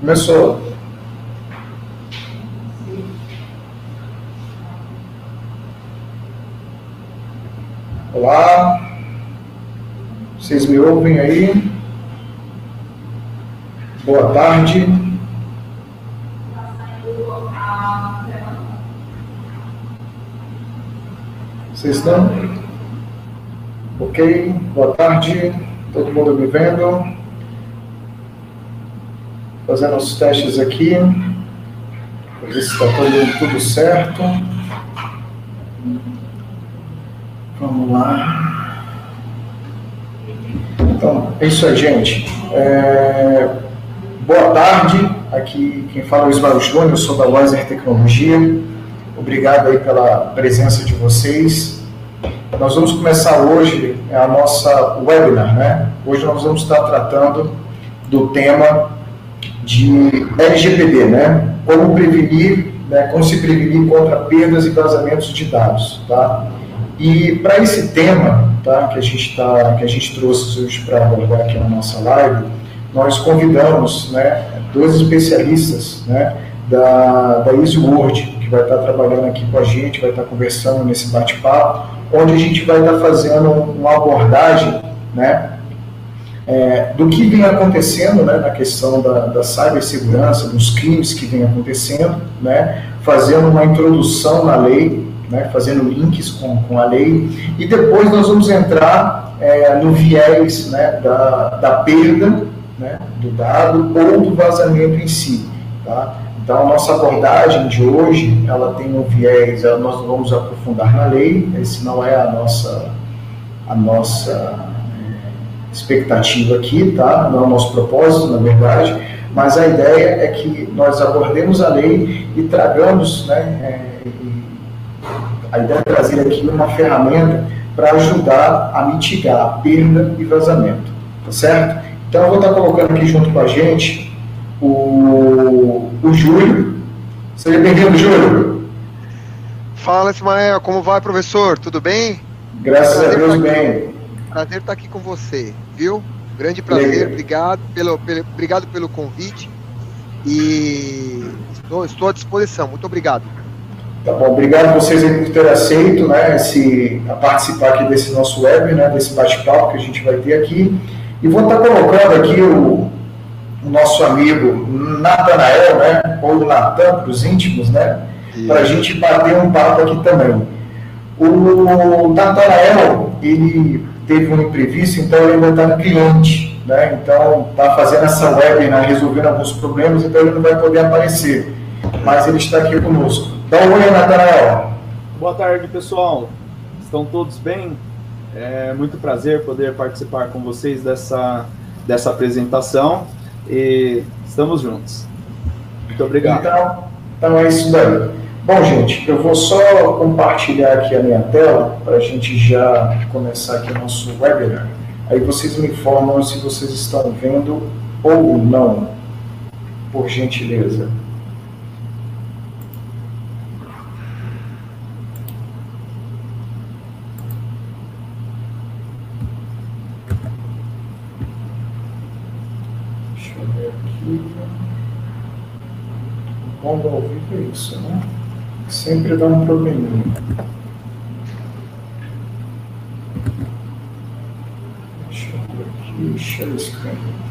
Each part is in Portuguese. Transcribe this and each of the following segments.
Começou. Olá. Vocês me ouvem aí? Boa tarde. Vocês estão? Ok, boa tarde. Todo mundo me vendo? Fazendo os testes aqui. Ver se está tudo, tudo certo. Vamos lá. Então, é isso aí, gente. É... Boa tarde. Aqui quem fala é o Ismael Júnior, sou da Laser Tecnologia. Obrigado aí pela presença de vocês. Nós vamos começar hoje a nossa webinar, né? Hoje nós vamos estar tratando do tema de LGPD, né? Como prevenir, né? como se prevenir contra perdas e vazamentos de dados, tá? E para esse tema, tá? Que a gente tá, que a gente trouxe hoje para abordar aqui na nossa live, nós convidamos, né? Dois especialistas, né? Da da EasyWord, que vai estar trabalhando aqui com a gente, vai estar conversando nesse bate-papo onde a gente vai estar fazendo uma abordagem né, é, do que vem acontecendo né, na questão da, da cibersegurança, dos crimes que vem acontecendo, né, fazendo uma introdução na lei, né, fazendo links com, com a lei, e depois nós vamos entrar é, no viés né, da, da perda né, do dado ou do vazamento em si. Tá? Então, nossa abordagem de hoje, ela tem um viés, nós vamos aprofundar na lei, esse não é a nossa, a nossa expectativa aqui, tá? não é o nosso propósito, na verdade, mas a ideia é que nós abordemos a lei e tragamos, né, é, a ideia é trazer aqui uma ferramenta para ajudar a mitigar a perda e vazamento, tá certo? Então, eu vou estar colocando aqui junto com a gente o, o Júlio. Seja bem-vindo, Júlio. Fala, Ismael. Como vai, professor? Tudo bem? Graças a Deus, bem. Prazer estar aqui com você, viu? Grande prazer. Obrigado pelo, pelo, obrigado pelo convite. E estou, estou à disposição. Muito obrigado. Tá bom, obrigado a vocês por terem aceito né, esse, a participar aqui desse nosso web, né, desse bate-papo que a gente vai ter aqui. E vou estar colocando aqui o, o nosso amigo Natanael, né? Ou Natan para os íntimos, né? Para a gente bater um papo aqui também. O Natanael, ele teve um imprevisto, então ele ainda está no cliente, né? Então está fazendo essa webinar, resolvendo alguns problemas, então ele não vai poder aparecer. Mas ele está aqui conosco. Dá um oi, Natanael. Boa tarde, pessoal. Estão todos bem? É muito prazer poder participar com vocês dessa, dessa apresentação e estamos juntos. Muito obrigado. Então, então é isso daí. Bom, gente, eu vou só compartilhar aqui a minha tela para a gente já começar aqui o nosso webinar. Aí vocês me informam se vocês estão vendo ou não, por gentileza. quando ao vivo é isso, né? Sempre dá um probleminha. Deixa eu ver aqui, share screen.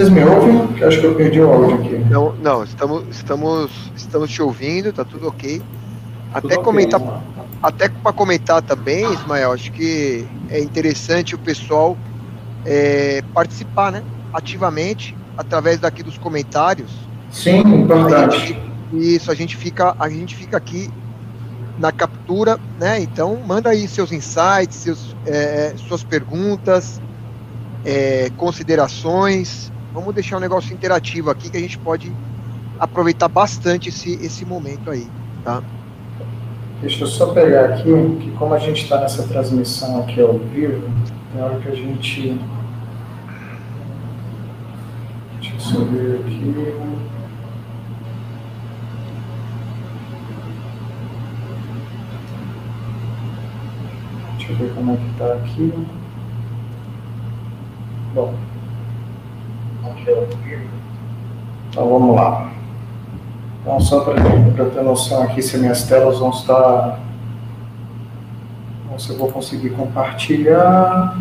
Vocês me ouvem? Que acho que eu perdi o áudio aqui. Não, não, estamos, estamos, estamos te ouvindo, tá tudo ok. Até tudo comentar, okay, até para comentar também, Ismael, acho que é interessante o pessoal é, participar, né? Ativamente, através daqui dos comentários. Sim, importante. isso, a gente fica, a gente fica aqui na captura, né? Então manda aí seus insights, seus, é, suas perguntas, é, considerações vamos deixar um negócio interativo aqui que a gente pode aproveitar bastante esse, esse momento aí, tá? Deixa eu só pegar aqui, que como a gente está nessa transmissão aqui ao vivo, na hora que a gente. Deixa eu ver aqui. Deixa eu ver como é que está aqui. Bom. Então vamos lá. Então, só para ter noção aqui se minhas telas vão estar. Se eu vou conseguir compartilhar.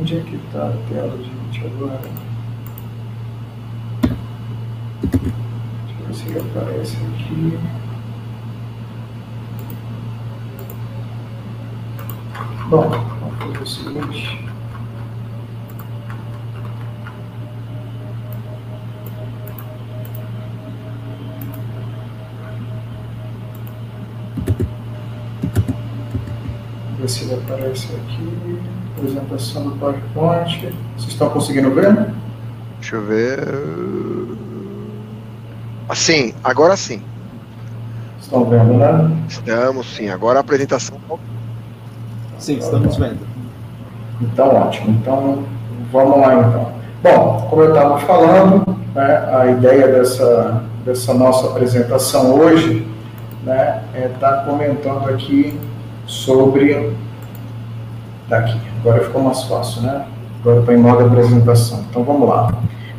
Onde é que está a tela, gente, agora? Deixa eu ver se aparece aqui. Bom, vamos fazer o seguinte. Ver se ele aparece aqui. Apresentação do PowerPoint. Vocês estão conseguindo ver? Deixa eu ver. Assim, agora sim. Estão vendo, né? Estamos sim. Agora a apresentação. Sim, estamos vendo. Então, ótimo. Então, vamos lá então. Bom, como eu estava falando, né, a ideia dessa, dessa nossa apresentação hoje né, é estar tá comentando aqui sobre. Daqui, agora ficou mais fácil, né? Agora estou em modo apresentação. Então vamos lá.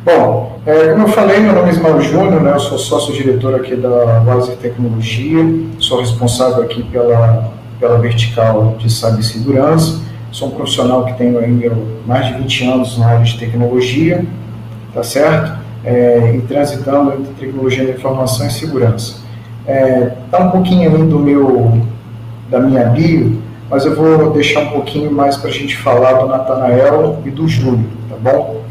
Bom, é, como eu falei, meu nome é Ismael Júnior, né? eu sou sócio-diretor aqui da Laser Tecnologia, sou responsável aqui pela, pela vertical de cibersegurança, sou um profissional que tenho ainda mais de 20 anos na área de tecnologia, tá certo? É, e transitando entre tecnologia da informação e segurança. É, tá um pouquinho além do meu da minha bio, mas eu vou deixar um pouquinho mais para a gente falar do Natanael e do Júlio, tá bom?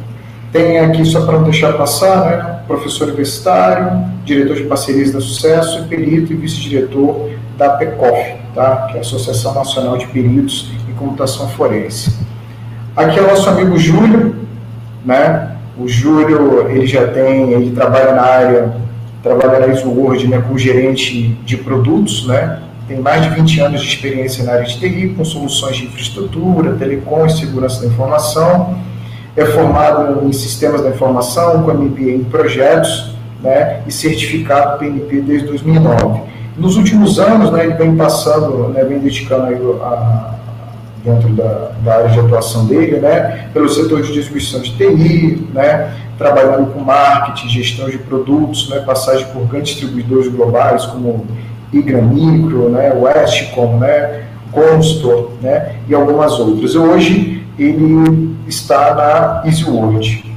Tem aqui, só para não deixar passar, né, professor universitário, diretor de parcerias da Sucesso, perito e vice-diretor da PECOF, tá? que é a Associação Nacional de Peritos em Computação Forense. Aqui é o nosso amigo Júlio, né? O Júlio, ele já tem, ele trabalha na área, trabalha na ISO né, como gerente de produtos, né? Tem mais de 20 anos de experiência na área de TI, com soluções de infraestrutura, telecom e segurança da informação. É formado em sistemas da informação, com MBA em projetos né, e certificado PNP desde 2009. Nos últimos anos, né, ele vem passando, né, vem dedicando aí a, dentro da, da, área de atuação dele, né, pelo setor de distribuição de TI, né, trabalhando com marketing, gestão de produtos, né, passagem por grandes distribuidores globais como Igra Micro, né, Westcom, né, Constor, né, e algumas outras. Hoje ele está na EasyWorld.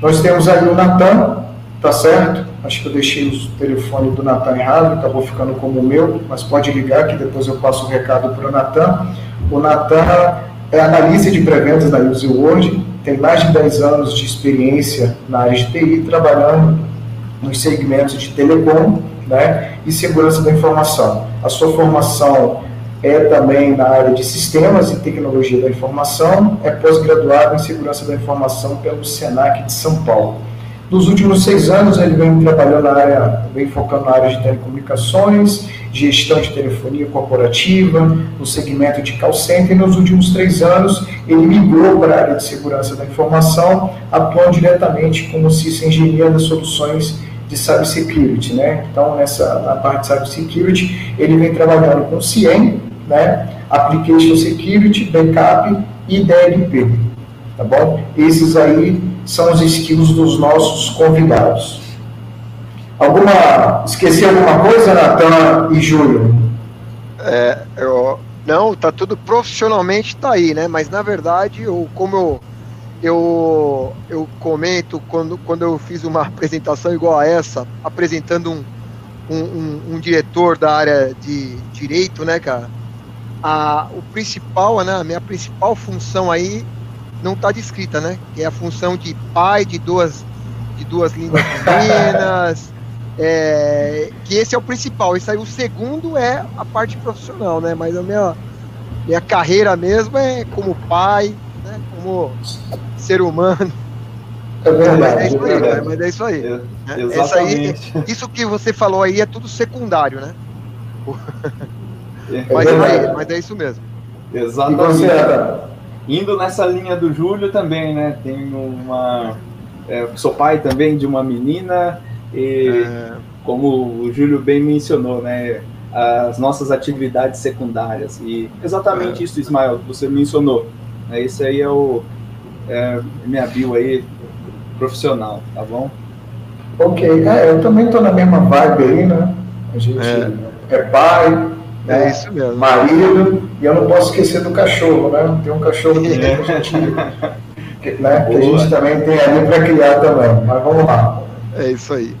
Nós temos aí o Natan, tá certo? Acho que eu deixei o telefone do Natan errado, acabou ficando como o meu, mas pode ligar que depois eu passo o recado para o Natan. O Natan é analista de pré-vendas da EasyWorld, tem mais de 10 anos de experiência na área de TI, trabalhando nos segmentos de telecom, né, e segurança da informação. A sua formação é também na área de sistemas e tecnologia da informação, é pós-graduado em segurança da informação pelo SENAC de São Paulo. Nos últimos seis anos, ele vem trabalhando na área, vem focando na área de telecomunicações, gestão de telefonia corporativa, no segmento de call center, e nos últimos três anos, ele migrou para a área de segurança da informação, atuando diretamente como CIS Engenharia das Soluções de cybersecurity, né? Então, nessa na parte de cybersecurity, ele vem trabalhando com CIEM, né? Application Security, Backup e DLP, tá bom? Esses aí são os skills dos nossos convidados. Alguma, esqueci alguma coisa, Natan e Júlio? É, eu, não, tá tudo profissionalmente tá aí, né? Mas na verdade, eu, como eu eu, eu comento quando, quando eu fiz uma apresentação igual a essa, apresentando um, um, um, um diretor da área de direito, né, cara? A, o principal, né, a minha principal função aí não está descrita, né? Que é a função de pai de duas, de duas línguas femininas, é, que esse é o principal. Isso aí, o segundo é a parte profissional, né? Mas a minha, minha carreira mesmo é como pai? Como ser humano. É verdade. Mas é isso aí, é mas é isso aí. É, exatamente. Aí, isso que você falou aí é tudo secundário, né? É mas, é, mas é isso mesmo. Exatamente. Indo nessa linha do Júlio também, né? Tem uma. É, sou pai também de uma menina e é. como o Júlio bem mencionou, né? As nossas atividades secundárias. E exatamente é. isso, Ismael, que você mencionou. Né, esse aí é o é, minha bio aí profissional, tá bom? Ok, é, eu também estou na mesma vibe aí, né? A gente é, é pai, é né? isso mesmo. marido, e eu não posso esquecer do cachorro, né? Tem um cachorro que, é. a gente, que, né, que a gente também tem ali para criar também. Mas vamos lá. É isso aí.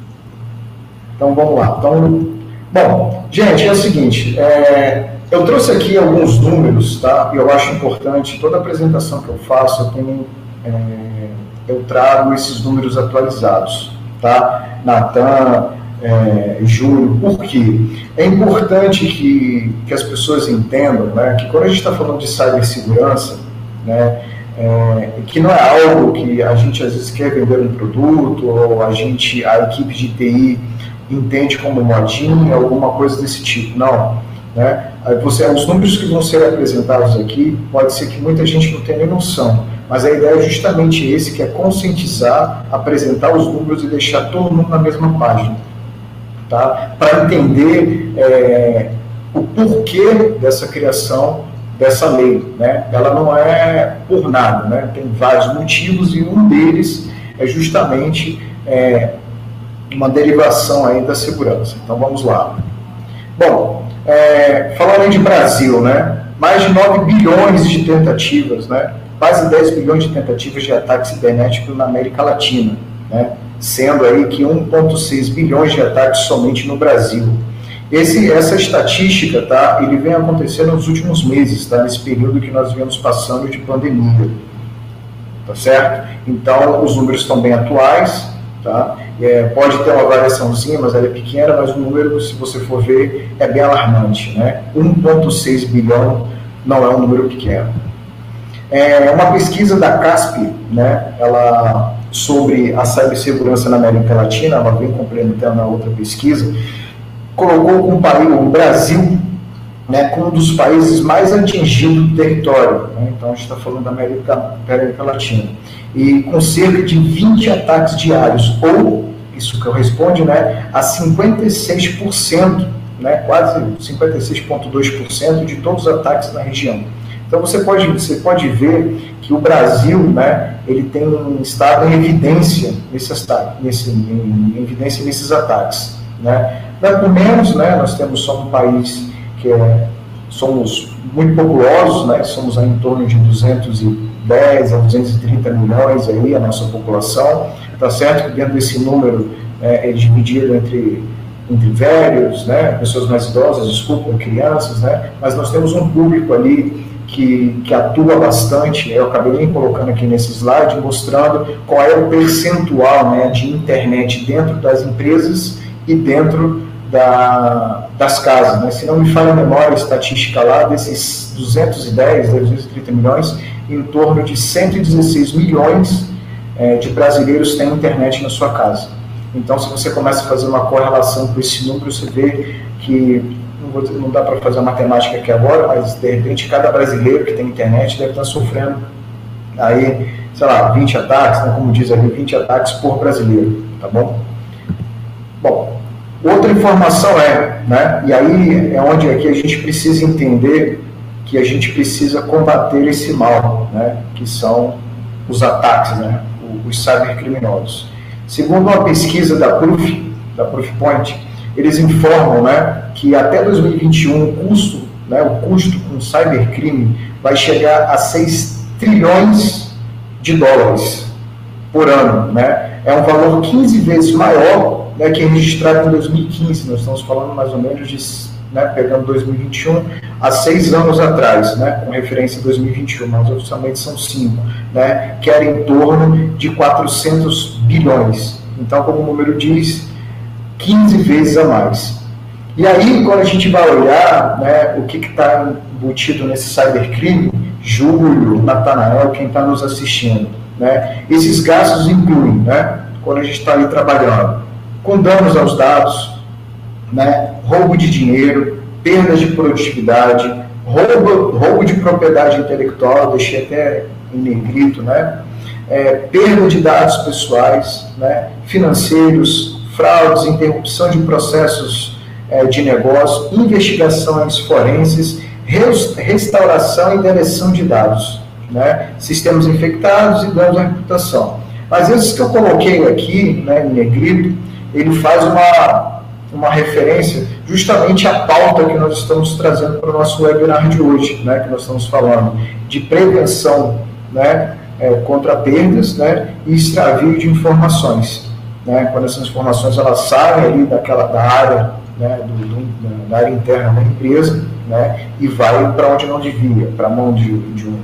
Então vamos lá. Então, bom, gente, é o seguinte. É, eu trouxe aqui alguns números, tá? E eu acho importante, toda apresentação que eu faço, eu tenho. É, eu trago esses números atualizados, tá? Natan, é, Júlio, por quê? É importante que, que as pessoas entendam né, que quando a gente está falando de cibersegurança, né, é, que não é algo que a gente às vezes quer vender um produto, ou a gente, a equipe de TI entende como modinha, alguma coisa desse tipo, não. Né? Você, os números que vão ser apresentados aqui, pode ser que muita gente não tenha nem noção, mas a ideia é justamente esse, que é conscientizar, apresentar os números e deixar todo mundo na mesma página. Tá? Para entender é, o porquê dessa criação dessa lei. Né? Ela não é por nada, né? tem vários motivos e um deles é justamente é, uma derivação aí da segurança. Então vamos lá. Bom, é, falando de Brasil, né? mais de 9 bilhões de tentativas, né? quase 10 bilhões de tentativas de ataque cibernético na América Latina, né? sendo aí que 1,6 bilhões de ataques somente no Brasil. Esse, essa estatística, tá, ele vem acontecendo nos últimos meses, tá, nesse período que nós viemos passando de pandemia, tá certo? Então, os números estão bem atuais, tá? É, pode ter uma variaçãozinha, mas ela é pequena, mas o número, se você for ver, é bem alarmante, né? 1,6 bilhão não é um número pequeno. É uma pesquisa da CASP, né, ela, sobre a cibersegurança na América Latina, ela vem complementando a outra pesquisa, colocou como país, o Brasil né, como um dos países mais atingidos do território. Né, então, a gente está falando da América, América Latina. E com cerca de 20 ataques diários, ou, isso corresponde né, a 56%, né, quase 56,2% de todos os ataques na região. Então você pode, você pode ver que o Brasil, né, ele tem estado em evidência nesses, nesse, em, em evidência nesses ataques, né. Não é menos, né, nós temos só um país que é, somos muito populosos, né, somos em torno de 210 a 230 milhões aí a nossa população, tá certo que dentro desse número é, é dividido entre entre velhos, né, pessoas mais idosas, desculpa, crianças, né, mas nós temos um público ali que, que atua bastante, eu acabei nem colocando aqui nesse slide, mostrando qual é o percentual né, de internet dentro das empresas e dentro da, das casas. Né? Se não me falha a memória a estatística lá, desses 210, 230 milhões, em torno de 116 milhões é, de brasileiros têm internet na sua casa. Então, se você começa a fazer uma correlação com esse número, você vê que não, vou, não dá para fazer a matemática aqui agora, mas de repente cada brasileiro que tem internet deve estar sofrendo aí, sei lá, 20 ataques, né, como diz ali, 20 ataques por brasileiro, tá bom? Bom, outra informação é, né, e aí é onde aqui a gente precisa entender que a gente precisa combater esse mal, né, que são os ataques, né, os cybercriminosos. Segundo uma pesquisa da Proof, da Proofpoint, eles informam né, que até 2021 o custo, né, o custo com cybercrime vai chegar a 6 trilhões de dólares por ano. Né? É um valor 15 vezes maior né, que registrado em 2015. Nós estamos falando mais ou menos de, né, pegando 2021, há seis anos atrás, né, com referência a 2021, mas oficialmente são cinco, né, que era em torno de 400 bilhões. Então, como o número diz, 15 vezes a mais. E aí, quando a gente vai olhar né, o que está embutido nesse cybercrime, Júlio, Natanael, quem está nos assistindo, Né? Esses gastos incluem, né, quando a gente está ali trabalhando, com danos aos dados, né, roubo de dinheiro, perdas de produtividade, roubo, roubo de propriedade intelectual, deixei até em negrito, né, é, perda de dados pessoais, né, financeiros, fraudes, interrupção de processos é, de negócio, investigações forenses, restauração e deleção de dados, né, sistemas infectados e danos à reputação. Mas esses que eu coloquei aqui, né, em negrito, ele faz uma, uma referência justamente à pauta que nós estamos trazendo para o nosso webinar de hoje, né, que nós estamos falando de prevenção né, é, contra perdas né, e extravio de informações. Né, quando essas informações elas saem ali daquela, da área, né, do, do, da área interna da empresa né, e vai para onde não devia, para a mão de, de, um,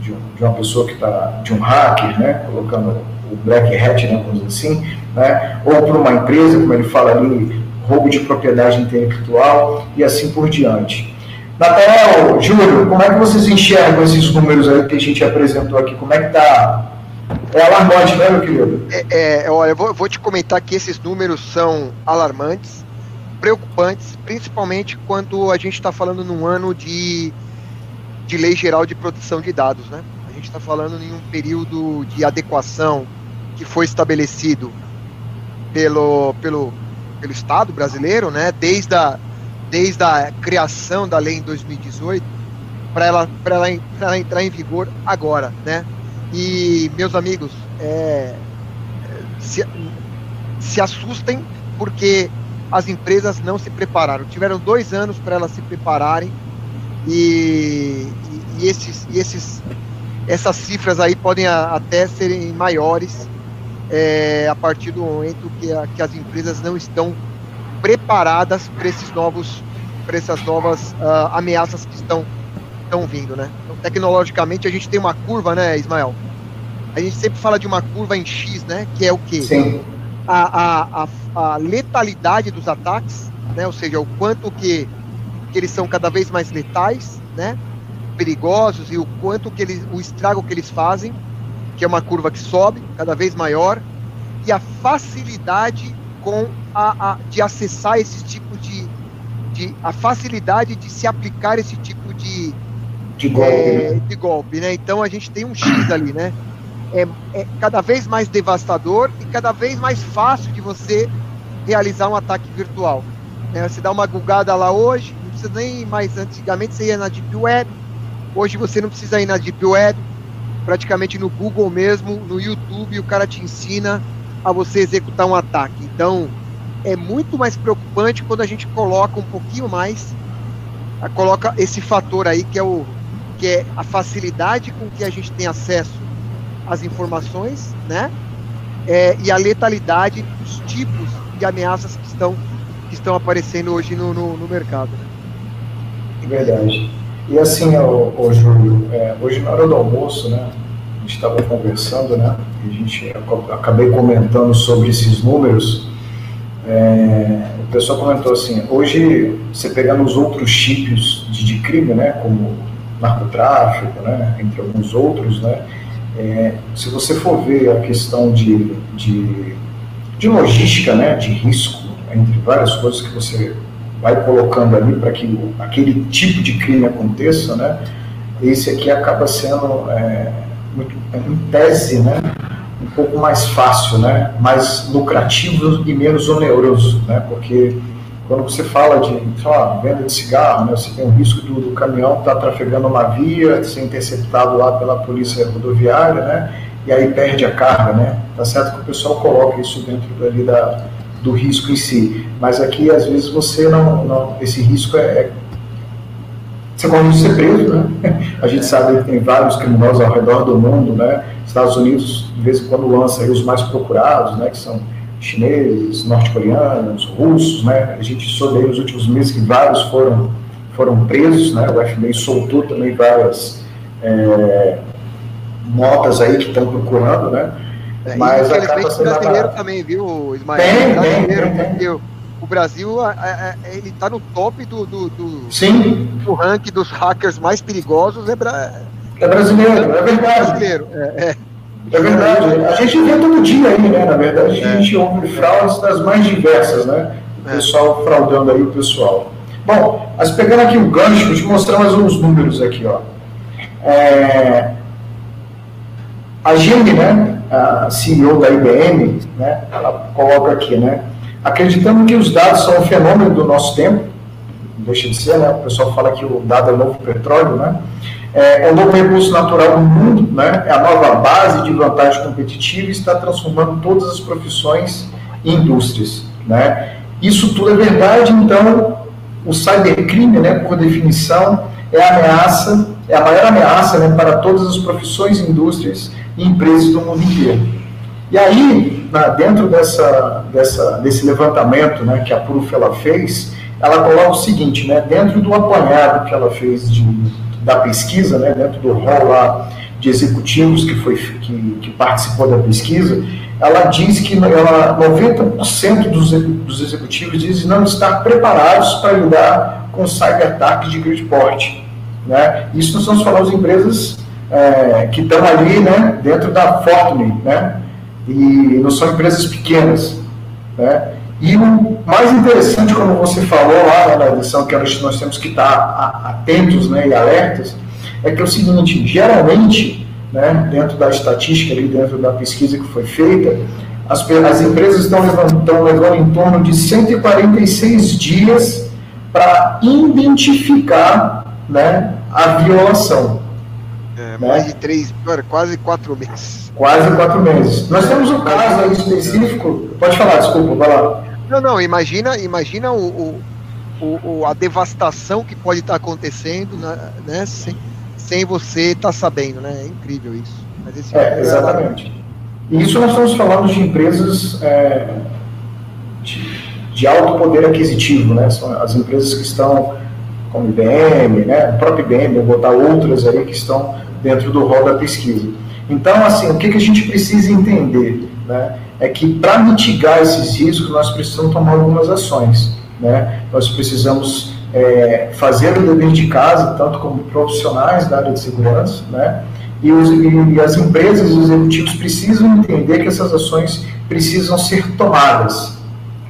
de, um, de, uma pessoa que está, de um hacker, né, colocando o black hat, né, vamos dizer assim, né, ou para uma empresa, como ele fala ali, roubo de propriedade intelectual e assim por diante. Nathanael, Júlio, como é que vocês enxergam esses números aí que a gente apresentou aqui? Como é que está? É alarmante, né, meu querido? É, é, olha, eu vou, vou te comentar que esses números são alarmantes, preocupantes, principalmente quando a gente está falando num ano de, de lei geral de proteção de dados, né? Gente está falando em um período de adequação que foi estabelecido pelo, pelo, pelo Estado brasileiro, né? Desde a desde a criação da lei em 2018 para ela, ela, ela entrar em vigor agora, né? E meus amigos, é, se, se assustem porque as empresas não se prepararam. Tiveram dois anos para elas se prepararem e, e, esses, e esses, essas cifras aí podem a, até serem maiores é, a partir do momento que, a, que as empresas não estão preparadas para esses novos para essas novas uh, ameaças que estão estão vindo, né? Então, tecnologicamente a gente tem uma curva, né, Ismael? A gente sempre fala de uma curva em X, né? Que é o quê? Sim. A, a, a, letalidade dos ataques, né? Ou seja, o quanto que, que eles são cada vez mais letais, né? Perigosos e o quanto que eles, o estrago que eles fazem, que é uma curva que sobe cada vez maior, e a facilidade com a, a, de acessar esses tipos de, de a facilidade de se aplicar esse tipo de, de golpe, é, né? de golpe, né? Então a gente tem um X ali, né? É, é, cada vez mais devastador e cada vez mais fácil de você realizar um ataque virtual. Né? Você dá uma gugada lá hoje, não precisa nem mais antigamente você ia na Deep Web, hoje você não precisa ir na Deep Web, praticamente no Google mesmo, no YouTube, o cara te ensina a você executar um ataque. Então, é muito mais preocupante quando a gente coloca um pouquinho mais, coloca esse fator aí que é o que é a facilidade com que a gente tem acesso às informações, né? É, e a letalidade dos tipos de ameaças que estão que estão aparecendo hoje no, no, no mercado. Verdade. E assim, Júlio, é, hoje na hora do almoço, né? A gente estava conversando, né? E a gente acabei comentando sobre esses números. É, o pessoal comentou assim, hoje você pegando os outros tipos de, de crime, né, como narcotráfico, né, entre alguns outros, né, é, se você for ver a questão de, de, de logística, né, de risco, entre várias coisas que você vai colocando ali para que aquele tipo de crime aconteça, né, esse aqui acaba sendo, é, muito, em tese, né, um pouco mais fácil, né? mais lucrativo e menos oneroso, né? porque quando você fala de lá, venda de cigarro, né? você tem o risco do, do caminhão estar tá trafegando uma via, ser interceptado lá pela polícia rodoviária, né? e aí perde a carga. Né? Tá certo que o pessoal coloca isso dentro ali da, do risco em si, mas aqui às vezes você não, não esse risco é, é você corre ser preso, né? A gente sabe que tem vários criminosos ao redor do mundo, né? Estados Unidos, de vez em quando, lança os mais procurados, né? Que são chineses, norte-coreanos, russos, né? A gente soube nos últimos meses que vários foram, foram presos, né? O FBI soltou também várias é, notas aí que estão procurando, né? É, Mas acaba sendo brasileiro também, viu, Ismael? Tem, brasileiro, tem, tem, tem o Brasil ele está no top do, do, do, Sim. do ranking dos hackers mais perigosos. É, bra... é brasileiro, é verdade. Brasileiro, é, é. É verdade. A gente vê todo dia aí, né? Na verdade, a gente ouve fraudes das mais diversas, né? O pessoal fraudando aí o pessoal. Bom, mas pegando aqui o gancho, vou te mostrar mais uns números aqui, ó. É, a Gemini, né, a CEO da IBM, né, ela coloca aqui, né, acreditando que os dados são um fenômeno do nosso tempo, deixa de ser, né, o pessoal fala que o dado é o novo petróleo, né, é, é um novo recurso natural no mundo, né, é a nova base de vantagem competitiva e está transformando todas as profissões em indústrias, né. Isso tudo é verdade, então o cybercrime, né, por definição, é a ameaça, é a maior ameaça né, para todas as profissões, indústrias e empresas do mundo inteiro. E aí, dentro dessa, dessa, desse levantamento né, que a Proof ela fez, ela coloca o seguinte, né, dentro do apanhado que ela fez de, da pesquisa, né, dentro do rol lá de executivos que, foi, que, que participou da pesquisa, ela diz que ela, 90% dos, dos executivos dizem não estar preparados para lidar com cyber-ataques de grande porte. Né? Isso nós estamos falando de empresas é, que estão ali né, dentro da Fortune, né? e não são empresas pequenas. Né? E o mais interessante, como você falou lá né, na edição, que nós temos que estar atentos né, e alertas, é que é o seguinte, geralmente né, dentro da estatística, ali, dentro da pesquisa que foi feita, as, as empresas estão levando, estão levando em torno de 146 dias para identificar né, a violação. É, né? mais de três, quase quatro meses. Quase quatro meses. Nós temos um caso aí específico. Pode falar, desculpa, vai lá. Não, não, imagina, imagina o, o, o a devastação que pode estar acontecendo, né, né sem, sem você estar sabendo, né? É incrível isso. é, exatamente. E isso nós estamos falando de empresas é, de, de, alto poder aquisitivo, né? São as empresas que estão como IBM, né? O próprio IBM, vou botar outras aí que estão dentro do rol da pesquisa. Então, assim, o que, que a gente precisa entender, né? É que para mitigar esses riscos nós precisamos tomar algumas ações, né? Nós precisamos é, fazer o dever de casa, tanto como profissionais da área de segurança, né? E, os, e as empresas e os executivos precisam entender que essas ações precisam ser tomadas.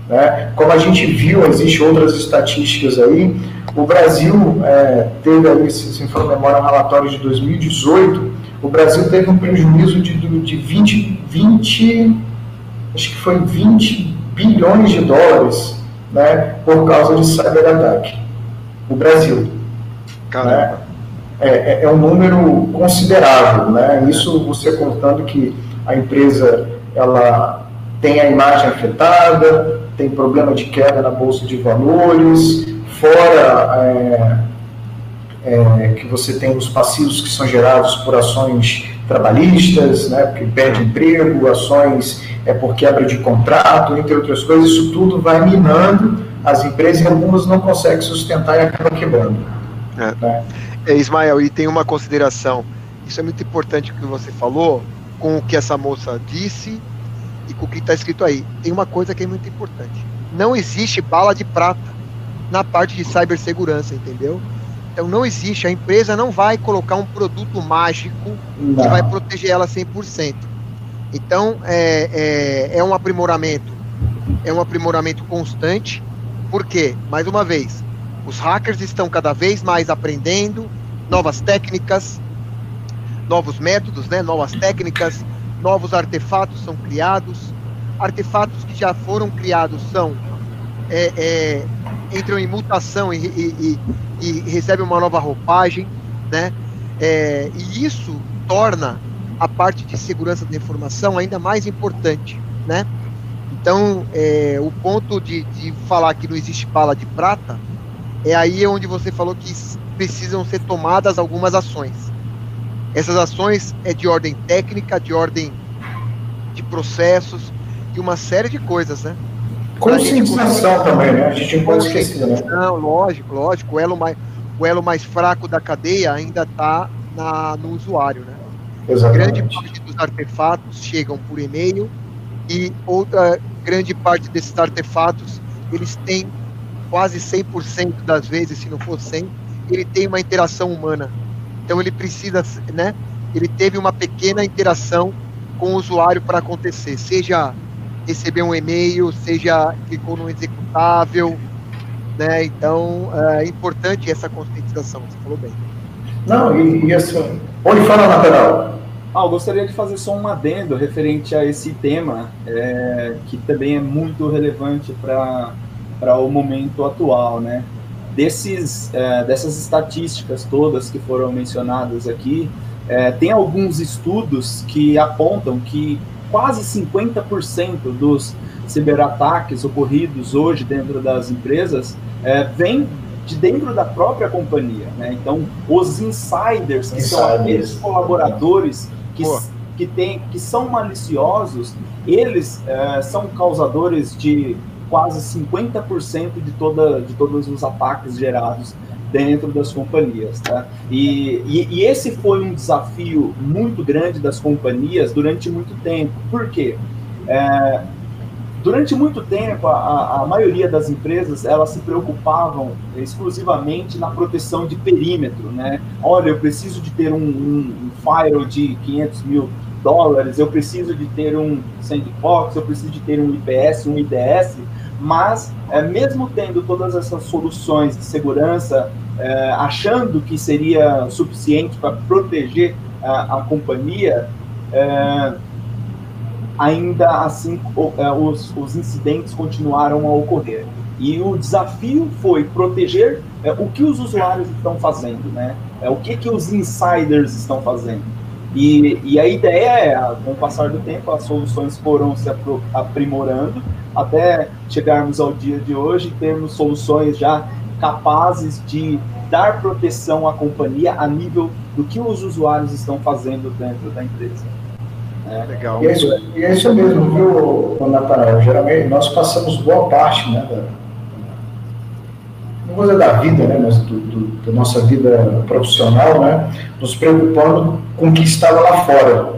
Né? Como a gente viu, existem outras estatísticas aí. O Brasil é, teve aí, se for memória, um relatório de 2018. O Brasil teve um prejuízo de, de 20, 20, acho que foi 20 bilhões de dólares, né, por causa de cyberataque o Brasil. Né? É, é, é, um número considerável, né? Isso você contando que a empresa ela tem a imagem afetada, tem problema de queda na bolsa de valores, fora é, é, que você tem os passivos que são gerados por ações trabalhistas, né, porque perde emprego, ações é por quebra de contrato, entre outras coisas, isso tudo vai minando as empresas e algumas não conseguem sustentar e acabam quebrando. É. Né? é. Ismael, e tem uma consideração. Isso é muito importante o que você falou, com o que essa moça disse e com o que está escrito aí. Tem uma coisa que é muito importante. Não existe bala de prata na parte de cibersegurança, entendeu? Então não existe, a empresa não vai colocar um produto mágico não. que vai proteger ela 100%. Então é, é, é um aprimoramento, é um aprimoramento constante por quê? Mais uma vez, os hackers estão cada vez mais aprendendo novas técnicas, novos métodos, né? novas técnicas, novos artefatos são criados. Artefatos que já foram criados são é, é, entram em mutação e, e, e, e, recebem uma nova roupagem, né? É, e isso torna a parte de segurança da informação ainda mais importante, né? Então, é, o ponto de, de falar que não existe bala de prata é aí onde você falou que precisam ser tomadas algumas ações. Essas ações é de ordem técnica, de ordem de processos e uma série de coisas, né? Conscientização também, né? A gente não pode esquecer, né? Não, lógico, lógico. O elo mais, o elo mais fraco da cadeia ainda está no usuário, né? Exatamente. Grande parte dos artefatos chegam por e-mail e outra grande parte desses artefatos, eles têm quase 100% das vezes, se não for 100, ele tem uma interação humana. Então ele precisa, né? Ele teve uma pequena interação com o usuário para acontecer, seja receber um e-mail, seja clicou no executável, né? Então é importante essa conscientização, você falou bem. Não, e, e assim, pode falar, lateral. Ah, eu gostaria de fazer só um adendo referente a esse tema, é, que também é muito relevante para o momento atual, né? Desses, é, dessas estatísticas todas que foram mencionadas aqui, é, tem alguns estudos que apontam que quase 50% dos ciberataques ocorridos hoje dentro das empresas é, vem de dentro da própria companhia. Né? Então, os insiders, que insiders. são aqueles colaboradores que, que, tem, que são maliciosos, eles é, são causadores de quase 50% de, toda, de todos os ataques gerados dentro das companhias. Tá? E, e, e, esse foi um desafio muito grande das companhias durante muito tempo. Por quê? É, durante muito tempo, a, a, maioria das empresas elas se preocupavam exclusivamente na proteção de perímetro. Né? Olha, eu preciso de ter um, um, um firewall de 500 mil dólares, eu preciso de ter um sandbox, eu preciso de ter um IPS, um IDS, mas é, mesmo tendo todas essas soluções de segurança, é, achando que seria suficiente para proteger a, a companhia, é, ainda assim é, os, os, incidentes continuaram a ocorrer. E o desafio foi proteger o que os usuários estão fazendo, né? É, o que, que os insiders estão fazendo. E, e a ideia é, com o passar do tempo, as soluções foram se aprimorando até chegarmos ao dia de hoje e termos soluções já capazes de dar proteção à companhia a nível do que os usuários estão fazendo dentro da empresa. É. Legal. E é, isso, e é isso mesmo, viu, Natanael? Geralmente nós passamos boa parte, né, da, dizer da vida, né, mas do, do, da nossa vida profissional, né, nos preocupando com o que estava lá fora,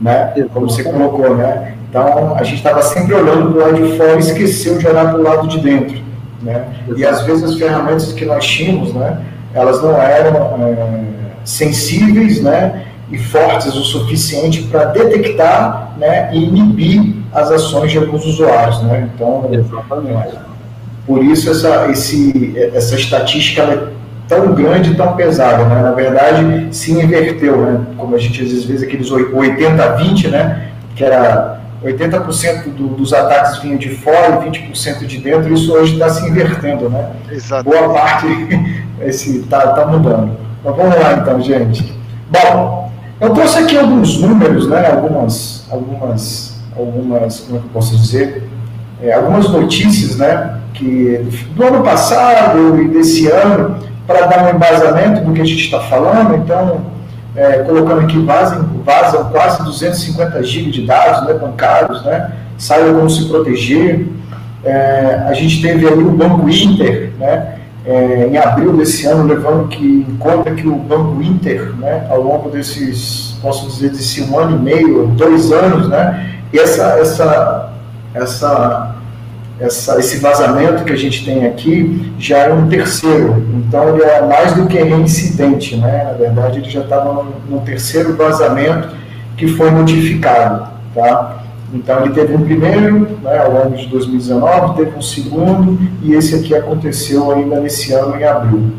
né, como você colocou, né, então, a gente estava sempre olhando para o lado de fora e esqueceu de olhar para o lado de dentro. Né? E às vezes as ferramentas que nós tínhamos, né, elas não eram é, sensíveis né, e fortes o suficiente para detectar né, e inibir as ações de alguns usuários. Né? Então, Exatamente. Por isso essa, esse, essa estatística é tão grande e tão pesada. Né? Na verdade, se inverteu, né? como a gente às vezes vê aqueles 80-20, né? que era 80% do, dos ataques vinham de fora e 20% de dentro, isso hoje está se invertendo, né? Exato. Boa parte está tá mudando. Mas vamos lá então, gente. Bom, eu trouxe aqui alguns números, né? Algumas, algumas, algumas, como é que eu posso dizer? É, algumas notícias, né? Que do ano passado e desse ano, para dar um embasamento do que a gente está falando, então é, colocando aqui, vazam, vazam quase 250 GB de dados né, bancários, né, saiba como se proteger. É, a gente teve ali o Banco Inter, né, é, em abril desse ano, levando que, em conta que o Banco Inter, né, ao longo desses, posso dizer, desse um ano e meio, dois anos, né, essa, essa, essa essa, esse vazamento que a gente tem aqui já é um terceiro, então ele é mais do que reincidente, né? Na verdade, ele já estava no, no, terceiro vazamento que foi notificado, tá? Então ele teve um primeiro, né, ao longo de 2019, teve um segundo e esse aqui aconteceu ainda nesse ano em abril.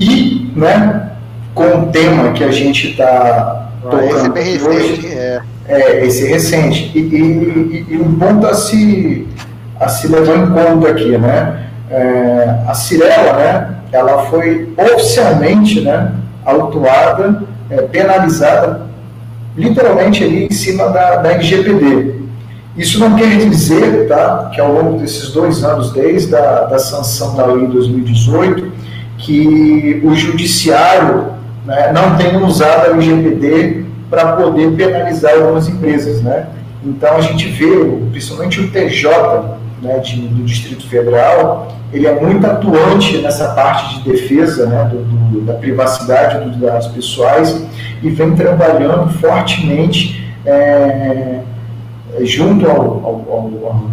E, né, com o tema que a gente está tocando esse é bem recente, hoje, é. É esse recente e, e, e um ponto a se a se levar em conta aqui, né? É, a Cirela, né, ela foi oficialmente né, autuada, é, penalizada, literalmente ali em cima da, da LGPD. Isso não quer dizer tá, que ao longo desses dois anos, desde a da sanção da lei em 2018, que o judiciário né, não tenha usado a LGPD para poder penalizar algumas empresas. Né? Então a gente vê, principalmente o TJ, né, de, do Distrito Federal, ele é muito atuante nessa parte de defesa né, do, do, da privacidade dos dados pessoais e vem trabalhando fortemente é, junto ao, ao, ao, ao,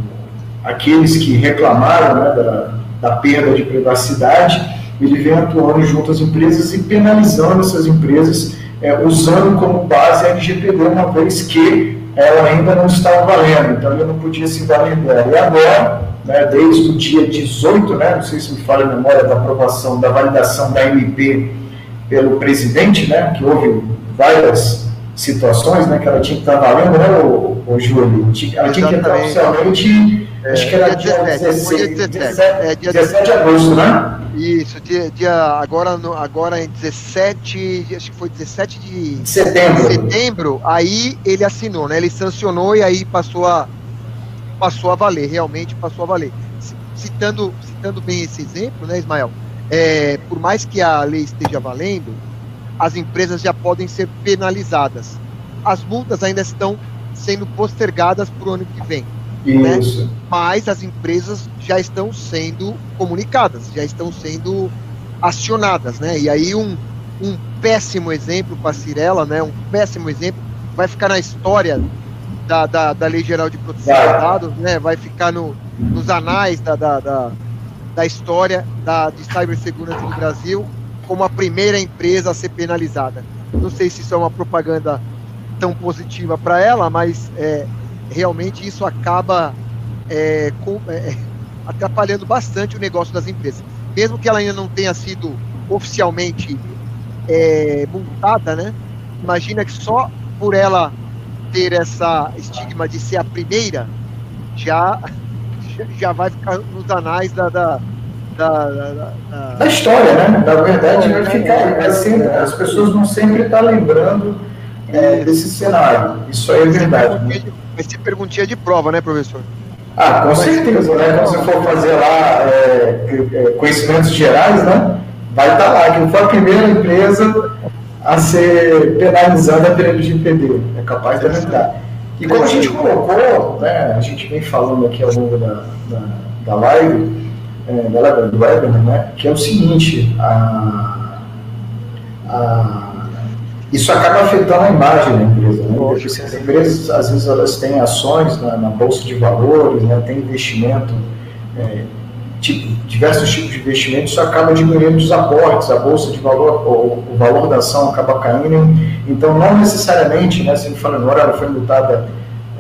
aqueles que reclamaram né, da, da perda de privacidade, ele vem atuando junto às empresas e penalizando essas empresas é, usando como base a LGPD, uma vez que ela ainda não estava valendo, então ele não podia se valer dela. E agora, né, desde o dia 18, né, não sei se me falha a memória da aprovação, da validação da MP pelo presidente, né, que houve várias situações, né, que ela tinha que estar valendo, né, o, o Júlio? Ela tinha que entrar oficialmente, é, acho que era dia 17, 17, 17, é, dia 17 de agosto, né? Isso, dia, dia agora, no, agora em 17, acho que foi 17 de setembro. setembro, aí ele assinou, né? Ele sancionou e aí passou a, passou a valer, realmente passou a valer. Citando, citando bem esse exemplo, né, Ismael? É, por mais que a lei esteja valendo, as empresas já podem ser penalizadas. As multas ainda estão sendo postergadas para o ano que vem. Né? Mas as empresas já estão sendo comunicadas, já estão sendo acionadas, né? E aí um, um péssimo exemplo para a Cirela, né? Um péssimo exemplo vai ficar na história da, da, da Lei Geral de Proteção de Dados, né? Vai ficar no, nos anais da, da, da, da história da, de cibersegurança no Brasil como a primeira empresa a ser penalizada. Não sei se isso é uma propaganda tão positiva para ela, mas é, realmente isso acaba é, com, é, atrapalhando bastante o negócio das empresas. Mesmo que ela ainda não tenha sido oficialmente é, multada, né? Imagina que só por ela ter essa estigma de ser a primeira, já, já vai ficar nos anais da, da da, da, da, história, né? Na verdade, vai ficar. Vai sempre, as pessoas vão sempre estar lembrando é, desse cenário. Isso aí é verdade. Né? Vai ser perguntinha de prova, né, professor? Ah, com certeza, né? Quando você for fazer lá é, é, conhecimentos gerais, né? Vai estar lá, que foi a primeira empresa a ser penalizada pelo LGPD. É capaz de estar. E como a gente colocou, né, a gente vem falando aqui ao longo da, da, da live, é, do webinar, né, que é o seguinte, a, a, isso acaba afetando a imagem da empresa, né? Porque as empresas, às vezes, elas têm ações na, na bolsa de valores, né? tem investimento, é, tipo, diversos tipos de investimento, isso acaba diminuindo os aportes, a bolsa de valor, o, o valor da ação acaba caindo, então não necessariamente, né, se falando agora, ela foi multada,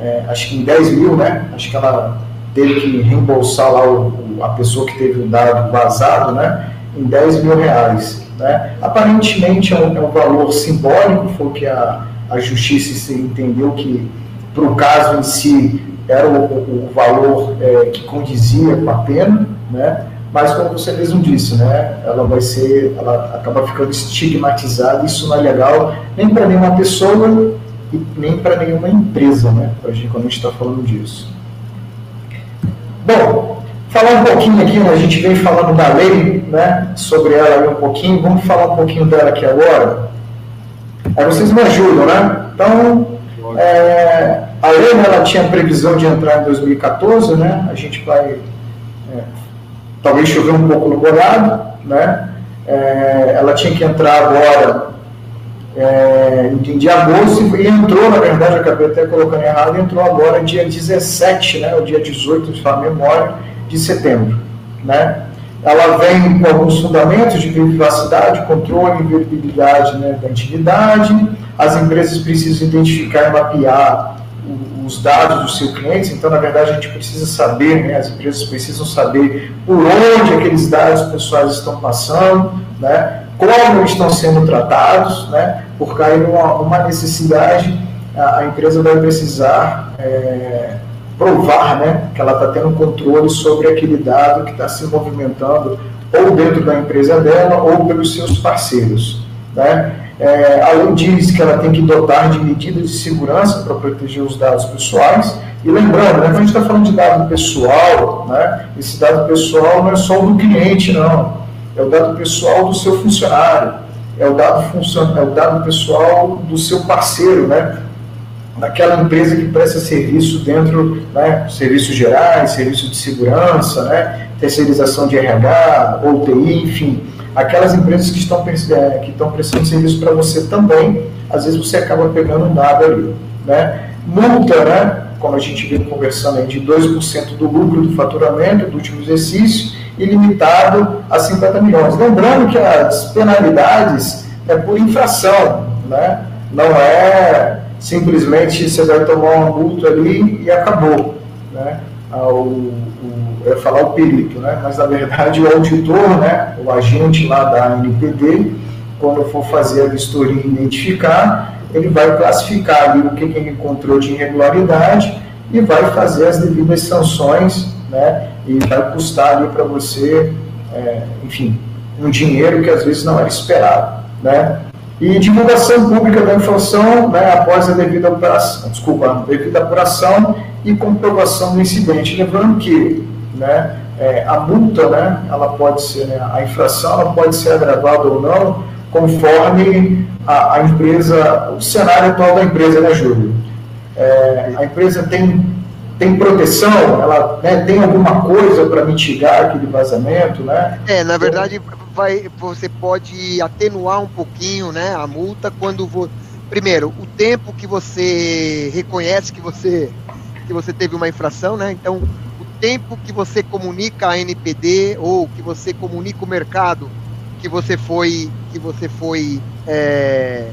é, acho que em 10 mil, né, acho que ela teve que reembolsar lá o, a pessoa que teve o dado vazado, né, em 10 mil reais. Né? Aparentemente é um, é um valor simbólico, foi que a, a justiça entendeu que, para o caso em si, era o, o, o valor é, que condizia com a pena, né? mas como você mesmo disse, né, ela vai ser, ela acaba ficando estigmatizada, isso não é legal nem para nenhuma pessoa e nem para nenhuma empresa, né, pra gente, quando a gente está falando disso. Bom, Falar um pouquinho aqui, né, a gente vem falando da lei, né, sobre ela um pouquinho, vamos falar um pouquinho dela aqui agora. Aí vocês me ajudam, né? Então, é, a né, ela tinha previsão de entrar em 2014, né? A gente vai é, talvez chover um pouco no molhado, né? É, ela tinha que entrar agora é, de agosto e entrou, na verdade, acabei até colocando errado, entrou agora dia 17, né? O dia 18, de sua memória de setembro. Né? Ela vem com alguns fundamentos de privacidade, controle e veribilidade né, da intimidade. As empresas precisam identificar e mapear os dados do seu cliente, então, na verdade, a gente precisa saber, né, as empresas precisam saber por onde aqueles dados pessoais estão passando, né, como estão sendo tratados, né, porque aí uma, uma necessidade, a, a, empresa vai precisar é, provar né, que ela está tendo controle sobre aquele dado que está se movimentando ou dentro da empresa dela ou pelos seus parceiros. Né? É, a lei diz que ela tem que dotar de medidas de segurança para proteger os dados pessoais. E lembrando, né, quando a gente está falando de dado pessoal, né, esse dado pessoal não é só o do cliente, não. É o dado pessoal do seu funcionário, é o dado, funcion... é o dado pessoal do seu parceiro, né? Daquela empresa que presta serviço dentro, né, serviços gerais, serviço de segurança, né, terceirização de RH, UTI, enfim, aquelas empresas que estão, é, que estão prestando serviço para você também, às vezes você acaba pegando dado ali. Né. Multa, né, como a gente vem conversando aí, de 2% do lucro do faturamento do último exercício, ilimitado a 50 milhões. Lembrando que as penalidades é por infração, né? Não é simplesmente você vai tomar uma multa ali e acabou, né? Ah, o, eu ia falar o perito, né? Mas na verdade o auditor, né? O agente lá da NPD, quando for fazer a vistoria e identificar, ele vai classificar ali o que, que ele encontrou de irregularidade e vai fazer as devidas sanções, né? E vai custar ali para você, é, enfim, um dinheiro que às vezes não era esperado, né? E divulgação pública da informação né, após a devida apuração, desculpa, devida apuração e comprovação do incidente. Lembrando que né, é, a multa, né, ela pode ser, né, a infração ela pode ser agravada ou não, conforme a, a empresa, o cenário atual da empresa, né, Júlio? É, a empresa tem, tem proteção, ela né, tem alguma coisa para mitigar aquele vazamento, né? É, na verdade, vai, você pode atenuar um pouquinho né, a multa quando. Vo... Primeiro, o tempo que você reconhece que você, que você teve uma infração, né? Então, o tempo que você comunica a NPD ou que você comunica o mercado que você foi. que você foi. É,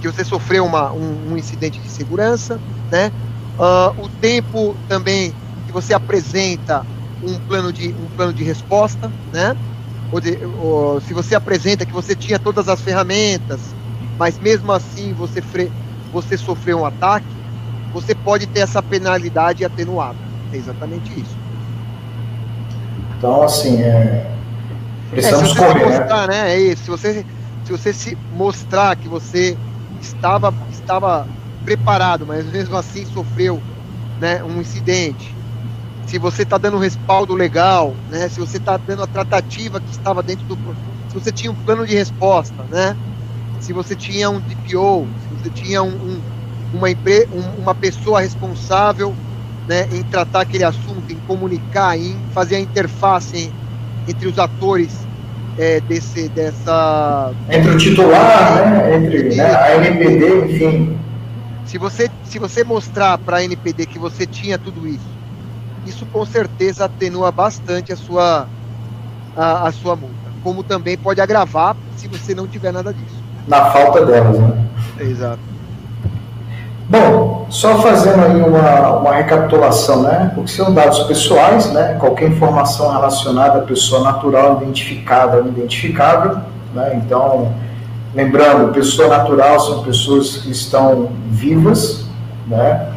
que você sofreu uma, um, um, incidente de segurança, né? Uh, o tempo também que você apresenta um plano de, um plano de resposta, né? Ou, se você apresenta que você tinha todas as ferramentas, mas mesmo assim você, fre, você sofreu um ataque, você pode ter essa penalidade atenuada. É exatamente isso. Então, assim, é... precisamos é, correr, né? mostrar, né? É isso. Se você, se você se mostrar que você estava, estava preparado, mas mesmo assim sofreu né, um incidente, se você está dando um respaldo legal, né? Se você está dando a tratativa que estava dentro do, se você tinha um plano de resposta, né? Se você tinha um DPO, se você tinha um, um uma, empre, um, uma pessoa responsável, né? Em tratar aquele assunto, em comunicar, em fazer a interface entre os atores é, desse, dessa entre o titular, né? Entre né? a NPD, enfim. Se você se você mostrar para a NPD que você tinha tudo isso isso com certeza atenua bastante a sua, a, a sua multa. Como também pode agravar se você não tiver nada disso. Na falta delas, né? Exato. Bom, só fazendo aí uma, uma recapitulação, né? Porque são dados pessoais, né? Qualquer informação relacionada à pessoa natural identificada ou identificável, né? Então, lembrando, pessoa natural são pessoas que estão vivas, né?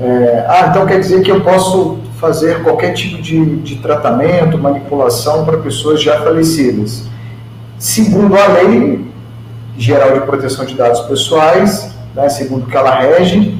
É, ah, então quer dizer que eu posso fazer qualquer tipo de, de tratamento, manipulação para pessoas já falecidas. Segundo a Lei Geral de Proteção de Dados Pessoais, né, segundo que ela rege,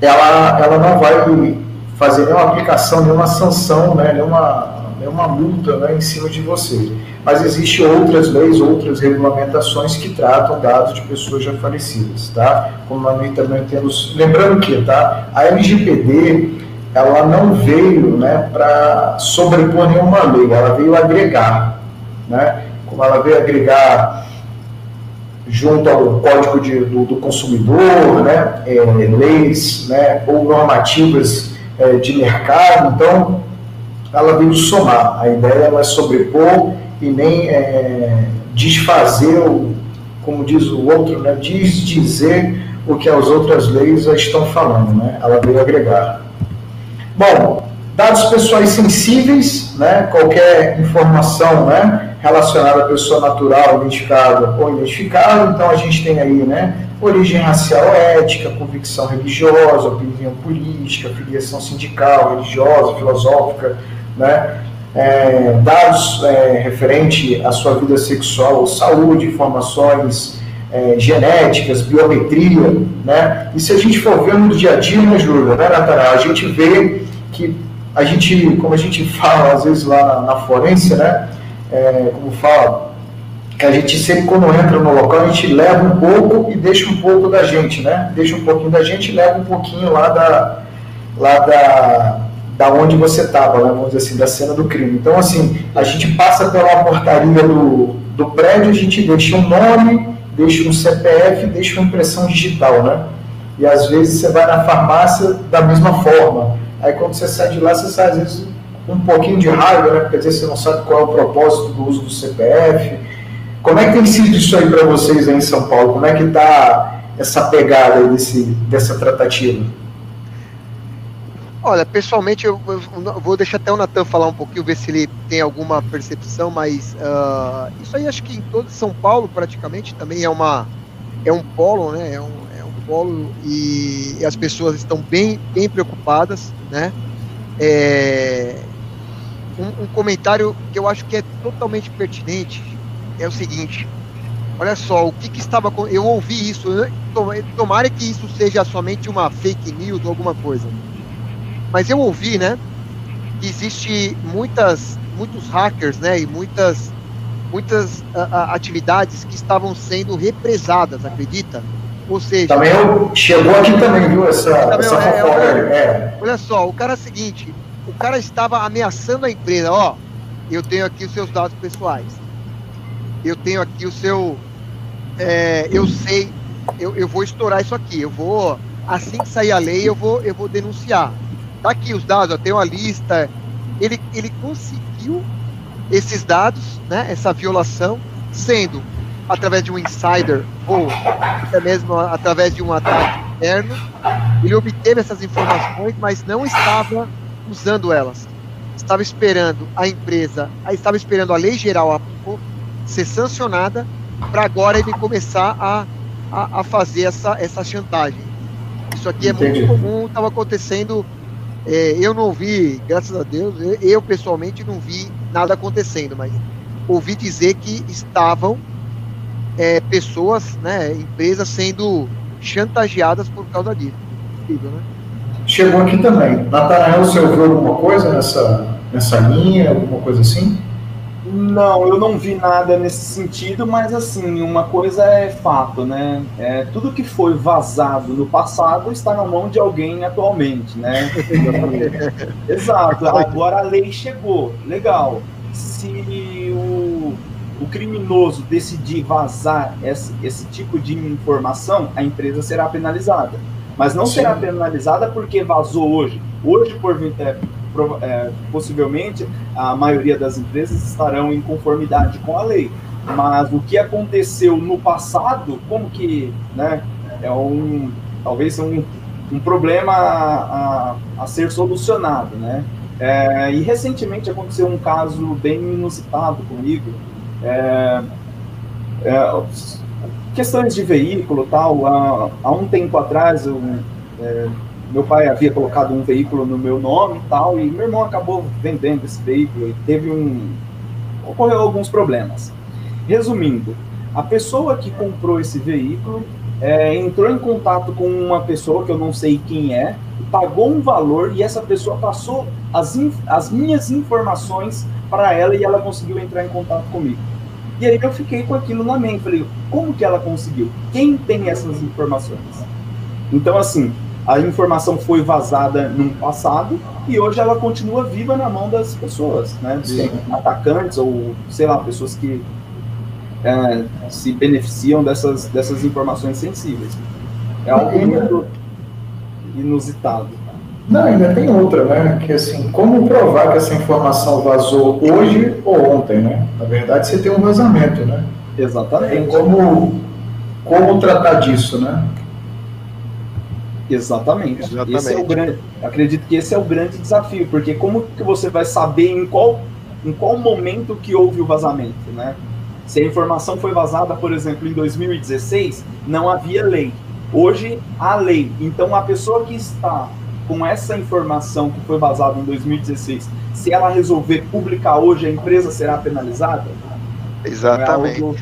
ela, ela não vai fazer nenhuma aplicação, nenhuma sanção, né, nenhuma, nenhuma multa né, em cima de você. Mas existem outras leis, outras regulamentações que tratam dados de pessoas já falecidas, tá? Como nós também temos... Lembrando que, tá? A LGPD, ela não veio né, para sobrepor nenhuma lei, ela veio agregar. Né? Como ela veio agregar junto ao Código de, do, do, Consumidor, né, é, leis né, ou normativas é, de mercado, então ela veio somar. A ideia não é sobrepor e nem é, desfazer, como diz o outro, né, desdizer o que as outras leis estão falando. Né? Ela veio agregar. Bom, dados pessoais sensíveis, né, qualquer informação né, relacionada à pessoa natural, identificada ou identificável, então a gente tem aí né, origem racial ética, convicção religiosa, opinião política, filiação sindical, religiosa, filosófica, né, é, dados é, referente à sua vida sexual ou saúde, informações é, genéticas, biometria, né? E se a gente for ver no dia a dia, né, Júlio, né, Natanael, a gente vê que a gente, como a gente fala às vezes lá na, na forense, né, é, como fala, que a gente sempre quando entra no local, a gente leva um pouco e deixa um pouco da gente, né? Deixa um pouquinho da gente e leva um pouquinho lá da, lá da, da onde você estava, né? vamos dizer assim, da cena do crime. Então, assim, a gente passa pela portaria do, do prédio, a gente deixa um nome, deixa um CPF, deixa uma impressão digital, né? E às vezes você vai na farmácia da mesma forma. Aí quando você sai de lá, você sai às vezes um pouquinho de raiva, né? Porque às vezes você não sabe qual é o propósito do uso do CPF. Como é que tem sido isso aí para vocês aí em São Paulo? Como é que está essa pegada desse, dessa tratativa? Olha, pessoalmente, eu, eu, vou deixar até o Natan falar um pouquinho, ver se ele tem alguma percepção, mas uh, isso aí acho que em todo São Paulo, praticamente, também é uma é um polo, né? É um, é um polo e, e as pessoas estão bem, bem preocupadas, né? É, um, um, comentário que eu acho que é totalmente pertinente é o seguinte: olha só, o que, que estava. Eu ouvi isso, né? tomara que isso seja somente uma fake news ou alguma coisa. Mas eu ouvi, né? Que existe muitas, muitos hackers, né? E muitas, muitas atividades que estavam sendo represadas, acredita? Ou seja. Também eu, chegou aqui também, viu? Essa, também, essa é, é, é, Olha só, o cara é o seguinte: o cara estava ameaçando a empresa, ó. Eu tenho aqui os seus dados pessoais. Eu tenho aqui o seu. É, eu sei, eu, eu vou estourar isso aqui. Eu vou. Assim que sair a lei, eu vou, eu vou denunciar. Tá aqui os dados, eu tenho uma lista. Ele, ele conseguiu esses dados, né, essa violação, sendo através de um insider ou até mesmo através de um ataque interno. Ele obteve essas informações, mas não estava usando elas. Estava esperando a empresa, estava esperando a lei geral a ser sancionada para agora ele começar a, a, a, fazer essa, essa chantagem. Isso aqui é Entendi. muito comum, estava acontecendo é, eu não vi, graças a Deus, eu, eu, pessoalmente não vi nada acontecendo, mas ouvi dizer que estavam é, pessoas, né, empresas sendo chantageadas por causa disso. Incrível, né? Chegou aqui também. Natanael, você ouviu alguma coisa nessa, nessa linha, alguma coisa assim? Não, eu não vi nada nesse sentido, mas assim, uma coisa é fato, né? É, tudo que foi vazado no passado está na mão de alguém atualmente, né? Exato, agora a lei chegou, legal. Se o, o criminoso decidir vazar esse, esse tipo de informação, a empresa será penalizada. Mas não Sim. será penalizada porque vazou hoje. Hoje, por, é, é, possivelmente a maioria das empresas estarão em conformidade com a lei. Mas o que aconteceu no passado, como que, né, é um, talvez um, um problema a, a, a ser solucionado, né? É, e recentemente aconteceu um caso bem inusitado comigo. É, é, questões de veículo tal. Há, há um tempo atrás eu é, meu pai havia colocado um veículo no meu nome e tal, e meu irmão acabou vendendo esse veículo e teve um. ocorreu alguns problemas. Resumindo, a pessoa que comprou esse veículo é, entrou em contato com uma pessoa que eu não sei quem é, pagou um valor e essa pessoa passou as, as minhas informações para ela e ela conseguiu entrar em contato comigo. E aí eu fiquei com aquilo na mente, falei, como que ela conseguiu? Quem tem essas informações? Então, assim, a informação foi vazada no passado e hoje ela continua viva na mão das pessoas, né? De Sim. atacantes ou, sei lá, pessoas que é, se beneficiam dessas, dessas informações sensíveis. É algo muito inusitado. Não, ainda tem outra, né? Que assim, como provar que essa informação vazou hoje ou ontem, né? Na verdade, você tem um vazamento, né? Exatamente. Tem como, como tratar disso, né? Exatamente. Exatamente. Esse é o grande, acredito que esse é o grande desafio, porque como que você vai saber em qual, em qual momento que houve o vazamento, né? Se a informação foi vazada, por exemplo, em 2016, não havia lei. Hoje há lei. Então a pessoa que está com essa informação que foi vazada em 2016, se ela resolver publicar hoje, a empresa será penalizada? Exatamente. É algo,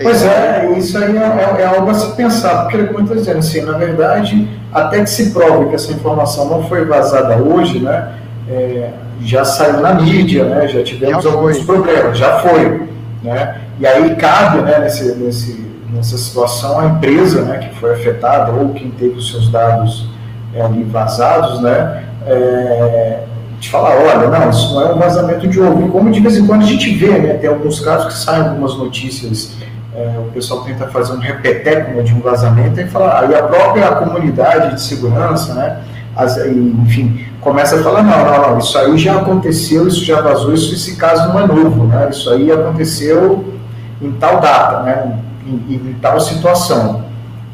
Pois é, isso aí é, é, é, algo a se pensar, porque como eu estou dizendo, assim, na verdade, até que se prove que essa informação não foi vazada hoje, né, é, já saiu na mídia, né, já tivemos já alguns problemas, já foi. Né, e aí cabe né, nesse, nesse, nessa situação a empresa né, que foi afetada ou quem teve os seus dados é, ali vazados, né, é, de falar, olha, não, isso não é um vazamento de ouro. Como de vez em quando a gente vê, né, tem alguns casos que saem algumas notícias é, o pessoal tenta fazer um repeteco de um vazamento e falar, aí a própria comunidade de segurança, né, as, enfim, começa a falar, não, não, não, isso aí já aconteceu, isso já vazou, isso, esse caso não é novo, né, isso aí aconteceu em tal data, né, em, em tal situação.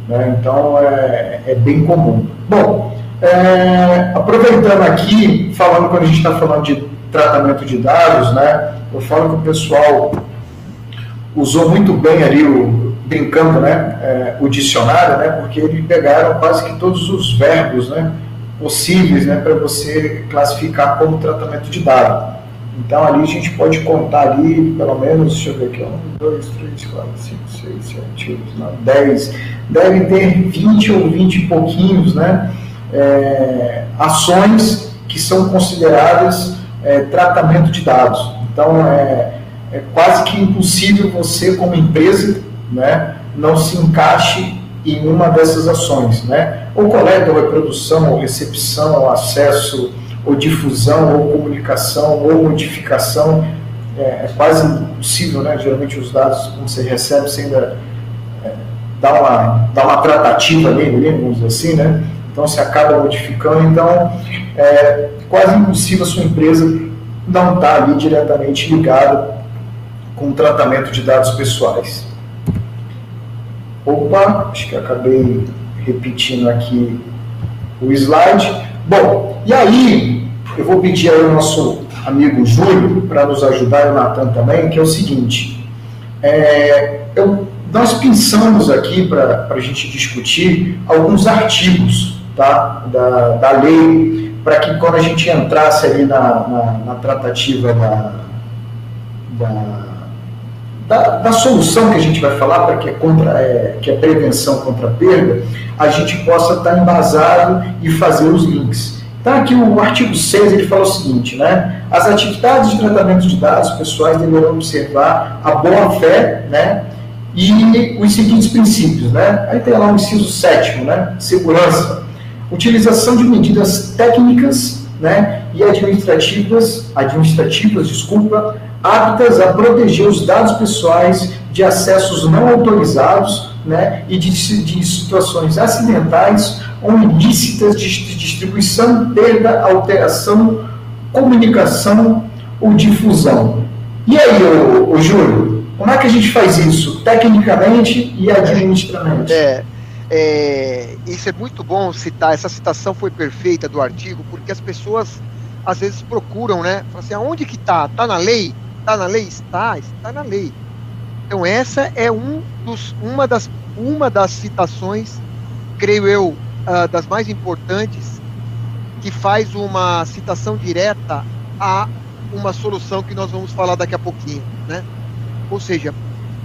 Né? Então é, é, bem comum. Bom, é, aproveitando aqui, falando quando a gente está falando de tratamento de dados, né, eu falo que o pessoal usou muito bem ali o brincando, né, é, o dicionário, né, porque eles pegaram quase que todos os verbos, né, possíveis, né, para você classificar como tratamento de dado. Então ali a gente pode contar ali pelo menos, deixa eu ver aqui, 1, 2, 3, 4, 5, 6, 7, 8, 9, 10, devem ter 20 ou 20 e pouquinhos, né, é, ações que são consideradas é, tratamento de dados. Então é, é quase que impossível você como empresa, né, não se encaixe em uma dessas ações, né? Ou coleta, ou reprodução, ou recepção, ou acesso, ou difusão, ou comunicação, ou modificação, é, é quase impossível, né? Geralmente os dados, quando você recebe, você ainda é, dá, uma, dá uma tratativa nele, vamos dizer assim, né? Então você acaba modificando, então é quase impossível a sua empresa não estar tá ali diretamente ligada com o tratamento de dados pessoais. Opa, acho que acabei repetindo aqui o slide. Bom, e aí eu vou pedir ao nosso amigo Júlio para nos ajudar, e o Natan também, que é o seguinte. É, eu, nós pensamos aqui para a gente discutir alguns artigos tá, da, da lei, para que quando a gente entrasse ali na, na, na tratativa da, da da, da, solução que a gente vai falar, para que é, contra, é, que é prevenção contra a perda, a gente possa estar embasado e fazer os links. Então, aqui o artigo 6 ele fala o seguinte, né? As atividades de tratamento de dados pessoais deverão observar a boa-fé, né? E os seguintes princípios, né? Aí tem lá o inciso sétimo, né? Segurança. Utilização de medidas técnicas, né? E administrativas, administrativas, desculpa, aptas a proteger os dados pessoais de acessos não autorizados né, e de, de situações acidentais ou ilícitas de distribuição, perda, alteração, comunicação ou difusão. E aí, ô, Júlio, como é que a gente faz isso tecnicamente e administrativamente? É, é, isso é muito bom citar, essa citação foi perfeita do artigo, porque as pessoas às vezes procuram, né? Falam assim, aonde que está? Está na lei? Está na lei? Está, está na lei. Então essa é um dos, uma, das, uma das citações, creio eu, uh, das mais importantes, que faz uma citação direta a uma solução que nós vamos falar daqui a pouquinho, né? Ou seja,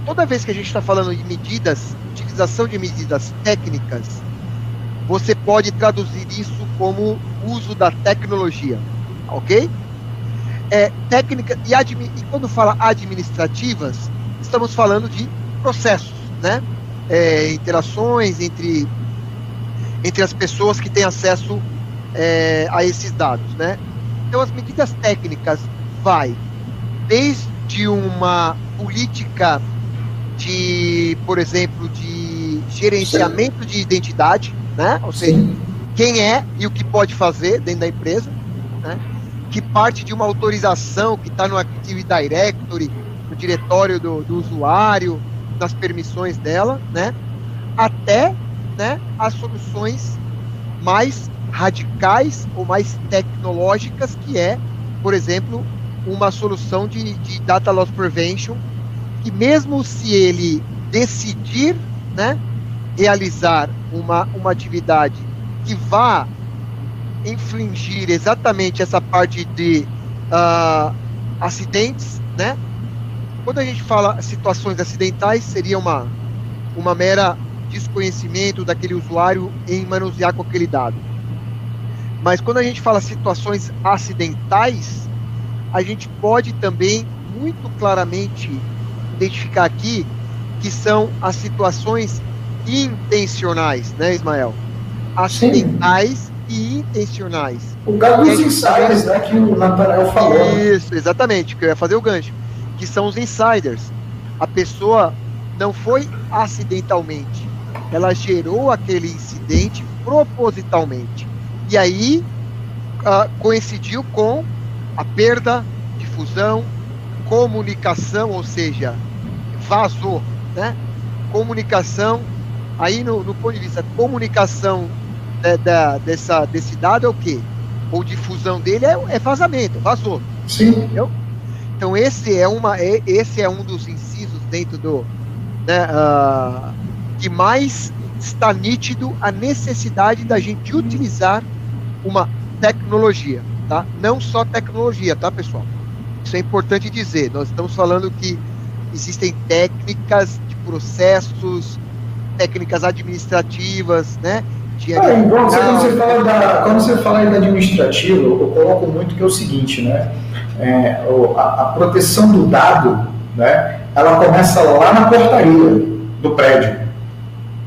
toda vez que a gente está falando de medidas, utilização de medidas técnicas, você pode traduzir isso como uso da tecnologia, ok? é, técnica e, e, quando fala administrativas, estamos falando de processos, né? É, interações entre, entre as pessoas que têm acesso é, a esses dados, né? Então as medidas técnicas vai desde uma política de, por exemplo, de gerenciamento de identidade, né? Ou seja, Sim. quem é e o que pode fazer dentro da empresa, né? que parte de uma autorização que está no Active Directory, no diretório do, do usuário, nas permissões dela, né? Até né, as soluções mais radicais ou mais tecnológicas, que é, por exemplo, uma solução de, de data loss prevention, que mesmo se ele decidir né, realizar uma, uma atividade que vá infligir exatamente essa parte de uh, acidentes, né? Quando a gente fala situações acidentais, seria uma, uma mera desconhecimento daquele usuário em manusear com aquele dado. Mas quando a gente fala situações acidentais, a gente pode também muito claramente identificar aqui que são as situações intencionais, né, Ismael? Acidentais Sim e intencionais. O caso dos insiders, né, que o Nathanael falou. Né? Isso, exatamente, que eu ia fazer o gancho. Que são os insiders. A pessoa não foi acidentalmente, ela gerou aquele incidente propositalmente. E aí uh, coincidiu com a perda, difusão, comunicação, ou seja, vazou, né? Comunicação Aí, no, no ponto de vista comunicação da, da, dessa, desse dado, é o quê? Ou difusão dele é, é vazamento, vazou. Sim. Entendeu? Então, esse é, uma, é, esse é um dos incisos dentro do. Né, uh, que mais está nítido a necessidade da gente utilizar uma tecnologia, tá? Não só tecnologia, tá, pessoal? Isso é importante dizer. Nós estamos falando que existem técnicas de processos, técnicas administrativas, né? De ah, quando, você fala da, quando você fala da administrativa, eu coloco muito que é o seguinte, né? É, a, a, proteção do dado, né? Ela começa lá na portaria do prédio.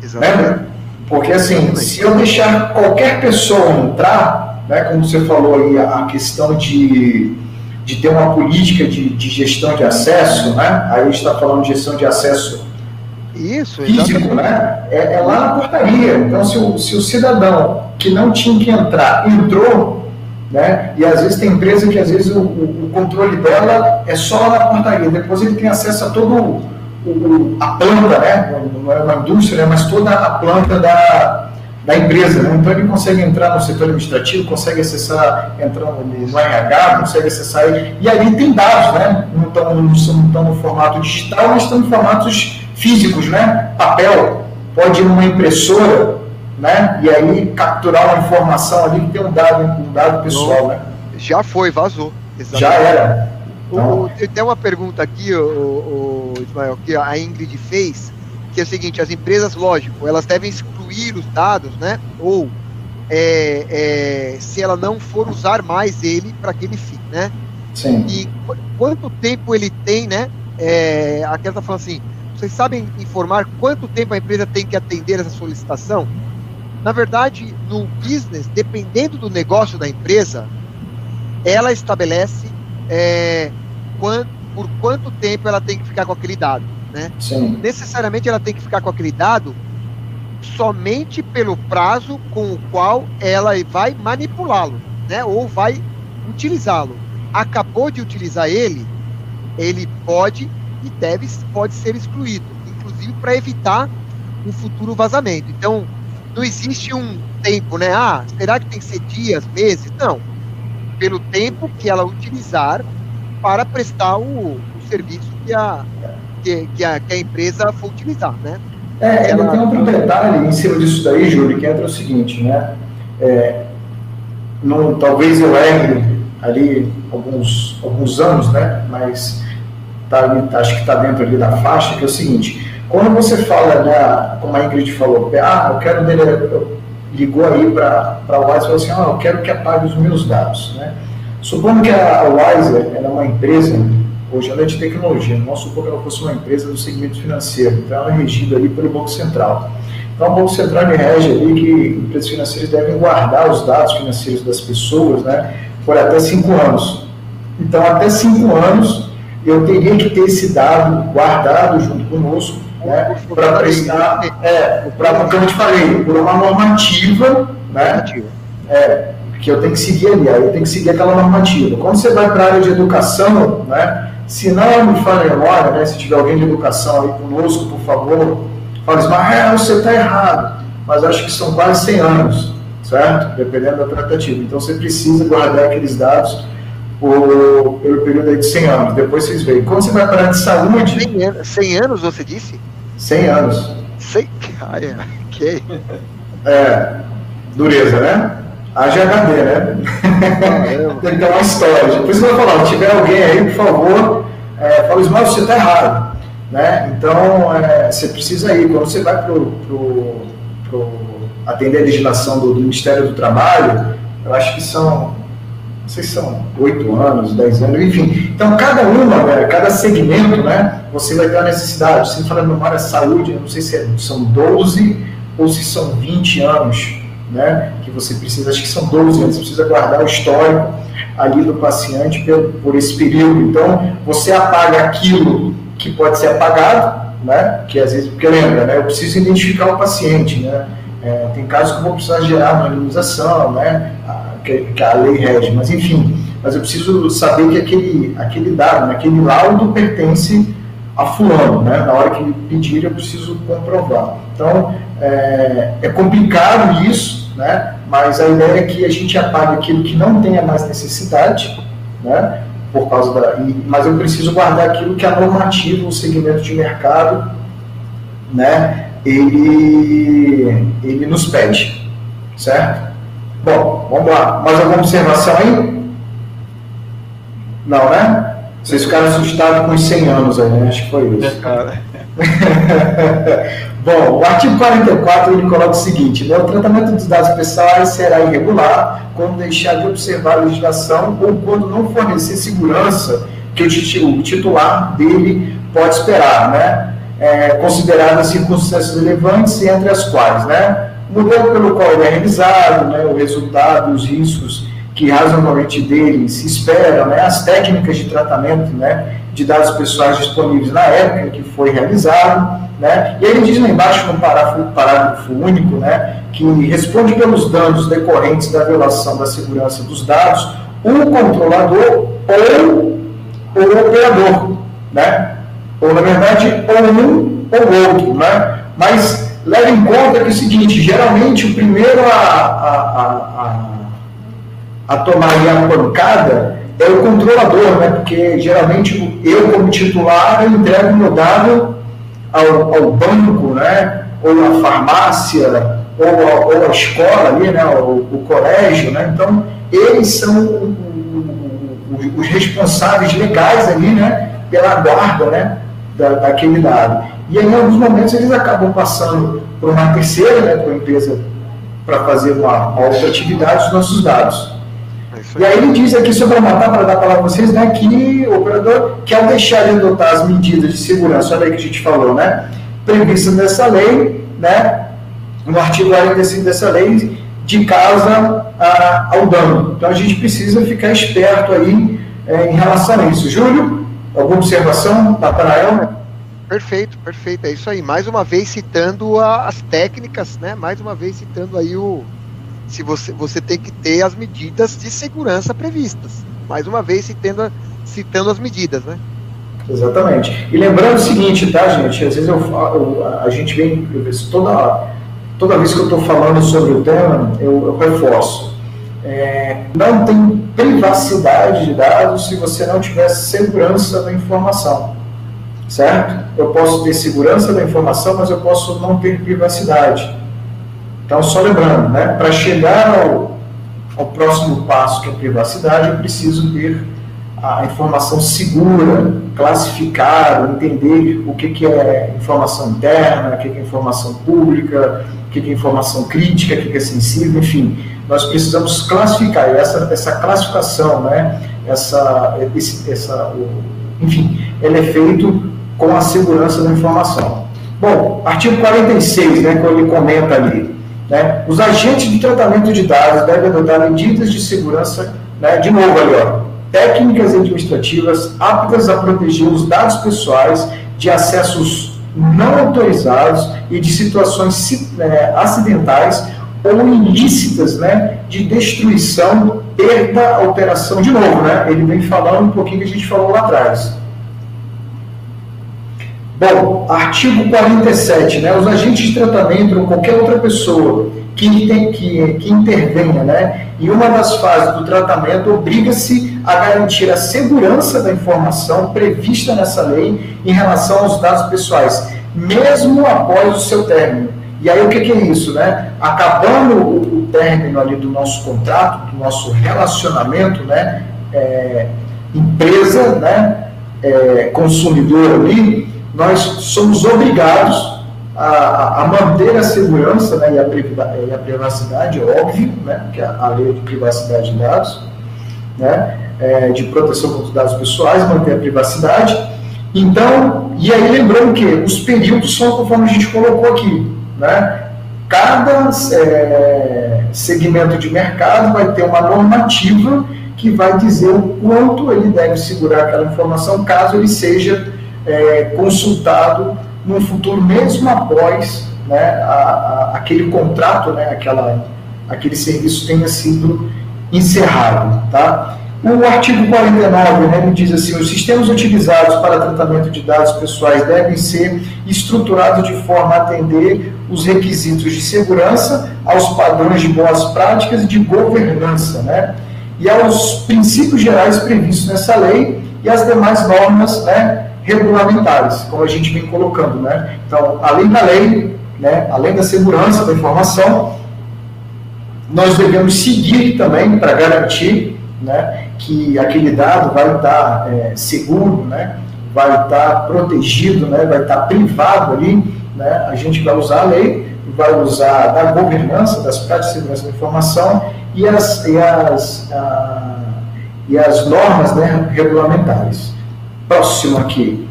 Exatamente. Né? Porque assim, se eu deixar qualquer pessoa entrar, né? Como você falou aí, a questão de de ter uma política de, de gestão de acesso, né? Aí a gente está falando de gestão de acesso isso, físico, né? É, é, lá na portaria. Então, se o, se o cidadão que não tinha que entrar entrou, né? E às vezes tem empresa que às vezes o, o, o controle dela é só lá na portaria. Depois ele tem acesso a todo o, a planta, né? Não é uma indústria, né? mas toda a planta da, da empresa. Né? Então ele consegue entrar no setor administrativo, consegue acessar, entrar no, no RH, consegue acessar. E ali tem dados, né? Não estão, não estão no formato digital, mas estão em formatos físicos, né? Papel. Pode ir numa impressora, né? E aí capturar uma informação ali que tem um dado, um dado pessoal, né? Já foi, vazou. Exatamente. Já era. Então... O, tem uma pergunta aqui, o, o, Ismael, que a Ingrid fez, que é o seguinte, as empresas, lógico, elas devem excluir os dados, né? Ou é, é, se ela não for usar mais ele para aquele fim, né? Sim. E quanto tempo ele tem, né? É, aqui ela está falando assim, vocês sabem informar quanto tempo a empresa tem que atender essa solicitação? Na verdade, no business, dependendo do negócio da empresa, ela estabelece é, quanto, por quanto tempo ela tem que ficar com aquele dado. Né? Sim. Necessariamente ela tem que ficar com aquele dado somente pelo prazo com o qual ela vai manipulá-lo, né? Ou vai utilizá-lo. Acabou de utilizar ele, ele pode e deve pode ser excluído, inclusive para evitar um futuro vazamento. Então, não existe um tempo, né? Ah, será que tem que ser dias, meses? Não. Pelo tempo que ela utilizar para prestar o, o serviço que a, que, que, a, que a empresa for utilizar, né? É, ela tem outro detalhe em cima disso daí, Júlio, que entra o seguinte, né? É, não, talvez eu erre ali alguns, alguns anos, né? Mas tá, acho que está dentro ali da faixa, que é o seguinte, quando você fala, né, como a Ingrid falou, ah, eu quero dele, ligou aí para a Wise e falou assim, ah, eu quero que apague os meus dados, né? Supondo que a Wiser é uma empresa, hoje ela é de tecnologia, vamos supor que ela fosse uma empresa do segmento financeiro, então ela é regida ali pelo Banco Central. Então o Banco Central rege ali que empresas financeiras devem guardar os dados financeiros das pessoas né, por até cinco anos. Então até cinco anos eu teria que ter esse dado guardado junto conosco, né, para prestar, é, para, como eu te falei, por uma normativa, né, é, que eu tenho que seguir ali, aí eu tenho que seguir aquela normativa. Quando você vai para a área de educação, né, se não me falha a memória, né, se tiver alguém de educação aí conosco, por favor, fala mas você está errado, mas acho que são quase 100 anos, certo? Dependendo da tratativa. Então você precisa guardar aqueles dados por, pelo período de 100 anos. Depois vocês veem. Quando você vai para a de saúde. 100 anos, 100 anos você disse? 100 anos. 100? Ah, é. Ok. É, dureza, né? Haja HD, né? Tem que ter uma história. Por isso que eu vou falar, se tiver alguém aí, por favor, é, fala, Ismael, você está errado. Né? Então, é, você precisa ir. Quando você vai para atender a legislação do, do Ministério do Trabalho, eu acho que são não sei se são oito anos, dez anos, enfim. Então, cada uma, né, cada segmento, né, você vai ter a necessidade. Se fala memória saúde, eu não sei se é, são 12 ou se são 20 anos, né, que você precisa, acho que são 12 anos, você precisa guardar o histórico ali do paciente por, por esse período. Então, você apaga aquilo que pode ser apagado, né, que às vezes, porque lembra, né, eu preciso identificar o paciente, né, é, tem casos que eu vou precisar gerar uma imunização, né, que, que a lei rege, mas enfim, mas eu preciso saber que aquele, aquele dado, né, aquele laudo pertence a fulano, né? Na hora que pedir, eu preciso comprovar. Então, é, é complicado isso, né? Mas a ideia é que a gente apague aquilo que não tenha mais necessidade, né? Por causa da, mas eu preciso guardar aquilo que a normativa, o segmento de mercado, né? Ele, ele nos pede, certo? Bom, vamos lá. Mais alguma observação aí? Não, né? Vocês ficaram assustados com os 100 anos aí, né? Acho que foi isso. Bom, o artigo 44 ele coloca o seguinte: né, o tratamento dos dados pessoais será irregular quando deixar de observar a legislação ou quando não fornecer segurança que o titular dele pode esperar, né? É, consideradas circunstâncias relevantes, entre as quais, né? O modelo pelo qual ele é realizado, né, o resultado, os riscos que razoavelmente dele se espera, né, as técnicas de tratamento né, de dados pessoais disponíveis na época que foi realizado, né, e ele diz lá embaixo no parágrafo, parágrafo único, né, que responde pelos danos decorrentes da violação da segurança dos dados o controlador ou o operador, né, ou na verdade ou um ou outro, né, mas leve em conta que é o seguinte, geralmente o primeiro a, a, a, a a tomar a pancada é o controlador, né? Porque geralmente eu, como titular, eu entrego meu dado ao, ao banco, né? Ou à farmácia, ou ou a escola ali, né? O, o, colégio, né? Então, eles são os responsáveis legais ali, né? Pela guarda, né? Da, daquele dado. E aí, em alguns momentos, eles acabam passando por uma terceira, né? Para a empresa para fazer uma, uma outra atividade os nossos dados. E aí ele diz aqui sobre a matar, para dar a palavra para vocês, né, que o operador, que ao deixar de adotar as medidas de segurança, olha aí que a gente falou, né, previstas nessa lei, né, no artigo 45 dessa lei, de causa a, ao dano. Então a gente precisa ficar esperto aí é, em relação a isso. Júlio, alguma observação da Parael? Perfeito, perfeito, é isso aí. Mais uma vez citando a, as técnicas, né? Mais uma vez citando aí o, se você, você tem que ter as medidas de segurança previstas. Mais uma vez, citando, citando as medidas, né? Exatamente. E lembrando o seguinte, tá, gente? Às vezes eu, eu a gente vem, toda, toda vez que eu estou falando sobre o tema, eu, eu reforço. É, não tem privacidade de dados se você não tiver segurança da informação. Certo? Eu posso ter segurança da informação, mas eu posso não ter privacidade. Então, só lembrando, né, para chegar ao, ao próximo passo, que é a privacidade, eu preciso ter a informação segura, classificar, entender o que, que é informação interna, o que, que é informação pública, o que, que é informação crítica, o que, que é sensível, enfim. Nós precisamos classificar, e essa, essa classificação, né, essa, esse, essa, enfim, ele é feito com a segurança da informação. Bom, artigo 46, né, que ele comenta ali. Né? Os agentes de tratamento de dados devem adotar medidas de segurança, né? de novo ali, ó, técnicas administrativas aptas a proteger os dados pessoais de acessos não autorizados e de situações né, acidentais ou ilícitas né, de destruição, perda, alteração. De novo, né, ele vem falando um pouquinho que a gente falou lá atrás. Bom, artigo 47, né, os agentes de tratamento ou qualquer outra pessoa que, tem, que, que intervenha né, em uma das fases do tratamento obriga-se a garantir a segurança da informação prevista nessa lei em relação aos dados pessoais, mesmo após o seu término. E aí o que, que é isso? Né? Acabando o, término ali do nosso contrato, do nosso relacionamento, né, é, empresa, né, é, consumidor ali, nós somos obrigados a, a manter a segurança né, e, a, e, a, privacidade, óbvio, né, que é a lei de privacidade de dados, né, é, de proteção contra dados pessoais, manter a privacidade. Então, e aí lembrando que os períodos são conforme a gente colocou aqui, né? Cada é, segmento de mercado vai ter uma normativa que vai dizer o quanto ele deve segurar aquela informação caso ele seja é, consultado no futuro, mesmo após né, a, a, aquele contrato, né, aquela, aquele serviço tenha sido encerrado. Tá? O artigo 49 né, ele diz assim: os sistemas utilizados para tratamento de dados pessoais devem ser estruturados de forma a atender os requisitos de segurança, aos padrões de boas práticas e de governança, né, e aos princípios gerais previstos nessa lei e as demais normas né, regulamentares, como a gente vem colocando. Né. Então, além da lei, né, além da segurança da informação, nós devemos seguir também para garantir né, que aquele dado vai estar é, seguro, né, vai estar protegido, né, vai estar privado ali, né, a gente vai usar a lei, vai usar da governança, das práticas de segurança da informação e as, e as, a, e as normas né, regulamentares. Próximo aqui.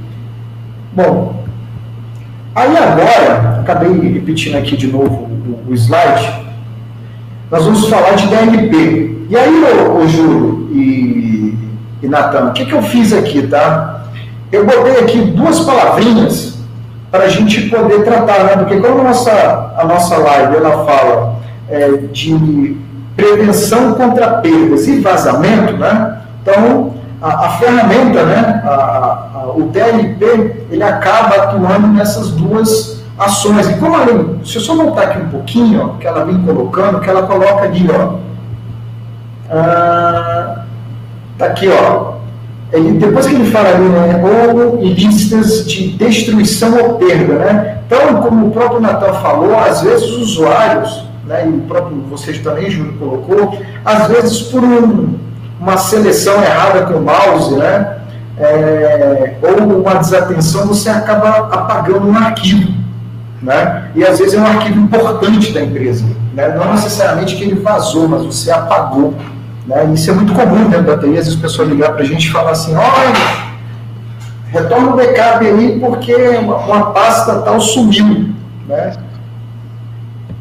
Bom, aí agora, acabei repetindo aqui de novo o, o slide, nós vamos falar de DLP. E aí, ô, Júlio e, e Natan, o que, que eu fiz aqui, tá? Eu botei aqui duas palavrinhas para a gente poder tratar, né? Porque como a nossa, a nossa live ela fala é, de prevenção contra perdas e vazamento, né? Então, a, a ferramenta, né? A, a, o DLP, ele acaba atuando nessas duas ações. E como ela, se eu só voltar aqui um pouquinho, ó, que ela vem colocando, que ela coloca ali, ó, ah, tá aqui, ó. Ele, depois que ele fala ali, né, ou ilícitas de destruição ou perda, né? Então, como o próprio Natan falou, às vezes os usuários, né, e o próprio vocês também, Júlio, colocou, às vezes por um, uma seleção errada com o mouse, né, é, ou uma desatenção, você acaba apagando um arquivo, né? E às vezes é um arquivo importante da empresa, né? Não necessariamente que ele vazou, mas você apagou. Né? Isso é muito comum dentro da TI, às vezes as pessoas ligar para a gente e falar assim, olha, retorna o backup aí porque uma, uma pasta tal sumiu. Né?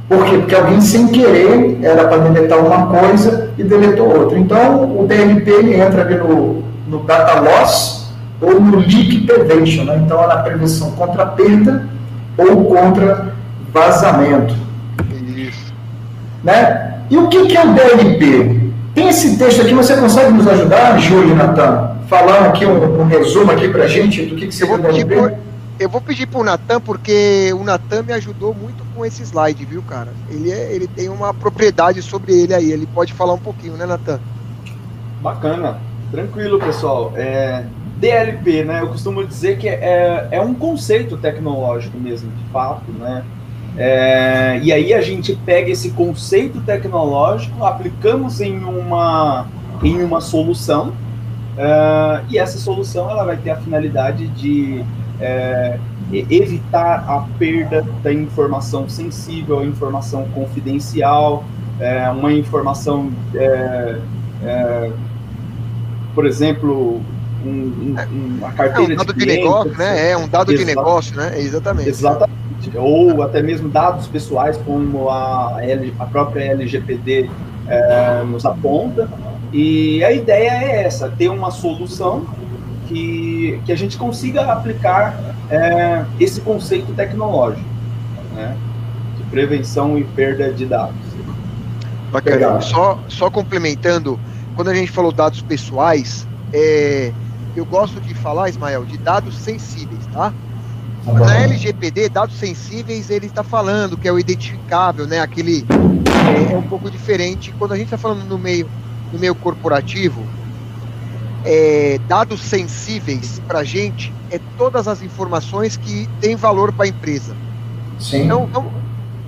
Por quê? Porque alguém sem querer era para deletar uma coisa e deletou outra. Então o DLP entra ali no, no data loss ou no leak prevention. Né? Então é na prevenção contra perda ou contra vazamento. Isso. Né? E o que, que é o DLP? Tem esse texto aqui, você consegue nos ajudar, Júlio e Natan? Falando aqui um, um resumo aqui pra gente do que, que seria pedir por, Eu vou pedir pro Natan, porque o Natan me ajudou muito com esse slide, viu, cara? Ele, é, ele tem uma propriedade sobre ele aí, ele pode falar um pouquinho, né, Natan? Bacana, tranquilo, pessoal. É, DLP, né? Eu costumo dizer que é, é um conceito tecnológico mesmo, de fato, né? É, e aí a gente pega esse conceito tecnológico, aplicamos em uma, em uma solução, é, e essa solução ela vai ter a finalidade de é, evitar a perda da informação sensível, informação confidencial, é, uma informação, é, é, por exemplo, um, um, uma carteira é um dado de, de negócio, né? É um dado de negócio, né? Exatamente. Exatamente ou até mesmo dados pessoais, como a, L, a própria LGPD é, nos aponta. E a ideia é essa: ter uma solução que, que a gente consiga aplicar é, esse conceito tecnológico né, de prevenção e perda de dados. Bacana. Só, só complementando, quando a gente falou dados pessoais, é, eu gosto de falar, Ismael, de dados sensíveis, tá? Na LGPD, dados sensíveis, ele está falando que é o identificável, né? Aquele é, é um pouco diferente. Quando a gente está falando no meio, no meio corporativo, é, dados sensíveis para a gente é todas as informações que têm valor para a empresa. Sim. Então, então,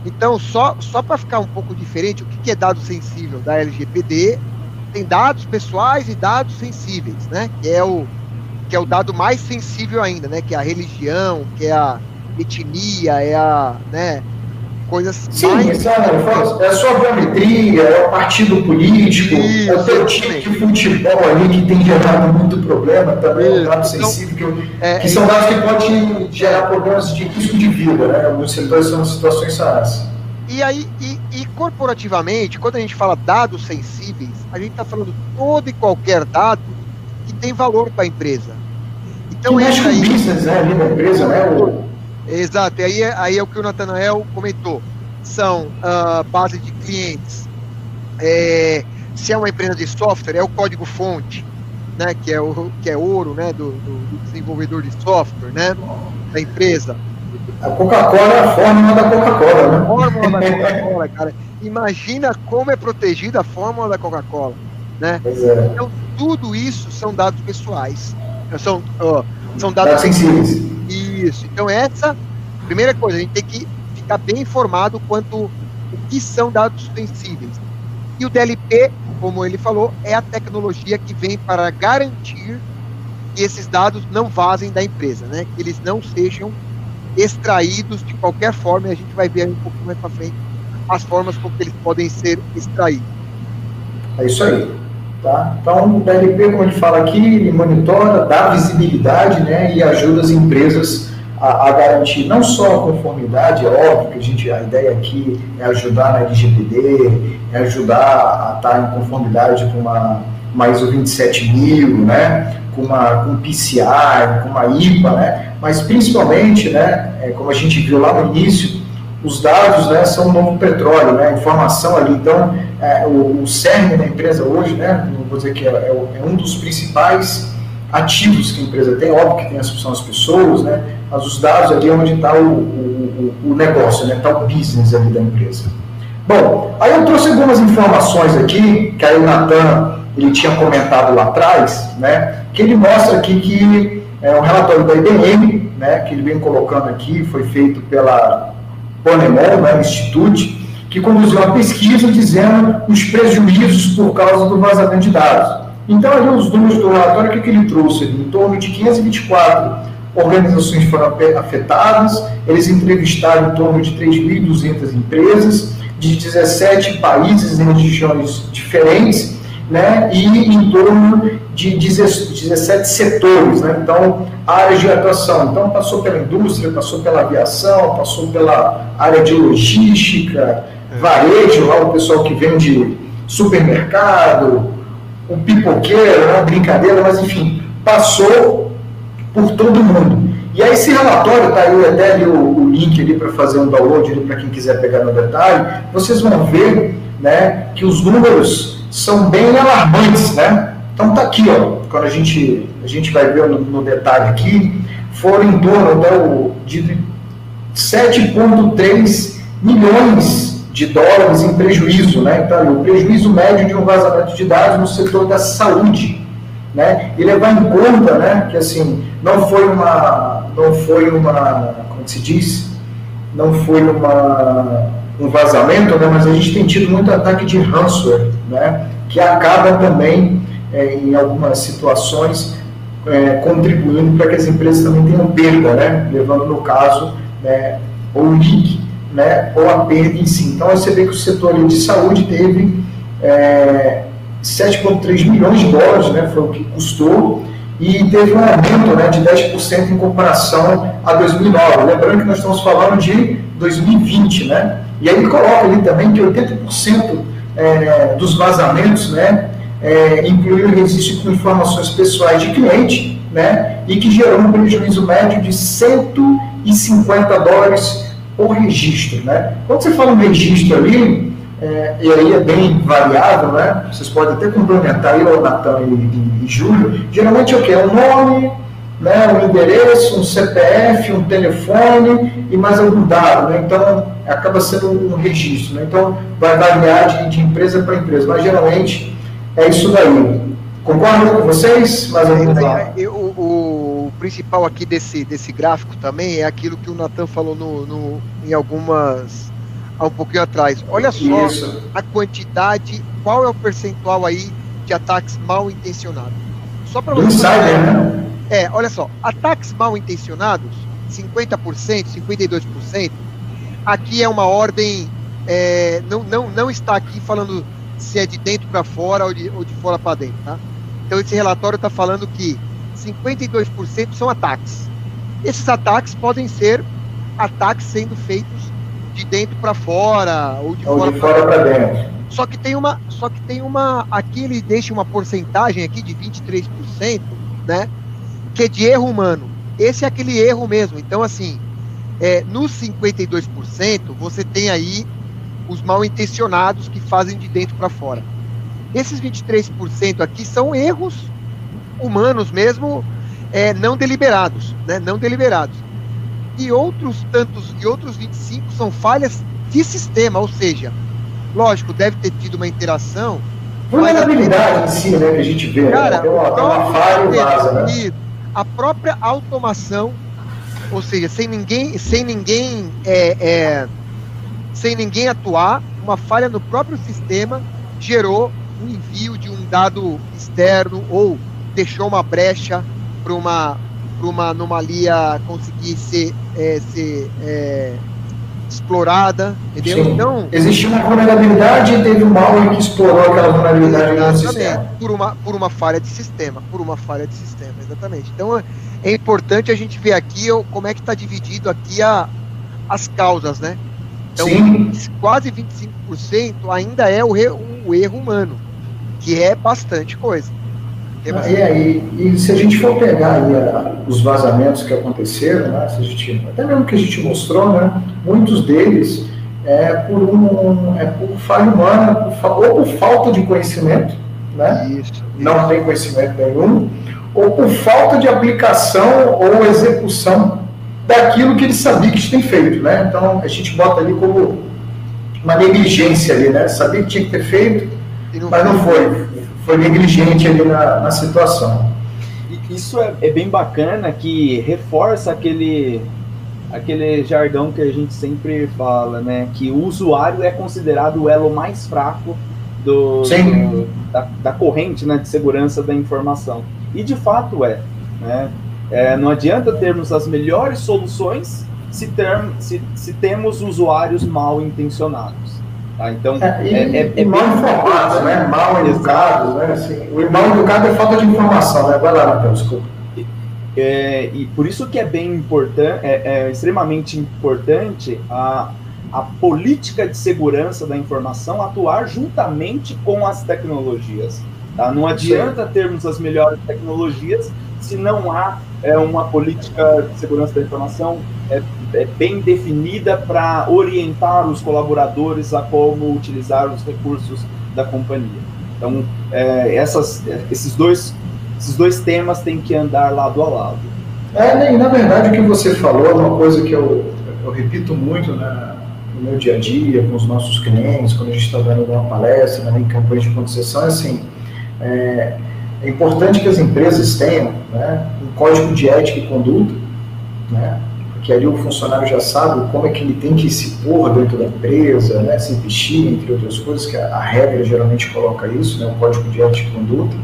então só, só para ficar um pouco diferente, o que, que é dado sensível da LGPD? Tem dados pessoais e dados sensíveis, né? Que é o que é o dado mais sensível ainda, né? Que é a religião, que é a etnia, é a, né? Coisas Sim, mais... é, é a sua biometria, é o partido político, Isso, é o teu time de futebol ali que tem gerado muito problema também, é um dado então, sensível, que, é, que são dados que podem gerar problemas de risco de vida, né? Algumas situações são situações sérias. E aí, e, e, corporativamente, quando a gente fala dados sensíveis, a gente está falando todo e qualquer dado que tem valor para a empresa. Então, que mexe com aí, business, né, ali na empresa, né? O... Exato, e aí, é, aí é o que o Natanael comentou. São uh, base de clientes, é, Se é uma empresa de software, é o código-fonte, né, que é o que é ouro, né, do, do, do desenvolvedor de software, né, da empresa. A Coca-Cola é a fórmula da Coca-Cola, né? A fórmula da Coca-Cola, cara. Imagina como é protegida a fórmula da Coca-Cola, né? É. Então, tudo isso são dados pessoais. São, ó, são dados, dados sensíveis. Isso. Então, essa, primeira coisa, a gente tem que ficar bem informado quanto o que são dados sensíveis. E o DLP, como ele falou, é a tecnologia que vem para garantir que esses dados não vazem da empresa, né? Que eles não sejam extraídos de qualquer forma, e a gente vai ver um pouco mais para frente as formas como eles podem ser extraídos. É isso aí. Tá? Então, o DLP, como ele fala aqui, ele monitora, dá visibilidade né, e ajuda as empresas a, a, garantir não só a conformidade, é óbvio que a, gente, a ideia aqui é ajudar na LGPD, é ajudar a estar em conformidade com uma, uma ISO 27000, né, com uma com PCI, com uma IPA, né, mas principalmente, né, é, como a gente viu lá no início, os dados né, são o novo petróleo, né, informação ali. Então, é, o, o cerne da empresa hoje, né, não vou dizer que é, é, é, um dos principais ativos que a empresa tem, óbvio que tem as, são as pessoas, né, mas os dados ali é onde está o, o, o, negócio, né, está o business ali da empresa. Bom, aí eu trouxe algumas informações aqui, que aí o Natan ele tinha comentado lá atrás, né, que ele mostra aqui que é um relatório da IBM, né, que ele vem colocando aqui, foi feito pela Ponemon, né, Institute, que conduziu uma pesquisa dizendo os prejuízos por causa do vazamento de dados. Então, ali os números do relatório, o que, que ele trouxe? Em torno de 524 organizações foram afetadas, eles entrevistaram em torno de 3.200 empresas, de 17 países em regiões diferentes, né, e em torno de 17 setores, né, então, áreas de atuação. Então, passou pela indústria, passou pela aviação, passou pela área de logística, varejo, lá o pessoal que vende supermercado, o pipoqueiro, né, brincadeira, mas enfim, passou por todo mundo. E aí esse relatório, tá aí até ali o, o link ali para fazer um download para quem quiser pegar no detalhe, vocês vão ver né, que os números são bem alarmantes, né? Então tá aqui, ó, quando a gente, a gente vai ver no, no detalhe aqui, foram em torno né, de 7,3 milhões de dólares em prejuízo, né? Então, o prejuízo médio de um vazamento de dados no setor da saúde, né? E levar em conta, né, que assim, não foi uma, não foi uma, como se diz, não foi uma um vazamento, né, mas a gente tem tido muito ataque de ransomware, né, que acaba também, é, em algumas situações, é, contribuindo para que as empresas também tenham perda, né, levando, no caso, né, ou leak, né, ou a perda em si. Então, você vê que o setor de saúde teve é, 7,3 milhões de dólares, né, foi o que custou, e teve um aumento né, de 10% em comparação a 2009. Lembrando que nós estamos falando de 2020, né? E aí coloca ali também que 80% é, dos vazamentos né, é, incluíram registro com informações pessoais de cliente né, e que gerou um prejuízo médio de 150 dólares por registro. Né? Quando você fala um registro ali, é, e aí é bem variável, né? vocês podem até complementar aí, o Natan e, e, Júlio, geralmente é o que? É o nome, né, um endereço, um CPF, um telefone e mais algum dado. Né? Então, acaba sendo um registro. Né? Então, vai variar de, de empresa para empresa, mas geralmente é isso daí. Concordo com vocês? Mas eu, o, o, principal aqui desse, desse gráfico também é aquilo que o Natan falou no, no, em algumas. Há um pouquinho atrás. Olha só isso. a quantidade, qual é o percentual aí de ataques mal intencionados. Só para você. Insider, né? É, olha só, ataques mal intencionados, 50%, 52%, aqui é uma ordem, é, não, não, não está aqui falando se é de dentro para fora ou de, ou de fora para dentro, tá? Então esse relatório está falando que 52% são ataques. Esses ataques podem ser ataques sendo feitos de dentro para fora ou de ou fora para dentro. Só que tem uma, só que tem uma, aqui ele deixa uma porcentagem aqui de 23%, né? que é de erro humano. Esse é aquele erro mesmo. Então, assim, é, nos 52%, você tem aí os mal intencionados que fazem de dentro para fora. Esses 23% aqui são erros humanos mesmo, é, não deliberados, né? Não deliberados. E outros tantos, e outros 25 são falhas de sistema, ou seja, lógico, deve ter tido uma interação. Vulnerabilidade em si, né, que a gente vê. Né? Cara, né? uma, uma falha vaza, né? A própria automação, ou seja, sem ninguém, sem ninguém, é, é, sem ninguém atuar, uma falha no próprio sistema gerou um envio de um dado externo ou deixou uma brecha para uma, uma anomalia conseguir ser, é, ser é, explorada, entendeu? Sim. Então, existiu uma vulnerabilidade e teve um malware que explorou aquela vulnerabilidade no sistema. Por uma, por uma falha de sistema, por uma falha de sistema, exatamente. Então, é importante a gente ver aqui como é que está dividido aqui a, as causas, né? Então, Sim. quase 25% ainda é o, re, o erro humano, que é bastante coisa. Ah, e aí, e se a gente for pegar a, os vazamentos que aconteceram, né, se a gente, até mesmo que a gente mostrou, né, muitos deles é por, um, é por falha humana, por, ou por falta de conhecimento, né, isso, isso. não tem conhecimento nenhum, ou por falta de aplicação ou execução daquilo que ele sabia que tem feito. Né? Então, a gente bota ali como uma negligência ali, né? Sabia que tinha que ter feito, mas não foi foi negligente ali na, na situação. Isso é, é, bem bacana que reforça aquele, aquele jargão que a gente sempre fala, né? Que o usuário é considerado o elo mais fraco do, do da, da, corrente né, de segurança da informação. E de fato é. Né? é não adianta termos as melhores soluções se, ter, se, se temos usuários mal intencionados. Tá? Então, é, e, é, é, é mal informados, né? mal educados. Né? Assim, o mal educado é falta de informação. Né? Vai lá, Matheus, desculpa. É, e por isso que é bem importante, é, é, extremamente importante a, a política de segurança da informação atuar juntamente com as tecnologias. Tá? Não adianta termos as melhores tecnologias se não há é, uma política de segurança da informação é, bem definida para orientar os colaboradores a como utilizar os recursos da companhia. Então, é, essas, esses, dois, esses dois temas têm que andar lado a lado. É, na verdade o que você falou é uma coisa que eu, eu repito muito né, no meu dia a dia, com os nossos clientes, quando a gente está dando uma palestra, né, em campanha de concessão, é assim, é, é importante que as empresas tenham né, um código de ética e conduta, né, porque ali o funcionário já sabe como é que ele tem que se pôr dentro da empresa, né, se vestir, entre outras coisas, que a, a regra geralmente coloca isso, né, o código de ética e conduta.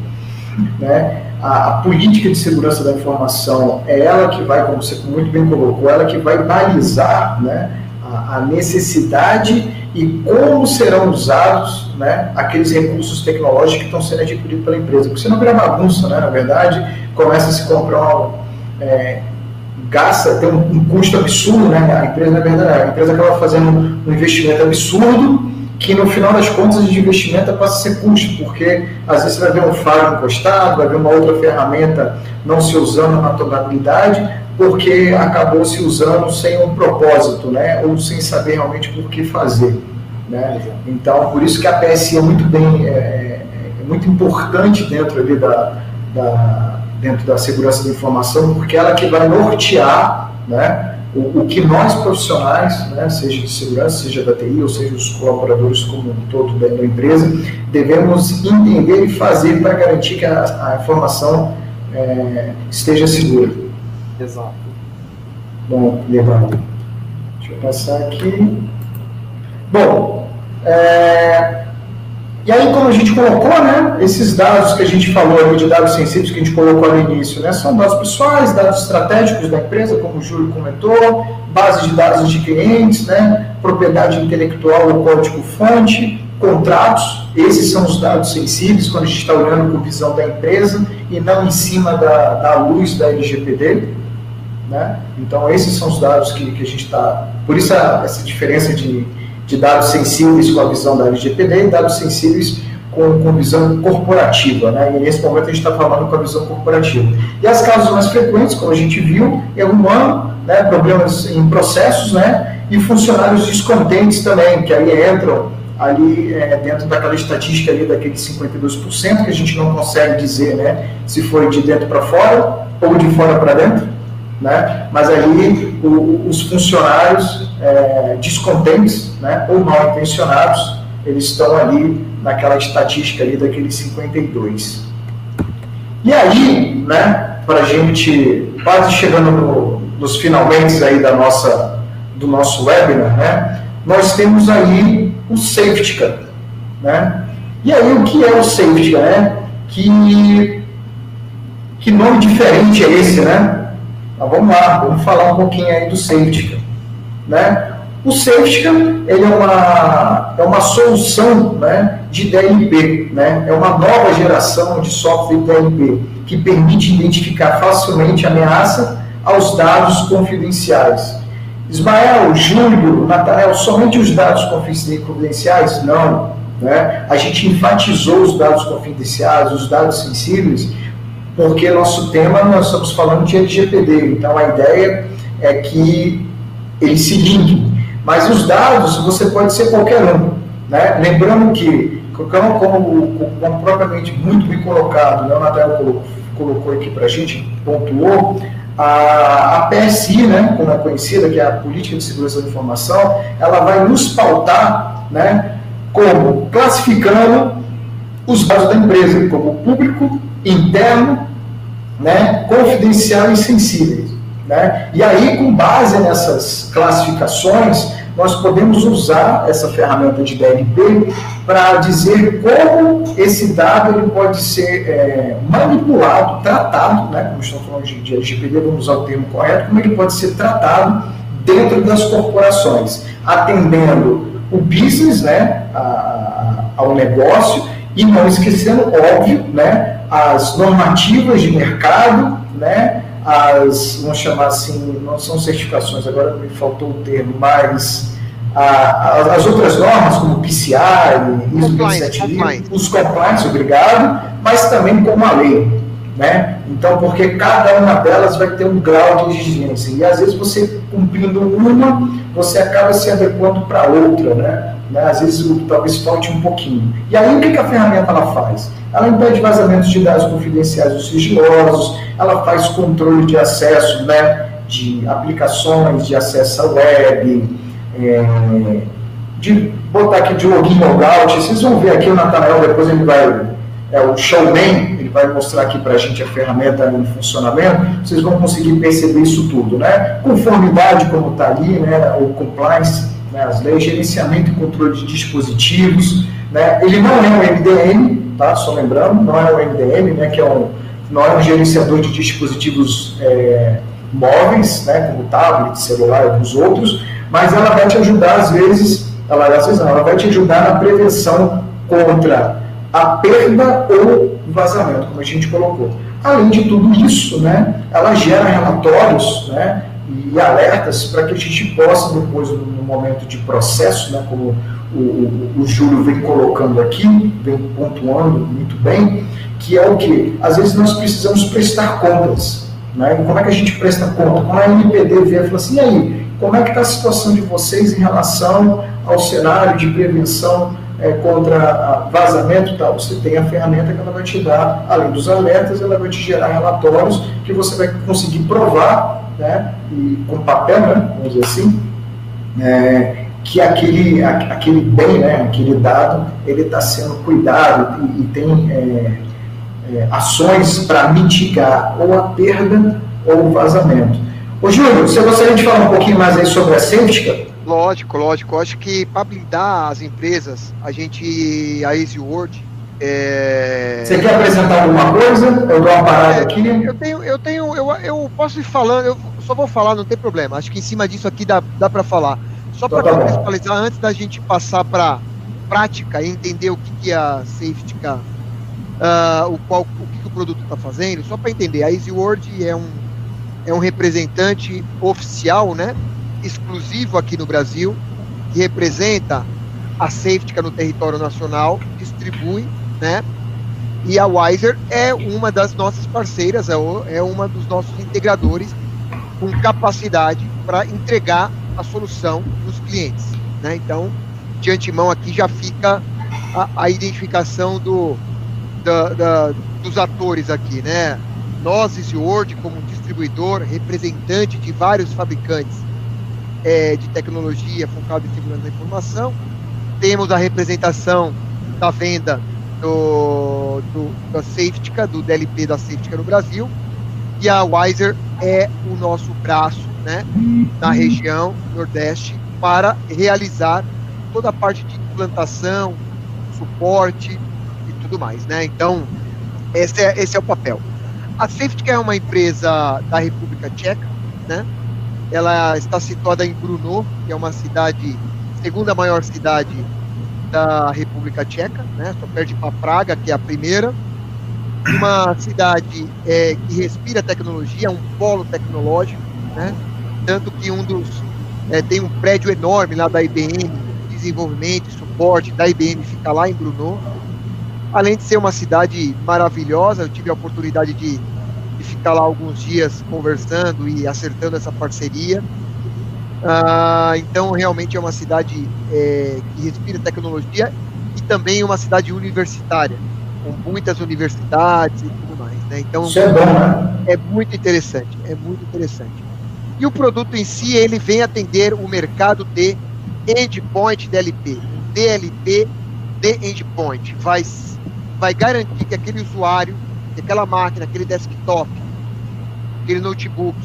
Né, a, a, política de segurança da informação é ela que vai, como você muito bem colocou, ela que vai balizar né, a, a necessidade e como serão usados né, aqueles recursos tecnológicos que estão sendo adquiridos pela empresa. Porque senão vira bagunça, né, na verdade, começa a se comprar é, gasta, tem um, um, custo absurdo, né? A empresa, na verdade, a empresa acaba fazendo um investimento absurdo que no final das contas de investimento passa a ser custo, porque às vezes vai ver um faro encostado, vai ver uma outra ferramenta não se usando na totalidade, porque acabou se usando sem um propósito, né? Ou sem saber realmente por que fazer. Né? Então, por isso que a PSI é muito bem, é, é, é muito importante dentro ali da, da dentro da segurança da informação, porque ela que vai nortear né, o, o, que nós profissionais, né, seja de segurança, seja da TI, ou seja os colaboradores como um todo da, empresa, devemos entender e fazer para garantir que a, a informação é, esteja segura. Exato. Bom, legal. Deixa eu passar aqui. Bom, é, e aí, como a gente colocou, né, esses dados que a gente falou ali, de dados sensíveis que a gente colocou no início, né, são dados pessoais, dados estratégicos da empresa, como o Júlio comentou, base de dados de clientes, né, propriedade intelectual ou código-fonte, contratos, esses são os dados sensíveis quando a gente está olhando com visão da empresa e não em cima da, da luz da LGPD. Né? Então, esses são os dados que, que a gente está. Por isso, a, essa diferença de de dados sensíveis com a visão da LGPD e dados sensíveis com, com visão corporativa, né? E nesse momento a gente está falando com a visão corporativa. E as causas mais frequentes, como a gente viu, é humano, né? Problemas em processos, né? E funcionários descontentes também, que aí entram ali é, dentro daquela estatística ali daqueles 52% que a gente não consegue dizer né, se foi de dentro para fora ou de fora para dentro, né? mas ali o, os funcionários é, descontentes né, ou mal intencionados, eles estão ali naquela estatística ali daqueles 52. E aí, né, para a gente quase chegando no, nos finalmente aí da nossa, do nosso webinar, né, nós temos aí o safety car, né? E aí o que é o safety car, né? Que, que nome diferente é esse, né? Mas vamos lá, vamos falar um pouquinho aí do safety car, né? O safety car, ele é uma, é uma solução né, de DLP, né? É uma nova geração de software DLP que permite identificar facilmente ameaça aos dados confidenciais Ismael, Júlio, Natanael, somente os dados confidenciais? Não. Né? A gente enfatizou os dados confidenciais, os dados sensíveis, porque nosso tema nós estamos falando de LGPD, então a ideia é que eles se linkem. Mas os dados, você pode ser qualquer um. Né? Lembrando que, como, como, como propriamente muito bem colocado, né? o Natal colocou, colocou aqui para a gente, pontuou, a, a PSI, né, como é conhecida, que é a Política de Segurança da Informação, ela vai nos pautar né, como classificando os dados da empresa como público, interno, né, confidencial e sensíveis. Né? E aí, com base nessas classificações, nós podemos usar essa ferramenta de DLP para dizer como esse dado ele pode ser é, manipulado, tratado, né, como estamos falando de, LGPD, vamos usar o termo correto, como ele pode ser tratado dentro das corporações, atendendo o business né, a, ao negócio e não esquecendo, óbvio, né, as normativas de mercado, né, as, vamos chamar assim, não são certificações, agora me faltou o termo, mas a, as outras normas, como o PCI, ISO 27000, os compliance, obrigado, mas também como a lei. Né? Então, porque cada uma delas vai ter um grau de exigência. E às vezes você cumprindo uma, você acaba se adequando para outra. Né? Né? Às vezes talvez falte um pouquinho. E aí o que, a ferramenta ela faz? Ela impede vazamentos de dados confidenciais ou sigilosos, ela faz controle de acesso né, de aplicações, de acesso à web, é, de botar aqui de login logout. Vocês vão ver aqui o Natanael, depois ele vai, é o showman, ele vai mostrar aqui para a gente a ferramenta no funcionamento. Vocês vão conseguir perceber isso tudo, né? Conformidade, como está ali, né? O compliance, né? as leis, gerenciamento e controle de dispositivos. Né? Ele não é um MDM, tá? Só lembrando, não é um MDM, né? Que é um, não é um gerenciador de dispositivos é, móveis, né? Como tablet, celular e alguns outros mas ela vai te ajudar, às vezes, ela, às vezes não, ela vai te ajudar na prevenção contra a perda ou vazamento, como a gente colocou. Além de tudo isso, né, ela gera relatórios né, e alertas para que a gente possa, depois, no momento de processo, né, como o, o, o Júlio vem colocando aqui, vem pontuando muito bem, que é o que? Às vezes nós precisamos prestar contas. Né? E como é que a gente presta conta? Quando a NPD vem e fala assim, e aí, como é que está a situação de vocês em relação ao cenário de prevenção é, contra vazamento tal? Você tem a ferramenta que ela vai te dar, além dos alertas, ela vai te gerar relatórios que você vai conseguir provar, né, e, com papel, né, vamos dizer assim, é, que aquele, aquele bem, né, aquele dado, ele está sendo cuidado e, e tem é, é ações para mitigar ou a perda ou o vazamento. Ô Júlio, você gostaria de falar um pouquinho mais aí sobre a Safetica? Lógico, lógico. Eu acho que para blindar as empresas, a gente, a Easy Word, é... Você quer apresentar alguma coisa? Eu dou uma parada é, aqui. Eu tenho, eu tenho, eu, eu posso ir falando, eu só vou falar, não tem problema. Acho que em cima disso aqui dá, dá para falar. Só para então tá contextualizar, antes da gente passar para prática e entender o que, que é a Safety uh, o, qual, o que, que o produto está fazendo, só para entender, a Easy Word é um é um representante oficial, né, exclusivo aqui no Brasil, que representa a Safetica no território nacional, distribui, né, e a Wiser é uma das nossas parceiras, é, o, é uma dos nossos integradores com capacidade para entregar a solução dos clientes, né, então de antemão aqui já fica a, a identificação do, da, da, dos atores aqui, né? Nós, Word, como distribuidor, representante de vários fabricantes é, de tecnologia focado em segurança da informação, temos a representação da venda do, do, da Safetica, do DLP da Safetica no Brasil, e a Wiser é o nosso braço né, na região Nordeste para realizar toda a parte de implantação, suporte e tudo mais. Né? Então, esse é, esse é o papel. A Safetica é uma empresa da República Tcheca, né? ela está situada em Brno, que é uma cidade, segunda maior cidade da República Tcheca, né? Só perde para Praga, que é a primeira. Uma cidade é, que respira tecnologia, um polo tecnológico, né? Tanto que um dos é, tem um prédio enorme lá da IBM, desenvolvimento e suporte da IBM fica lá em Brno. Além de ser uma cidade maravilhosa, eu tive a oportunidade de, de ficar lá alguns dias conversando e acertando essa parceria. Ah, então, realmente é uma cidade é, que respira tecnologia e também uma cidade universitária, com muitas universidades e tudo mais. Né? Então, Isso é bom, né? É muito interessante, é muito interessante. E o produto em si, ele vem atender o mercado de endpoint DLP. DLP de endpoint. Vai, vai garantir que aquele usuário, que aquela máquina, aquele desktop, aquele notebook,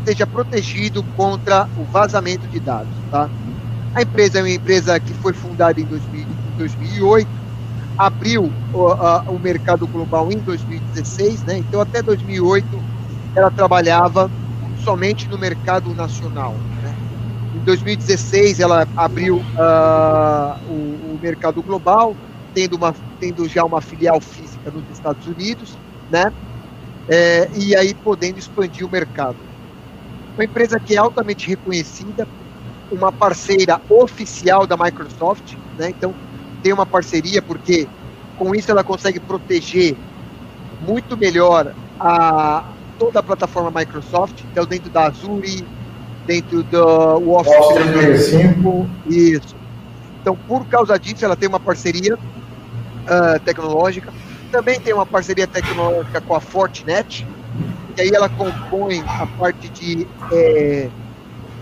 esteja protegido contra o vazamento de dados. Tá? A empresa é uma empresa que foi fundada em 2000, 2008, abriu o, a, o, mercado global em 2016, né? então até 2008 ela trabalhava somente no mercado nacional. Né? Em 2016 ela abriu uh, o, o, mercado global, tendo, uma, tendo já uma filial física nos Estados Unidos, né? É, e aí podendo expandir o mercado uma empresa que é altamente reconhecida, uma parceira oficial da Microsoft, né? Então tem uma parceria porque com isso ela consegue proteger muito melhor a toda a plataforma Microsoft, então dentro da Azure, dentro do Office 365, isso. Então por causa disso ela tem uma parceria uh, tecnológica, também tem uma parceria tecnológica com a Fortinet, e aí ela compõe a parte de é,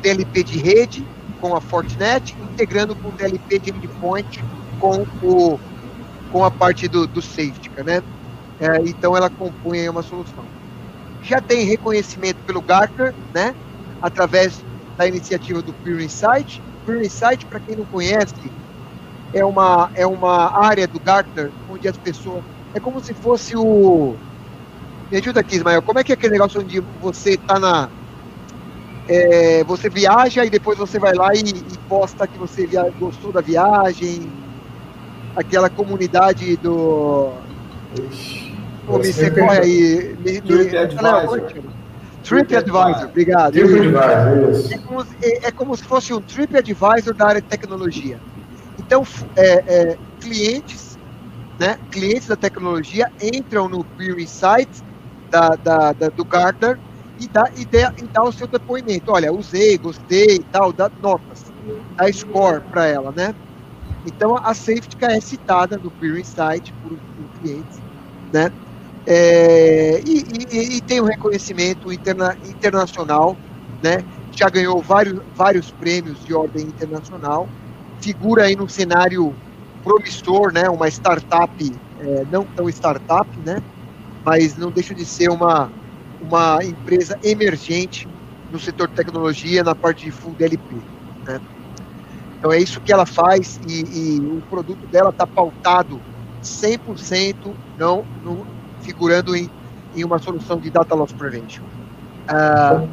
DLP de rede com a Fortinet, integrando com o DLP de endpoint com, o, com a parte do, do safety, né? É, então ela compõe uma solução. Já tem reconhecimento pelo Gartner, né? Através da iniciativa do Pure Insight. Pure Insight, para quem não conhece, é uma, é uma área do Gartner onde as pessoas. É como se fosse o me ajuda aqui, Ismael. Como é que é aquele negócio onde você tá na. É, você viaja e depois você vai lá e, e posta que você via, gostou da viagem? Aquela comunidade do. Pô, me secorre aí. Me, Trip me, Advisor. Trip Advisor, obrigado. Trip Advisor, isso. É como, é, é como, se fosse um Trip Advisor da área de tecnologia. Então, é, é, clientes, né, clientes da tecnologia entram no Peer Insights da, da, da do Gartner e dá, e, dá, e dá o seu depoimento. Olha, usei, gostei e tal, dá notas, dá score para ela, né? Então a safety é citada no Peer Insight por, por clientes, né? É, e, e, e, tem um reconhecimento interna, internacional, né? Já ganhou vários, vários prêmios de ordem internacional, figura aí num cenário promissor, né? Uma startup, é, não tão startup, né? Mas não deixa de ser uma, uma empresa emergente no setor de tecnologia, na parte de full DLP. Né? Então é isso que ela faz e, e o produto dela está pautado 100% não no, figurando em, em uma solução de data loss prevention. Ah,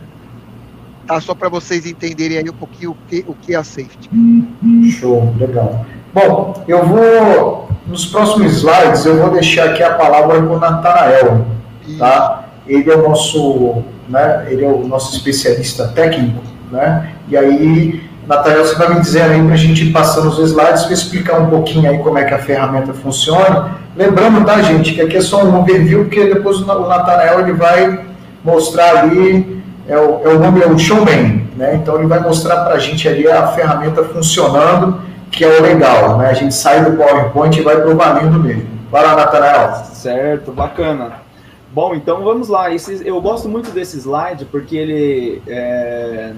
tá só para vocês entenderem aí um pouquinho o que, o que é a safety. Show, legal. Bom, eu vou, nos próximos slides, eu vou deixar aqui a palavra com o Natanael, tá? Ele é o nosso, né, ele é o nosso especialista técnico, né? E aí, Natanael, você vai me dizer aí para a gente ir passando os slides para explicar um pouquinho aí como é que a ferramenta funciona. Lembrando, tá, gente, que aqui é só um overview, porque depois o Natanael ele vai mostrar ali, é o, é o nome, é o showman, né? Então ele vai mostrar para a gente ali a ferramenta funcionando que é o legal, né? A gente sai do PowerPoint e vai para o valendo mesmo. Vai lá, Natanael. Certo, bacana. Bom, então vamos lá. Esse, eu gosto muito desse slide porque ele é,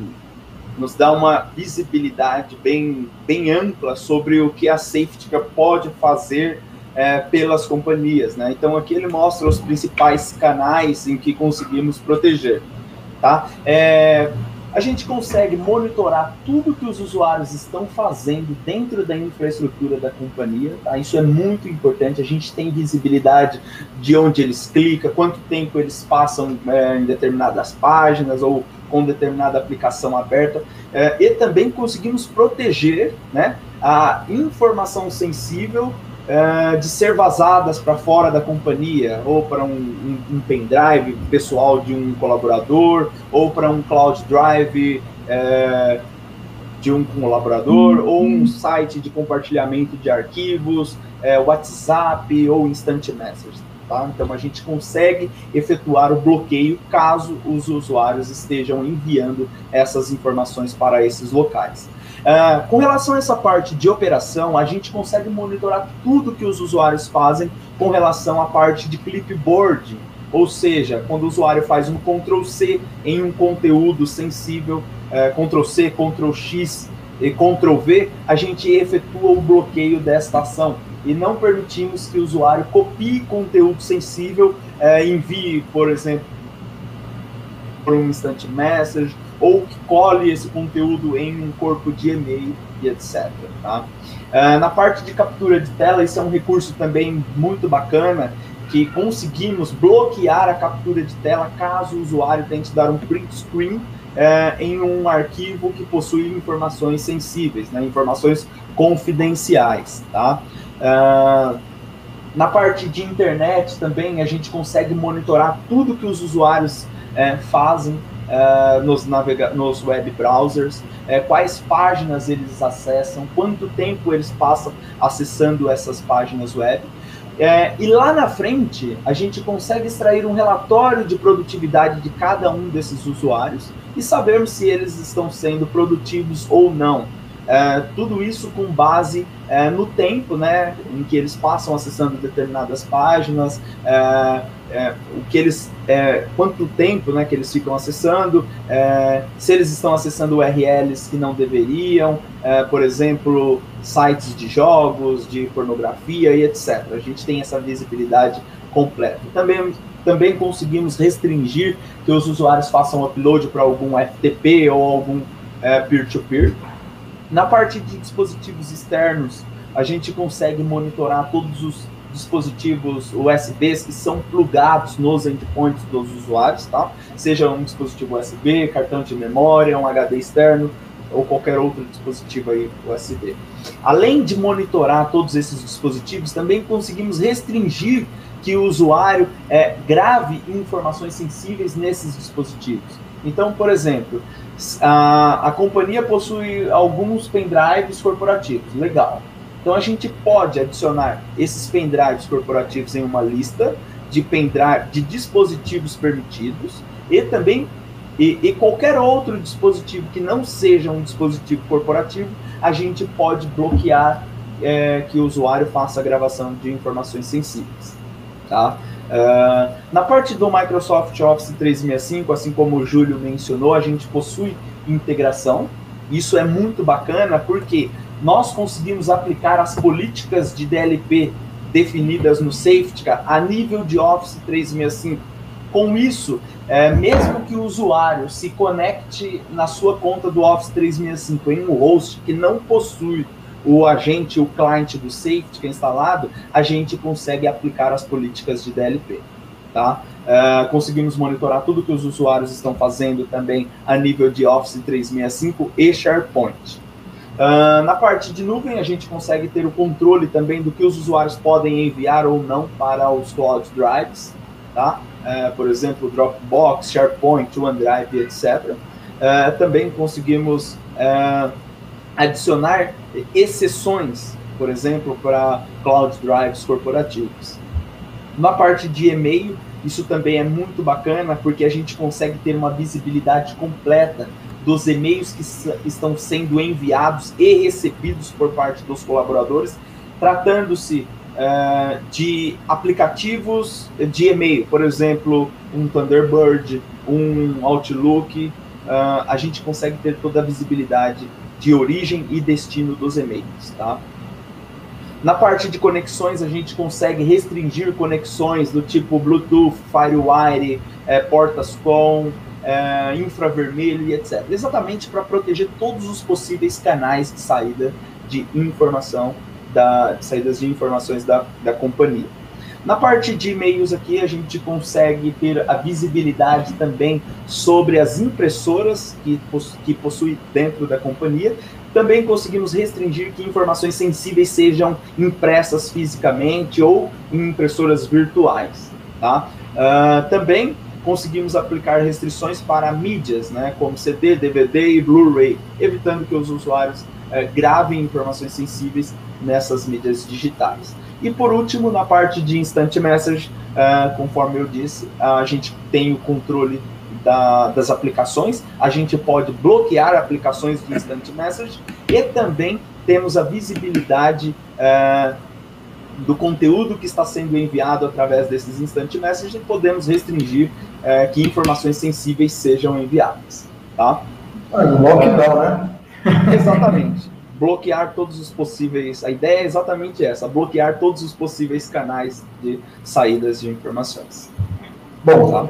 nos dá uma visibilidade bem, bem ampla sobre o que a Safety pode fazer é, pelas companhias. Né? Então aqui ele mostra os principais canais em que conseguimos proteger. Tá? É, a gente consegue monitorar tudo que os usuários estão fazendo dentro da infraestrutura da companhia. Tá? Isso é muito importante. A gente tem visibilidade de onde eles clicam, quanto tempo eles passam é, em determinadas páginas ou com determinada aplicação aberta. É, e também conseguimos proteger né, a informação sensível é, de ser vazadas para fora da companhia, ou para um, um, um, pendrive pessoal de um colaborador, ou para um cloud drive é, de um colaborador, ou um site de compartilhamento de arquivos, é, WhatsApp ou Instant Message. Tá? Então a gente consegue efetuar o bloqueio caso os usuários estejam enviando essas informações para esses locais. Uh, com relação a essa parte de operação, a gente consegue monitorar tudo que os usuários fazem com relação à parte de clipboard, ou seja, quando o usuário faz um Ctrl C em um conteúdo sensível, uh, Ctrl C, Ctrl X e Ctrl V, a gente efetua o bloqueio desta ação. E não permitimos que o usuário copie conteúdo sensível, uh, envie, por exemplo, por um instant message ou que cole esse conteúdo em um corpo de e-mail e etc. Tá? Uh, na parte de captura de tela, isso é um recurso também muito bacana, que conseguimos bloquear a captura de tela caso o usuário tente dar um print screen uh, em um arquivo que possui informações sensíveis, né, informações confidenciais. Tá? Uh, na parte de internet também, a gente consegue monitorar tudo que os usuários fazem uh, nos, navega nos web browsers, uh, quais páginas eles acessam, quanto tempo eles passam acessando essas páginas web. É, e lá na frente, a gente consegue extrair um relatório de produtividade de cada um desses usuários e sabermos se eles estão sendo produtivos ou não. Tudo isso com base no tempo né, em que eles passam acessando determinadas páginas, é, é o que eles, é, quanto tempo né, que eles ficam acessando, é, se eles estão acessando URLs que não deveriam, por exemplo, sites de jogos, de pornografia e etc. A gente tem essa visibilidade completa. Também também conseguimos restringir que os usuários façam upload para algum FTP ou algum peer-to-peer. -peer. Na parte de dispositivos externos, a gente consegue monitorar todos os dispositivos USBs que são plugados nos endpoints dos usuários, tá? Seja um dispositivo USB, cartão de memória, um HD externo ou qualquer outro dispositivo aí USB. Além de monitorar todos esses dispositivos, também conseguimos restringir que o usuário é, grave informações sensíveis nesses dispositivos. Então, por exemplo, a, a companhia possui alguns pendrives corporativos, legal. Então a gente pode adicionar esses pendrives corporativos em uma lista de pendrive de dispositivos permitidos e também e, e, qualquer outro dispositivo que não seja um dispositivo corporativo, a gente pode bloquear é, que o usuário faça a gravação de informações sensíveis. Tá? Uh, na parte do Microsoft Office 365, assim como o Júlio mencionou, a gente possui integração. Isso é muito bacana porque nós conseguimos aplicar as políticas de DLP definidas no Safety a nível de Office 365. Com isso, é, mesmo que o usuário se conecte na sua conta do Office 365 em um host que não possui o agente, o cliente do safety instalado, a gente consegue aplicar as políticas de DLP. Tá? Uh, conseguimos monitorar tudo que os usuários estão fazendo também a nível de Office 365 e SharePoint. Uh, na parte de nuvem, a gente consegue ter o controle também do que os usuários podem enviar ou não para os cloud drives, tá? Uh, por exemplo, Dropbox, SharePoint, OneDrive, etc. Uh, também conseguimos adicionar exceções, por exemplo, para cloud drives corporativos. Na parte de e-mail, Isso também é muito bacana porque a gente consegue ter uma visibilidade completa dos e-mails que estão sendo enviados e recebidos por parte dos colaboradores, tratando-se uh, de aplicativos de e-mail, por exemplo, um Thunderbird, um Outlook, uh, a gente consegue ter toda a visibilidade de origem e destino dos e-mails, tá? Na parte de conexões, a gente consegue restringir conexões do tipo Bluetooth, Firewire, é, portas com, é, infravermelho e etc. Exatamente para proteger todos os possíveis canais de saída de informação, da, de saídas de informações da, da companhia. Na parte de e-mails aqui, a gente consegue ter a visibilidade também sobre as impressoras que, que possui dentro da companhia. Também conseguimos restringir que informações sensíveis sejam impressas fisicamente ou em impressoras virtuais. Tá? Uh, também conseguimos aplicar restrições para mídias, né, como CD, DVD e Blu-ray, evitando que os usuários uh, gravem informações sensíveis nessas mídias digitais. E por último, na parte de Instant Message, uh, conforme eu disse, a gente tem o controle da, das aplicações, a gente pode bloquear aplicações de Instant Message e também temos a visibilidade uh, do conteúdo que está sendo enviado através desses Instant Message e podemos restringir uh, que informações sensíveis sejam enviadas. Tá? Ah, lockdown, né? Exatamente. bloquear todos os possíveis. A ideia é exatamente essa: bloquear todos os possíveis canais de saídas de informações. Bom, tá?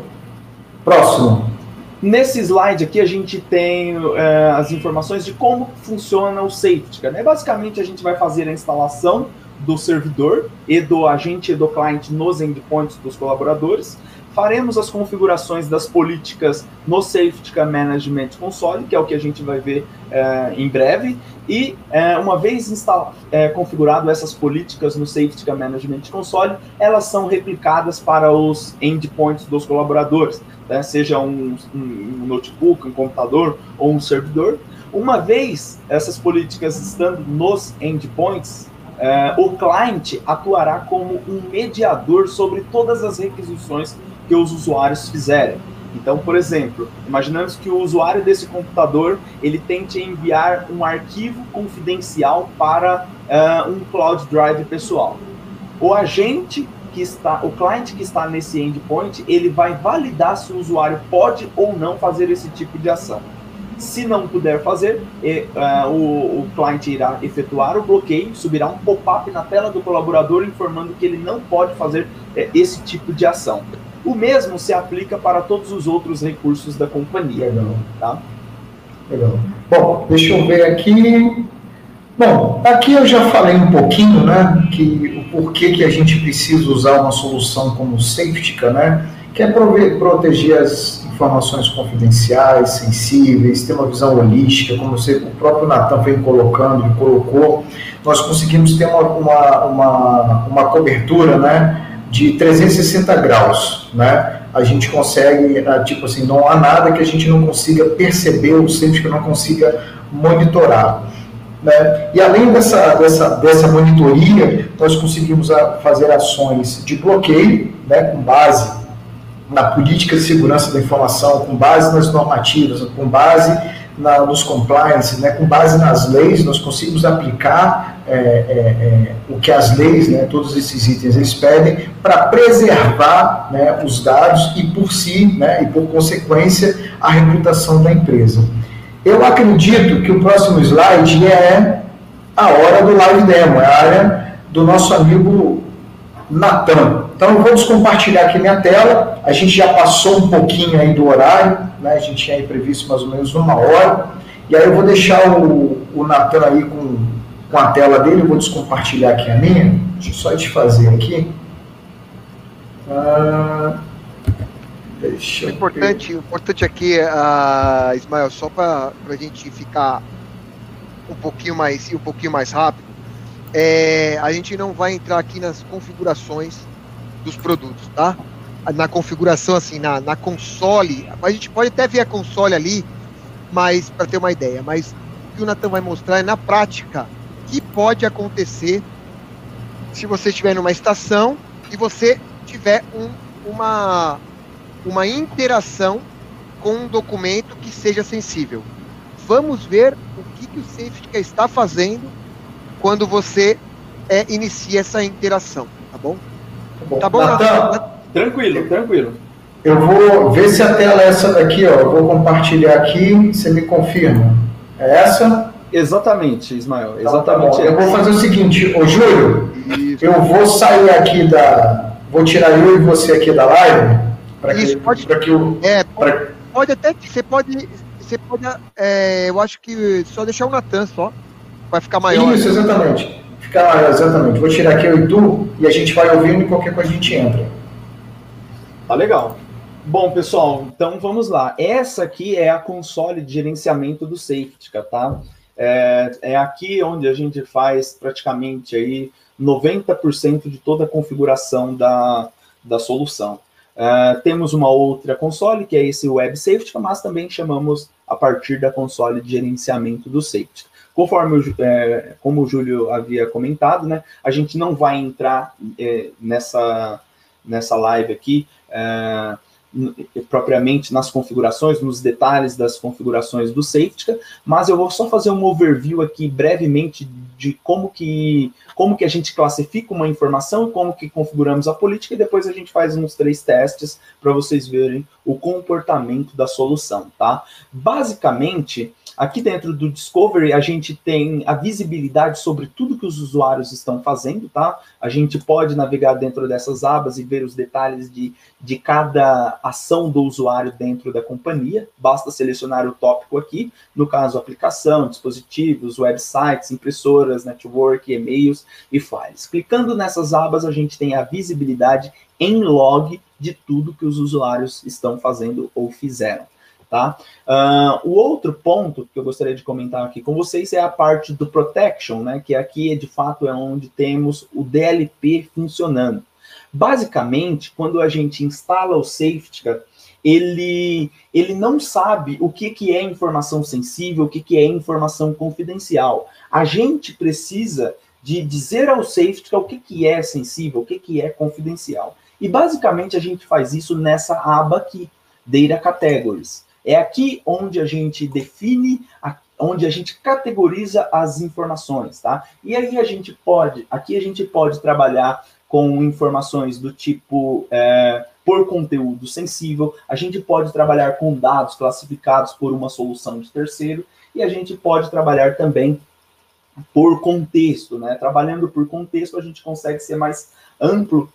Próximo. Nesse slide aqui a gente tem é, as informações de como funciona o safety. Né? Basicamente a gente vai fazer a instalação do servidor e do agente e do cliente nos endpoints dos colaboradores. Faremos as configurações das políticas no Safety Management Console, que é o que a gente vai ver é, em breve. E é, uma vez é, configurado essas políticas no Safety Management Console, elas são replicadas para os endpoints dos colaboradores né, seja um, um, notebook, um computador ou um servidor. Uma vez essas políticas estando nos endpoints, é, o cliente atuará como um mediador sobre todas as requisições que os usuários fizerem. Então, por exemplo, imaginamos que o usuário desse computador ele tente enviar um arquivo confidencial para uh, um cloud drive pessoal. O agente que está, o cliente que está nesse endpoint, ele vai validar se o usuário pode ou não fazer esse tipo de ação. Se não puder fazer, e, uh, o, o cliente irá efetuar o bloqueio, subirá um pop-up na tela do colaborador informando que ele não pode fazer uh, esse tipo de ação. O mesmo se aplica para todos os outros recursos da companhia. Legal. Tá? Legal. Bom, deixa eu ver aqui. Bom, aqui eu já falei um pouquinho, né, que o porquê que a gente precisa usar uma solução como Safetica, né, que é proteger as informações confidenciais, sensíveis, ter uma visão holística, como você, o próprio Natan vem colocando e colocou, nós conseguimos ter uma, uma, uma, uma cobertura, né, de 360 graus, né, a gente consegue, ah, tipo assim, não há nada que a gente não consiga perceber, ou seja, que não consiga monitorar. Né? E além dessa, dessa, dessa monitoria, nós conseguimos a, fazer ações de bloqueio, né, com base na política de segurança da informação, com base nas normativas, com base na, nos compliance, né, com base nas leis, nós conseguimos aplicar é, é, é, o que as leis, né, todos esses itens, eles pedem para preservar né, os dados e, por si, né, e por consequência, a reputação da empresa. Eu acredito que o próximo slide é a hora do live demo, é a área do nosso amigo Natan. Então eu vou descompartilhar aqui minha tela. A gente já passou um pouquinho aí do horário, né? A gente tinha aí previsto mais ou menos uma hora. E aí eu vou deixar o, o Natan aí com, com a tela dele, eu vou descompartilhar aqui a minha. Deixa eu só te fazer aqui. Ah, Deixa o importante, o importante aqui, uh, Ismael, só para a gente ficar um pouquinho mais um pouquinho mais rápido, é, a gente não vai entrar aqui nas configurações dos produtos, tá? Na configuração assim, na, na console, a gente pode até ver a console ali, mas para ter uma ideia, mas o que o Natan vai mostrar é na prática que pode acontecer se você estiver numa estação e você tiver um uma, uma interação com um documento que seja sensível. Vamos ver o que, que o Safety está fazendo quando você é, inicia essa interação, tá bom? Tá bom, Natan, Tranquilo, tranquilo. Eu vou ver se a tela é essa daqui, ó. Eu vou compartilhar aqui, você me confirma. É essa? Exatamente, Ismael. Então, exatamente. Tá eu vou fazer o seguinte, ô Júlio, Isso. eu vou sair aqui da. Vou tirar eu e você aqui da live. Para que, pode, que o. É, pode, pra... pode até. Você pode. Você pode. É, eu acho que só deixar o Natan só. Vai ficar maior. Isso, né? exatamente. Maior, exatamente. Vou tirar aqui eu e tu e a gente vai ouvindo e qualquer coisa a gente entra. Tá legal. Bom, pessoal, então vamos lá. Essa aqui é a console de gerenciamento do Safety, tá? É, é aqui onde a gente faz praticamente aí 90% de toda a configuração da, da solução. É, temos uma outra console, que é esse Web Safety, mas também chamamos a partir da console de gerenciamento do Safety. Conforme é, como o Júlio havia comentado, né, a gente não vai entrar é, nessa, nessa live aqui é, propriamente nas configurações, nos detalhes das configurações do Safety, mas eu vou só fazer um overview aqui brevemente de como que, como que a gente classifica uma informação, como que configuramos a política, e depois a gente faz uns três testes para vocês verem o comportamento da solução, tá? Basicamente, Aqui dentro do Discovery, a gente tem a visibilidade sobre tudo que os usuários estão fazendo, tá? A gente pode navegar dentro dessas abas e ver os detalhes de, de cada ação do usuário dentro da companhia. Basta selecionar o tópico aqui, no caso, aplicação, dispositivos, websites, impressoras, network, e-mails e files. Clicando nessas abas, a gente tem a visibilidade em log de tudo que os usuários estão fazendo ou fizeram. Tá? Uh, o outro ponto que eu gostaria de comentar aqui com vocês é a parte do protection, né? Que aqui de fato é onde temos o DLP funcionando. Basicamente, quando a gente instala o safety, ele, ele não sabe o que, que é informação sensível, o que, que é informação confidencial. A gente precisa de dizer ao safety o que, que é sensível, o que, que é confidencial. E basicamente a gente faz isso nessa aba aqui, Data Categories. É aqui onde a gente define, onde a gente categoriza as informações, tá? E aí a gente pode, aqui a gente pode trabalhar com informações do tipo é, por conteúdo sensível, a gente pode trabalhar com dados classificados por uma solução de terceiro, e a gente pode trabalhar também por contexto, né? Trabalhando por contexto, a gente consegue ser mais amplo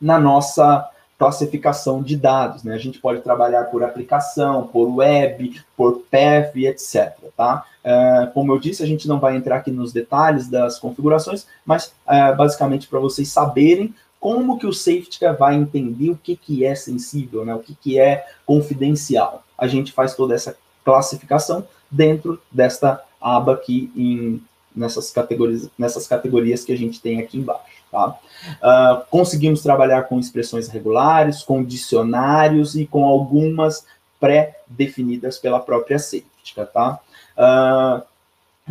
na nossa classificação de dados, né? A gente pode trabalhar por aplicação, por web, por path, etc. Tá? Uh, como eu disse, a gente não vai entrar aqui nos detalhes das configurações, mas uh, basicamente para vocês saberem como que o safety vai entender o que, que é sensível, né? O que, que é confidencial. A gente faz toda essa classificação dentro desta aba aqui em nessas categorias, nessas categorias que a gente tem aqui embaixo. Tá? Uh, conseguimos trabalhar com expressões regulares, com dicionários e com algumas pré-definidas pela própria safety, tá? Uh,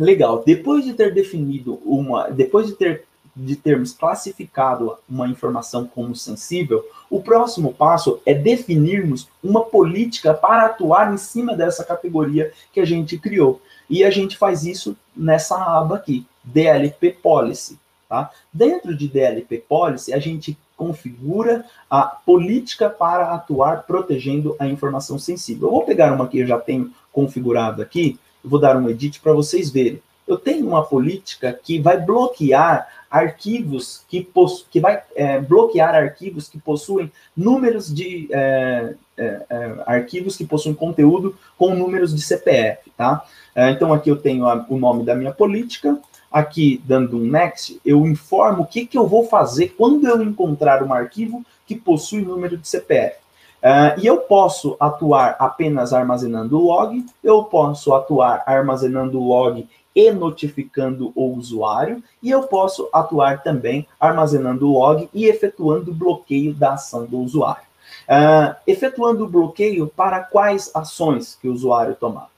legal. Depois de ter definido uma, depois de ter de termos classificado uma informação como sensível, o próximo passo é definirmos uma política para atuar em cima dessa categoria que a gente criou. E a gente faz isso nessa aba aqui, DLP Policy. Tá? Dentro de DLP Policy, a gente configura a política para atuar protegendo a informação sensível. Eu vou pegar uma que eu já tenho configurada aqui, vou dar um edit para vocês verem. Eu tenho uma política que vai bloquear arquivos que, que vai é, bloquear arquivos que possuem números de é, é, é arquivos que possuem conteúdo com números de CPF, tá? É, então aqui eu tenho a, o nome da minha política, aqui dando um next, eu informo o que, que eu vou fazer quando eu encontrar um arquivo que possui número de CPF. Uh, ah, e eu posso atuar apenas armazenando o log, eu posso atuar armazenando o log e notificando o usuário, e eu posso atuar também armazenando o log e efetuando o bloqueio da ação do usuário. Uh, efetuando o bloqueio para quais ações que o usuário tomar?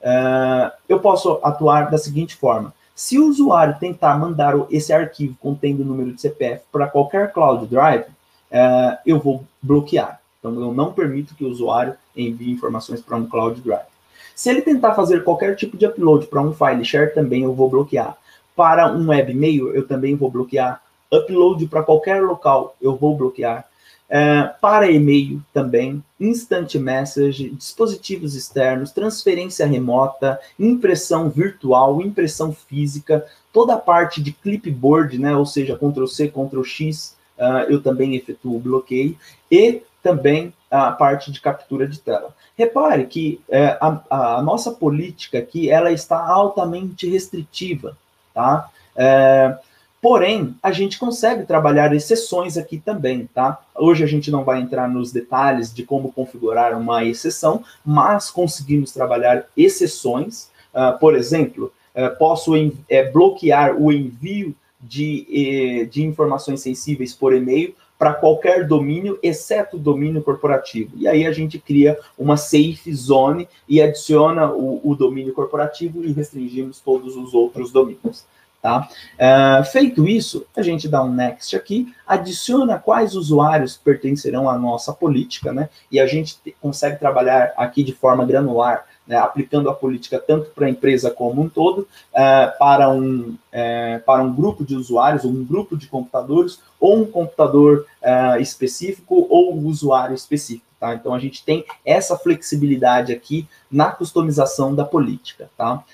Uh, eu posso atuar da seguinte forma: se o usuário tentar mandar esse arquivo contendo o número de CPF para qualquer cloud drive, uh, eu vou bloquear. Então, eu não permito que o usuário envie informações para um Cloud Drive. Se ele tentar fazer qualquer tipo de upload para um file share, também eu vou bloquear. Para um webmail, eu também vou bloquear. Upload para qualquer local, eu vou bloquear. É, para e-mail também, instant message, dispositivos externos, transferência remota, impressão virtual, impressão física, toda a parte de clipboard, né, ou seja, Ctrl C, Ctrl X, uh, eu também efetuo o bloqueio, e também a parte de captura de tela. Repare que é, a, a, nossa política aqui ela está altamente restritiva, tá? É, porém, a gente consegue trabalhar exceções aqui também, tá? Hoje a gente não vai entrar nos detalhes de como configurar uma exceção, mas conseguimos trabalhar exceções. Uh, por exemplo, uh, posso é, bloquear o envio de, eh, de informações sensíveis por e-mail para qualquer domínio, exceto o domínio corporativo. E aí a gente cria uma safe zone e adiciona o, o domínio corporativo e restringimos todos os outros domínios. Tá? Uh, feito isso, a gente dá um next aqui, adiciona quais usuários pertencerão à nossa política, né? E a gente consegue trabalhar aqui de forma granular né, aplicando a política tanto para a empresa como um todo, uh, para, um, uh, para um grupo de usuários, um grupo de computadores, ou um computador uh, específico, ou um usuário específico. Tá? Então, a gente tem essa flexibilidade aqui na customização da política. Tá?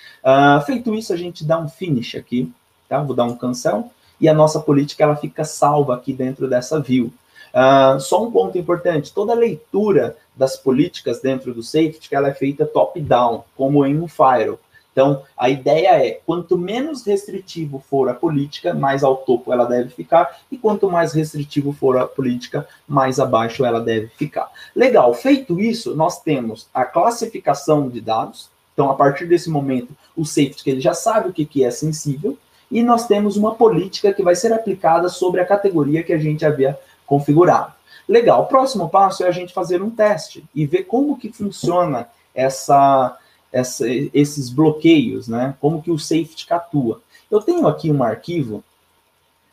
feito isso, a gente dá um finish aqui, tá? vou dar um cancel, e a nossa política ela fica salva aqui dentro dessa view. Uh, só um ponto importante: toda leitura das políticas dentro do safety ela é feita top-down, como em um firewall. Então, a ideia é, quanto menos restritivo for a política, mais ao topo ela deve ficar, e quanto mais restritivo for a política, mais abaixo ela deve ficar. Legal, feito isso, nós temos a classificação de dados, então a partir desse momento, o safety ele já sabe o que, que é sensível, e nós temos uma política que vai ser aplicada sobre a categoria que a gente havia configurado. Legal, o próximo passo é a gente fazer um teste e ver como que funciona essa, essa, esses bloqueios, né? Como que o safety atua. Eu tenho aqui um arquivo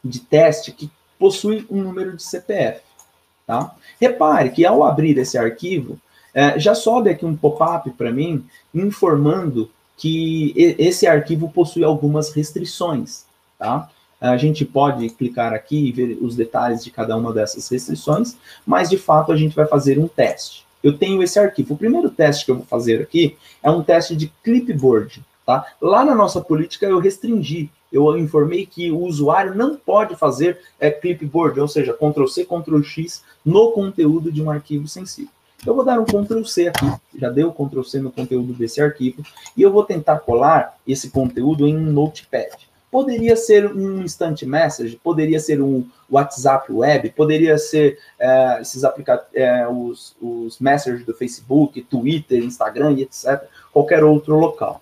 de teste que possui um número de CPF, tá? Repare que ao abrir esse arquivo, é, já sobe aqui um pop-up para mim informando que esse arquivo possui algumas restrições, tá? A gente pode clicar aqui e ver os detalhes de cada uma dessas restrições, mas de fato a gente vai fazer um teste. Eu tenho esse arquivo. O primeiro teste que eu vou fazer aqui é um teste de clipboard. Tá? Lá na nossa política eu restringi, eu informei que o usuário não pode fazer é, clipboard, ou seja, Ctrl+C, Ctrl+X no conteúdo de um arquivo sensível. Eu vou dar um Ctrl+C aqui, já deu Ctrl+C no conteúdo desse arquivo, e eu vou tentar colar esse conteúdo em um Notepad. Poderia ser um instant message, poderia ser um WhatsApp web, poderia ser é, esses é, os, os messages do Facebook, Twitter, Instagram e etc. Qualquer outro local.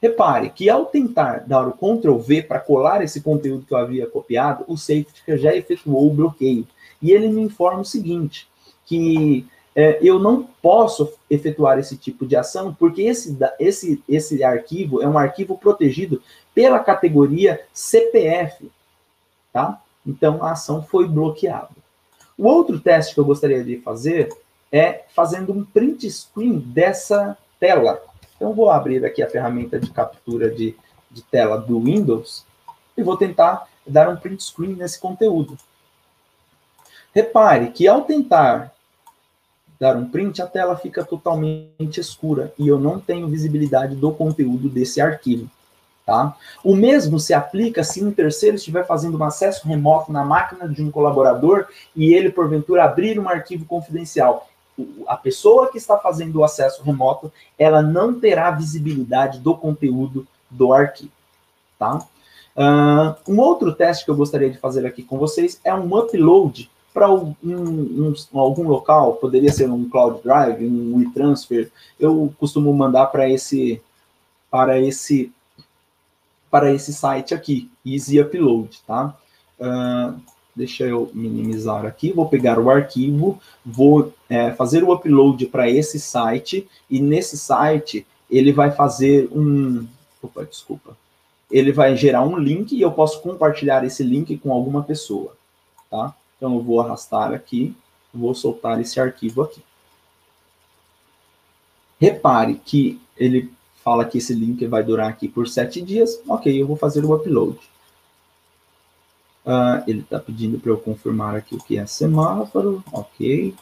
Repare que ao tentar dar o Ctrl V para colar esse conteúdo que eu havia copiado, o Safety já efetuou o bloqueio. E ele me informa o seguinte, que é, eu não posso efetuar esse tipo de ação, porque esse, esse, esse arquivo é um arquivo protegido pela categoria CPF, tá? Então, a ação foi bloqueada. O outro teste que eu gostaria de fazer é fazendo um print screen dessa tela. Então, vou abrir aqui a ferramenta de captura de, de tela do Windows e vou tentar dar um print screen nesse conteúdo. Repare que ao tentar dar um print, a tela fica totalmente escura e eu não tenho visibilidade do conteúdo desse arquivo. Tá? O mesmo se aplica se um terceiro estiver fazendo um acesso remoto na máquina de um colaborador e ele, porventura, abrir um arquivo confidencial. A pessoa que está fazendo o acesso remoto, ela não terá visibilidade do conteúdo do arquivo. Tá? Uh, um outro teste que eu gostaria de fazer aqui com vocês é um upload para um, um, algum local, poderia ser um Cloud Drive, um WeTransfer, eu costumo mandar para esse para esse para esse site aqui, Easy Upload, tá? Uh, deixa eu minimizar aqui, vou pegar o arquivo, vou é, fazer o upload para esse site, e nesse site ele vai fazer um... Opa, desculpa. Ele vai gerar um link e eu posso compartilhar esse link com alguma pessoa, tá? Então eu vou arrastar aqui, vou soltar esse arquivo aqui. Repare que ele fala que esse link vai durar aqui por sete dias. Ok, eu vou fazer o upload. Uh, ele está pedindo para eu confirmar aqui o que é semáforo. Ok.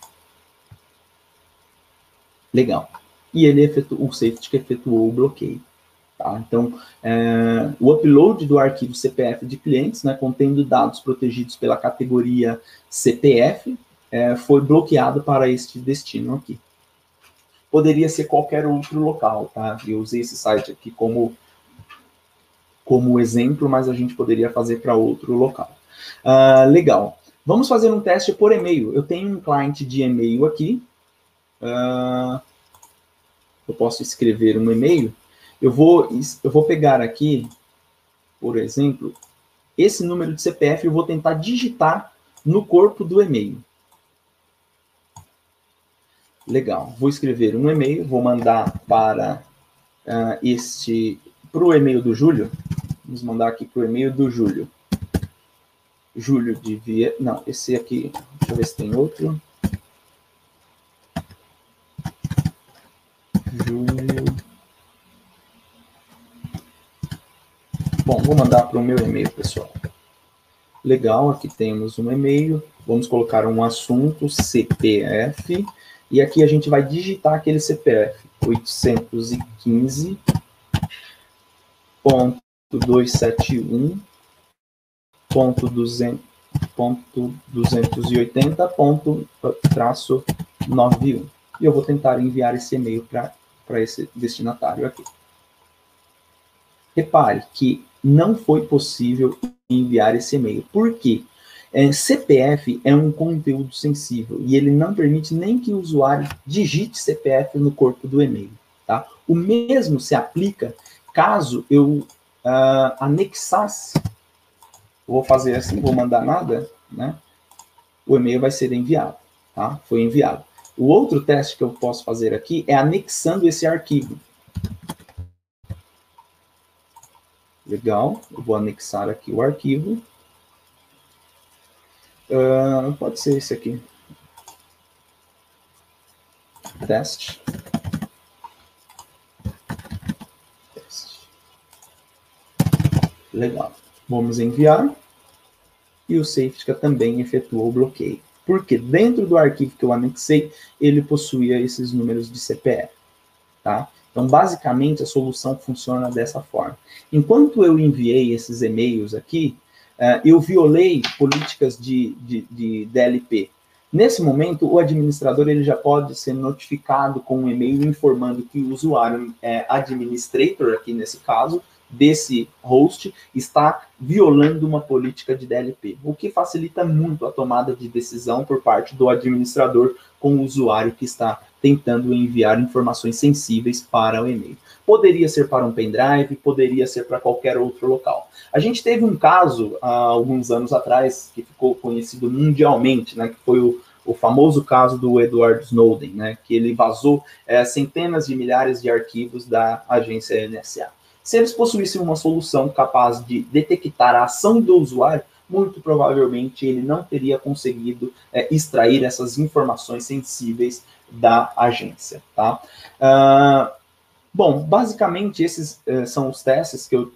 Legal. E ele efetuou, o safety que efetuou o bloqueio. Tá? Então, é, o upload do arquivo CPF de clientes, né, contendo dados protegidos pela categoria CPF, é, foi bloqueado para este destino aqui. Poderia ser qualquer outro local, tá? Eu usei esse site aqui como, como exemplo, mas a gente poderia fazer para outro local. Uh, legal. Vamos fazer um teste por e-mail. Eu tenho um cliente de e-mail aqui. Uh, eu posso escrever um e-mail eu vou, eu vou pegar aqui, por exemplo, esse número de CPF e vou tentar digitar no corpo do e-mail. Legal. Vou escrever um e-mail, vou mandar para uh, este, para o e-mail do Júlio. Vamos mandar aqui para o e-mail do Júlio. Júlio de Via. Não, esse aqui. Deixa eu ver se tem outro. Júlio. Bom, vou mandar para o meu e-mail, pessoal. Legal, aqui temos um e-mail. Vamos colocar um assunto, CPF. E aqui a gente vai digitar aquele CPF. 815 ponto 271 ponto 280 ponto traço 91 e eu vou tentar enviar esse e-mail para esse destinatário aqui. Repare que não foi possível enviar esse e-mail. Por quê? É, CPF é um conteúdo sensível e ele não permite nem que o usuário digite CPF no corpo do e-mail. Tá? O mesmo se aplica caso eu uh, anexasse, vou fazer assim, vou mandar nada, né? o e-mail vai ser enviado. Tá? Foi enviado. O outro teste que eu posso fazer aqui é anexando esse arquivo. Legal, eu vou anexar aqui o arquivo. Uh, pode ser esse aqui. Teste. Teste. Legal. Vamos enviar. E o Safetica também efetuou o bloqueio. Porque dentro do arquivo que eu anexei, ele possuía esses números de CPF. Tá? Então, basicamente, a solução funciona dessa forma. Enquanto eu enviei esses e-mails aqui, uh, eu violei políticas de, de, de, DLP. Nesse momento, o administrador ele já pode ser notificado com um e-mail informando que o usuário é administrator, aqui nesse caso, desse host está violando uma política de DLP, o que facilita muito a tomada de decisão por parte do administrador com o usuário que está tentando enviar informações sensíveis para o e-mail. Poderia ser para um pendrive, poderia ser para qualquer outro local. A gente teve um caso há alguns anos atrás que ficou conhecido mundialmente, né, que foi o, o famoso caso do Edward Snowden, né, que ele vazou é, centenas de milhares de arquivos da agência NSA. Se eles possuíssem uma solução capaz de detectar a ação do usuário, muito provavelmente ele não teria conseguido é, extrair essas informações sensíveis da agência, tá? Uh, bom, basicamente esses uh, são os testes que eu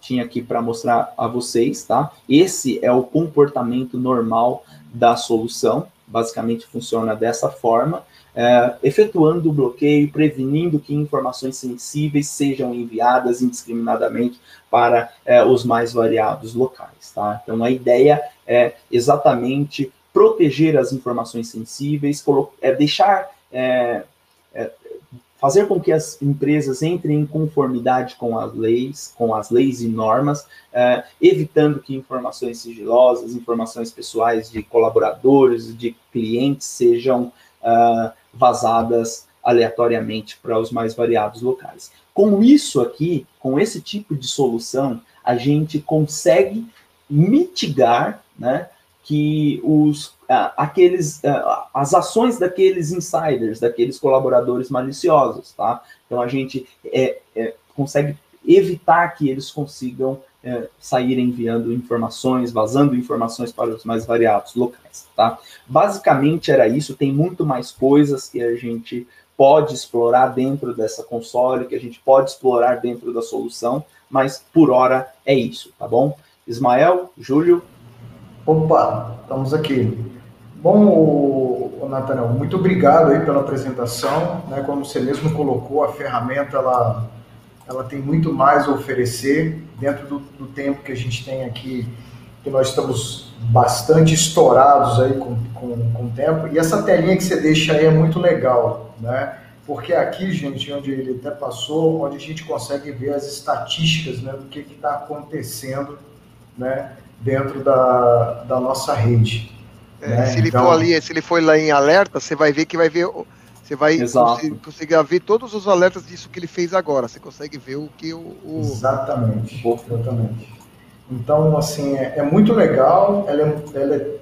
tinha aqui para mostrar a vocês, tá? Esse é o comportamento normal da solução, basicamente funciona dessa forma, uh, efetuando o bloqueio, prevenindo que informações sensíveis sejam enviadas indiscriminadamente para eh, os mais variados locais, tá? Então a ideia é exatamente proteger as informações sensíveis, é deixar, é, é, fazer com que as empresas entrem em conformidade com as leis, com as leis e normas, é, evitando que informações sigilosas, informações pessoais de colaboradores, de clientes sejam uh, vazadas aleatoriamente para os mais variados locais. Com isso aqui, com esse tipo de solução, a gente consegue mitigar, né, que os, uh, aqueles, uh, as ações daqueles insiders, daqueles colaboradores maliciosos, tá? Então a gente é, é, consegue evitar que eles consigam é, sair enviando informações, vazando informações para os mais variados locais, tá? Basicamente era isso, tem muito mais coisas que a gente pode explorar dentro dessa console, que a gente pode explorar dentro da solução, mas por hora é isso, tá bom? Ismael, Júlio. Opa, estamos aqui. Bom, Nathaniel, muito obrigado aí pela apresentação. Né? Como você mesmo colocou, a ferramenta ela, ela tem muito mais a oferecer dentro do, do tempo que a gente tem aqui, que nós estamos bastante estourados aí com, com, com o tempo. E essa telinha que você deixa aí é muito legal, né? Porque aqui, gente, onde ele até passou, onde a gente consegue ver as estatísticas né, do que está acontecendo né, dentro da, da nossa rede. É, né? Se ele então... for ali, se ele for lá em alerta, você vai ver que vai ver. Você vai conseguir, conseguir, ver todos os alertas disso que ele fez agora. Você consegue ver o que o. o... Exatamente. Exatamente. Então, assim, é, é muito legal. Ela é, ela é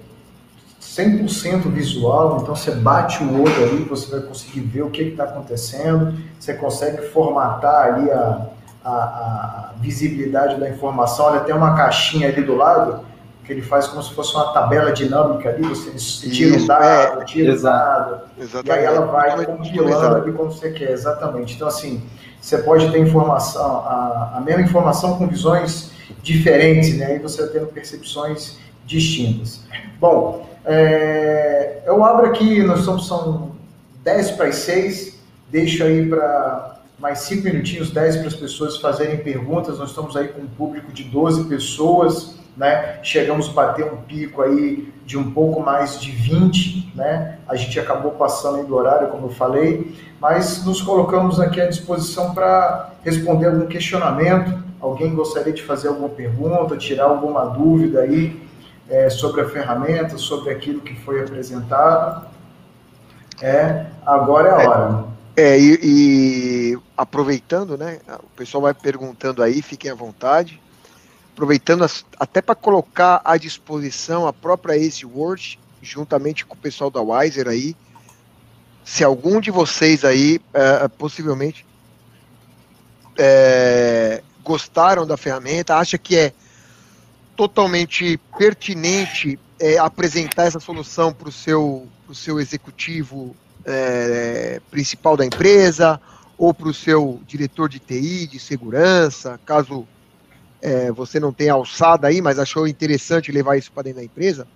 100% visual, então você bate o olho ali, você vai conseguir ver o que está acontecendo, você consegue formatar ali a, a, a, visibilidade da informação. Olha, tem uma caixinha ali do lado que ele faz como se fosse uma tabela dinâmica ali, você tira o dado, é, tira o dado, e aí ela vai compilando ali como você quer, exatamente. Então, assim, você pode ter informação, a, a mesma informação com visões diferentes, né? Aí você vai tendo percepções distintas. Bom, é, eu abro aqui, nós somos, são 10 para as 6, deixo aí para mais 5 minutinhos, 10 para as pessoas fazerem perguntas. Nós estamos aí com um público de 12 pessoas, né? Chegamos a bater um pico aí de um pouco mais de 20, né? A gente acabou passando aí do horário, como eu falei, mas nos colocamos aqui à disposição para responder algum questionamento. Alguém gostaria de fazer alguma pergunta, tirar alguma dúvida aí? é, sobre a ferramenta, sobre aquilo que foi apresentado. É, agora é a hora. É, e, e, aproveitando, né? O pessoal vai perguntando aí, fiquem à vontade. Aproveitando as, até para colocar à disposição a própria Ace Word, juntamente com o pessoal da Wiser aí. Se algum de vocês aí, é, possivelmente, é, gostaram da ferramenta, acha que é totalmente pertinente é, apresentar essa solução para o seu, seu executivo é, principal da empresa ou para o seu diretor de TI, de segurança, caso é, você não tenha alçada aí, mas achou interessante levar isso para dentro da empresa,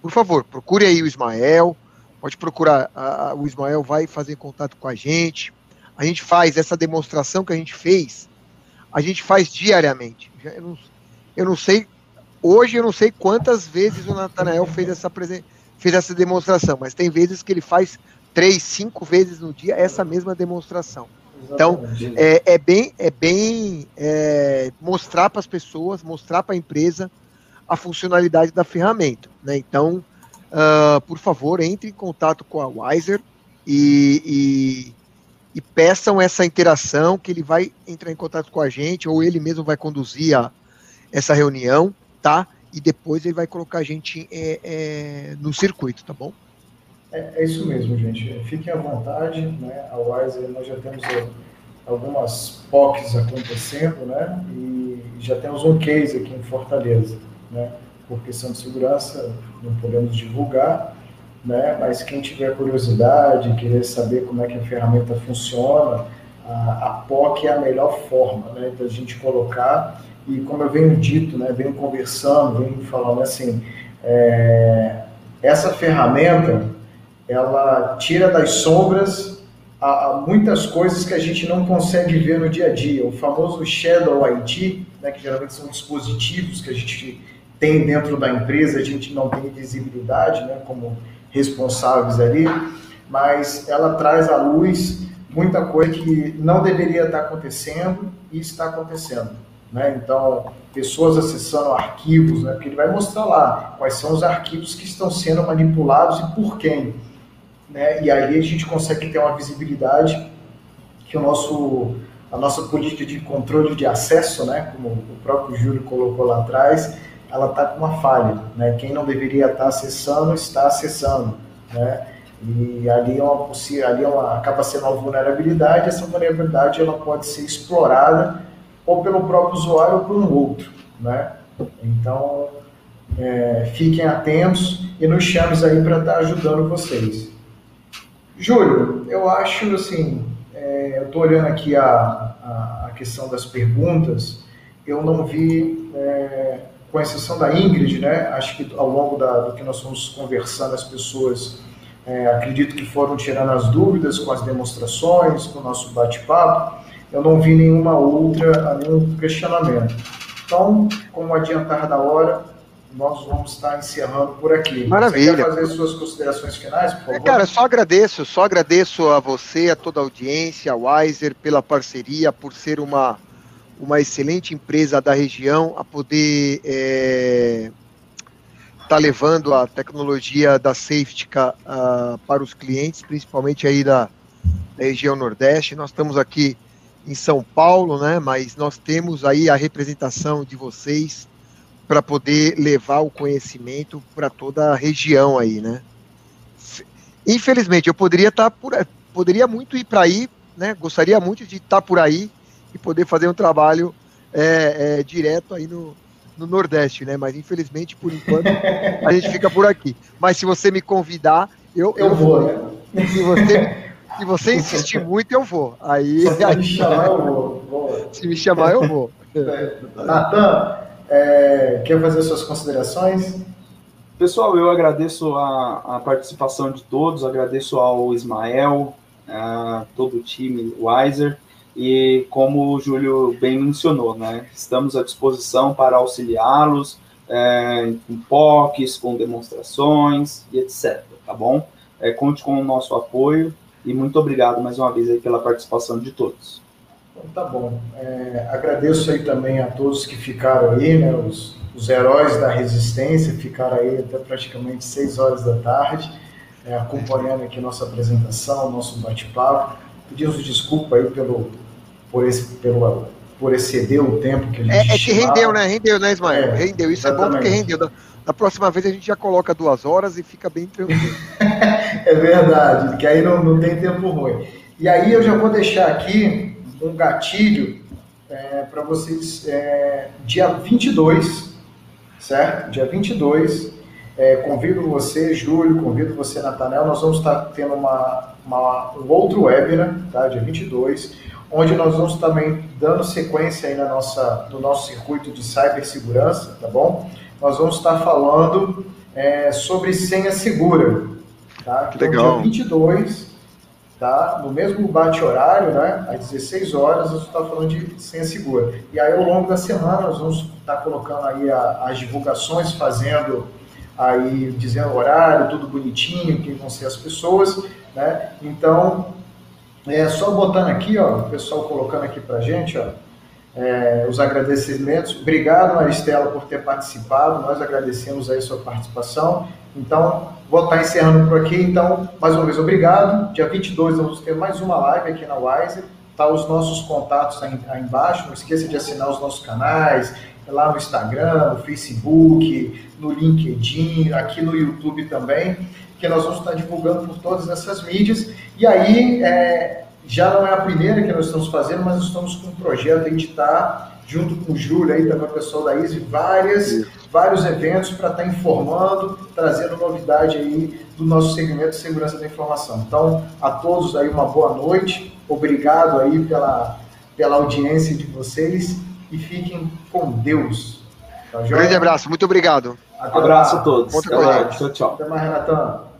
por favor, procure aí o Ismael, pode procurar, a, a, o Ismael vai fazer contato com a gente, a gente faz essa demonstração que a gente fez, a gente faz diariamente. Eu não, eu não sei Hoje eu não sei quantas vezes o Natanael fez fez essa demonstração, mas tem vezes que ele faz três, cinco vezes no dia essa mesma demonstração. Então, é, é, bem, é bem é, mostrar para as pessoas, mostrar para a empresa a funcionalidade da ferramenta. Né? Então, uh, por favor, entre em contato com a Wiser e, e, e, peçam essa interação, que ele vai entrar em contato com a gente, ou ele mesmo vai conduzir a, essa reunião tá? E depois ele vai colocar a gente é, é, no circuito, tá bom? É, é, isso mesmo, gente. Fiquem à vontade, né? A Wise, nós já temos é, algumas POCs acontecendo, né? E já temos um case aqui em Fortaleza, né? Por questão de segurança, não podemos divulgar, né? Mas quem tiver curiosidade, querer saber como é que a ferramenta funciona, a, a POC é a melhor forma, né? Da gente colocar e como eu venho dito, né, venho conversando, venho falando assim, é, essa ferramenta, ela tira das sombras a, a muitas coisas que a gente não consegue ver no dia a dia. O famoso Shadow IT, né, que geralmente são dispositivos que a gente tem dentro da empresa, a gente não tem visibilidade, né, como responsáveis ali, mas ela traz à luz muita coisa que não deveria estar acontecendo e está acontecendo. Né? Então, pessoas acessando arquivos, né? porque ele vai mostrar lá quais são os arquivos que estão sendo manipulados e por quem. Né? E aí a gente consegue ter uma visibilidade que o nosso, a nossa política de controle de acesso, né? como o próprio Júlio colocou lá atrás, ela está com uma falha. Né? Quem não deveria estar acessando, está acessando. Né? E ali, é uma, ali é uma, acaba sendo uma vulnerabilidade, essa vulnerabilidade ela pode ser explorada ou pelo próprio usuário ou por um outro. né? Então, é, fiquem atentos e nos chames aí para estar tá ajudando vocês. Júlio, eu acho assim, é, eu estou olhando aqui a, a, a, questão das perguntas, eu não vi, é, com exceção da Ingrid, né? Acho que ao longo da, do que nós fomos conversando, as pessoas é, acredito que foram tirando as dúvidas com as demonstrações, com o nosso bate-papo. Eu não vi nenhuma outra, nenhum questionamento. Então, como adiantar da hora, nós vamos estar encerrando por aqui. Maravilha. Você quer fazer suas considerações finais, por favor? Cara, só agradeço, só agradeço a você, a toda a audiência, a Wiser, pela parceria, por ser uma, uma excelente empresa da região, a poder é, tá levando a tecnologia da Safety uh, para os clientes, principalmente aí da, da região Nordeste. Nós estamos aqui em São Paulo, né? Mas nós temos aí a representação de vocês para poder levar o conhecimento para toda a região aí, né? Infelizmente, eu poderia estar tá por poderia muito ir para aí, né? Gostaria muito de estar tá por aí e poder fazer um trabalho é, é, direto aí no, no Nordeste, né? Mas infelizmente, por enquanto, a gente fica por aqui. Mas se você me convidar, eu, eu, eu vou. vou. Né? Se você, se você insistir muito, eu vou. Aí, se aí, me chamar, eu vou. Se me chamar, eu vou. Natan, é, quer fazer suas considerações? Pessoal, eu agradeço a, a participação de todos, agradeço ao Ismael, a todo o time Wiser, e como o Júlio bem mencionou, né, estamos à disposição para auxiliá-los é, com POCs, com demonstrações e etc. Tá bom? É, conte com o nosso apoio e muito obrigado mais uma vez pela participação de todos. Então, tá bom. É, agradeço aí também a todos que ficaram aí, né, os, os heróis da resistência, ficaram aí até praticamente 6 horas da tarde, é, acompanhando aqui nossa apresentação, nosso bate-papo. Pedimos desculpa aí pelo por, esse, pelo, por exceder o tempo que a gente É, é que rendeu, né? Rendeu, né, Ismael? É, rendeu. Isso exatamente. é bom porque rendeu. Da, da, próxima vez a gente já coloca duas horas e fica bem tranquilo. é verdade, que aí não, não tem tempo ruim. E aí eu já vou deixar aqui um gatilho é, para vocês. É, dia 22, certo? Dia 22, é, convido você, Júlio, convido você, Natanel. Nós vamos estar tendo uma, uma, um outro webinar, tá? Dia 22 onde nós vamos também dando sequência aí na nossa, no nosso circuito de cibersegurança, tá bom? Nós vamos estar falando é, sobre senha segura, tá? Então, Legal. dia 22, tá? No mesmo bate-horário, né? Às 16 horas, nós vamos estar falando de senha segura. E aí, ao longo da semana, nós vamos estar colocando aí a, as divulgações, fazendo aí, dizendo o horário, tudo bonitinho, quem vão ser as pessoas, né? Então, é, só botando aqui, ó, o pessoal colocando aqui para gente, ó, é, os agradecimentos. Obrigado, Maristela, por ter participado. Nós agradecemos aí a sua participação. Então, vou estar encerrando por aqui. Então, mais uma vez, obrigado. Dia 22 vamos ter mais uma live aqui na Wise. Tá os nossos contatos aí, aí embaixo. Não esqueça de assinar os nossos canais, lá no Instagram, no Facebook, no LinkedIn, aqui no YouTube também que nós vamos estar divulgando por todas essas mídias. E aí, é, já não é a primeira que nós estamos fazendo, mas estamos com um projeto aí de estar, junto com o Júlio, aí também o pessoal da ISE, várias, vários eventos para estar informando, trazendo novidade aí do nosso segmento de segurança da informação. Então, a todos aí uma boa noite, obrigado aí pela, pela audiência de vocês e fiquem com Deus. Tá, Grande abraço, muito obrigado. Até abraço a todos. Até. Tchau, tchau. Até mais, Renatão.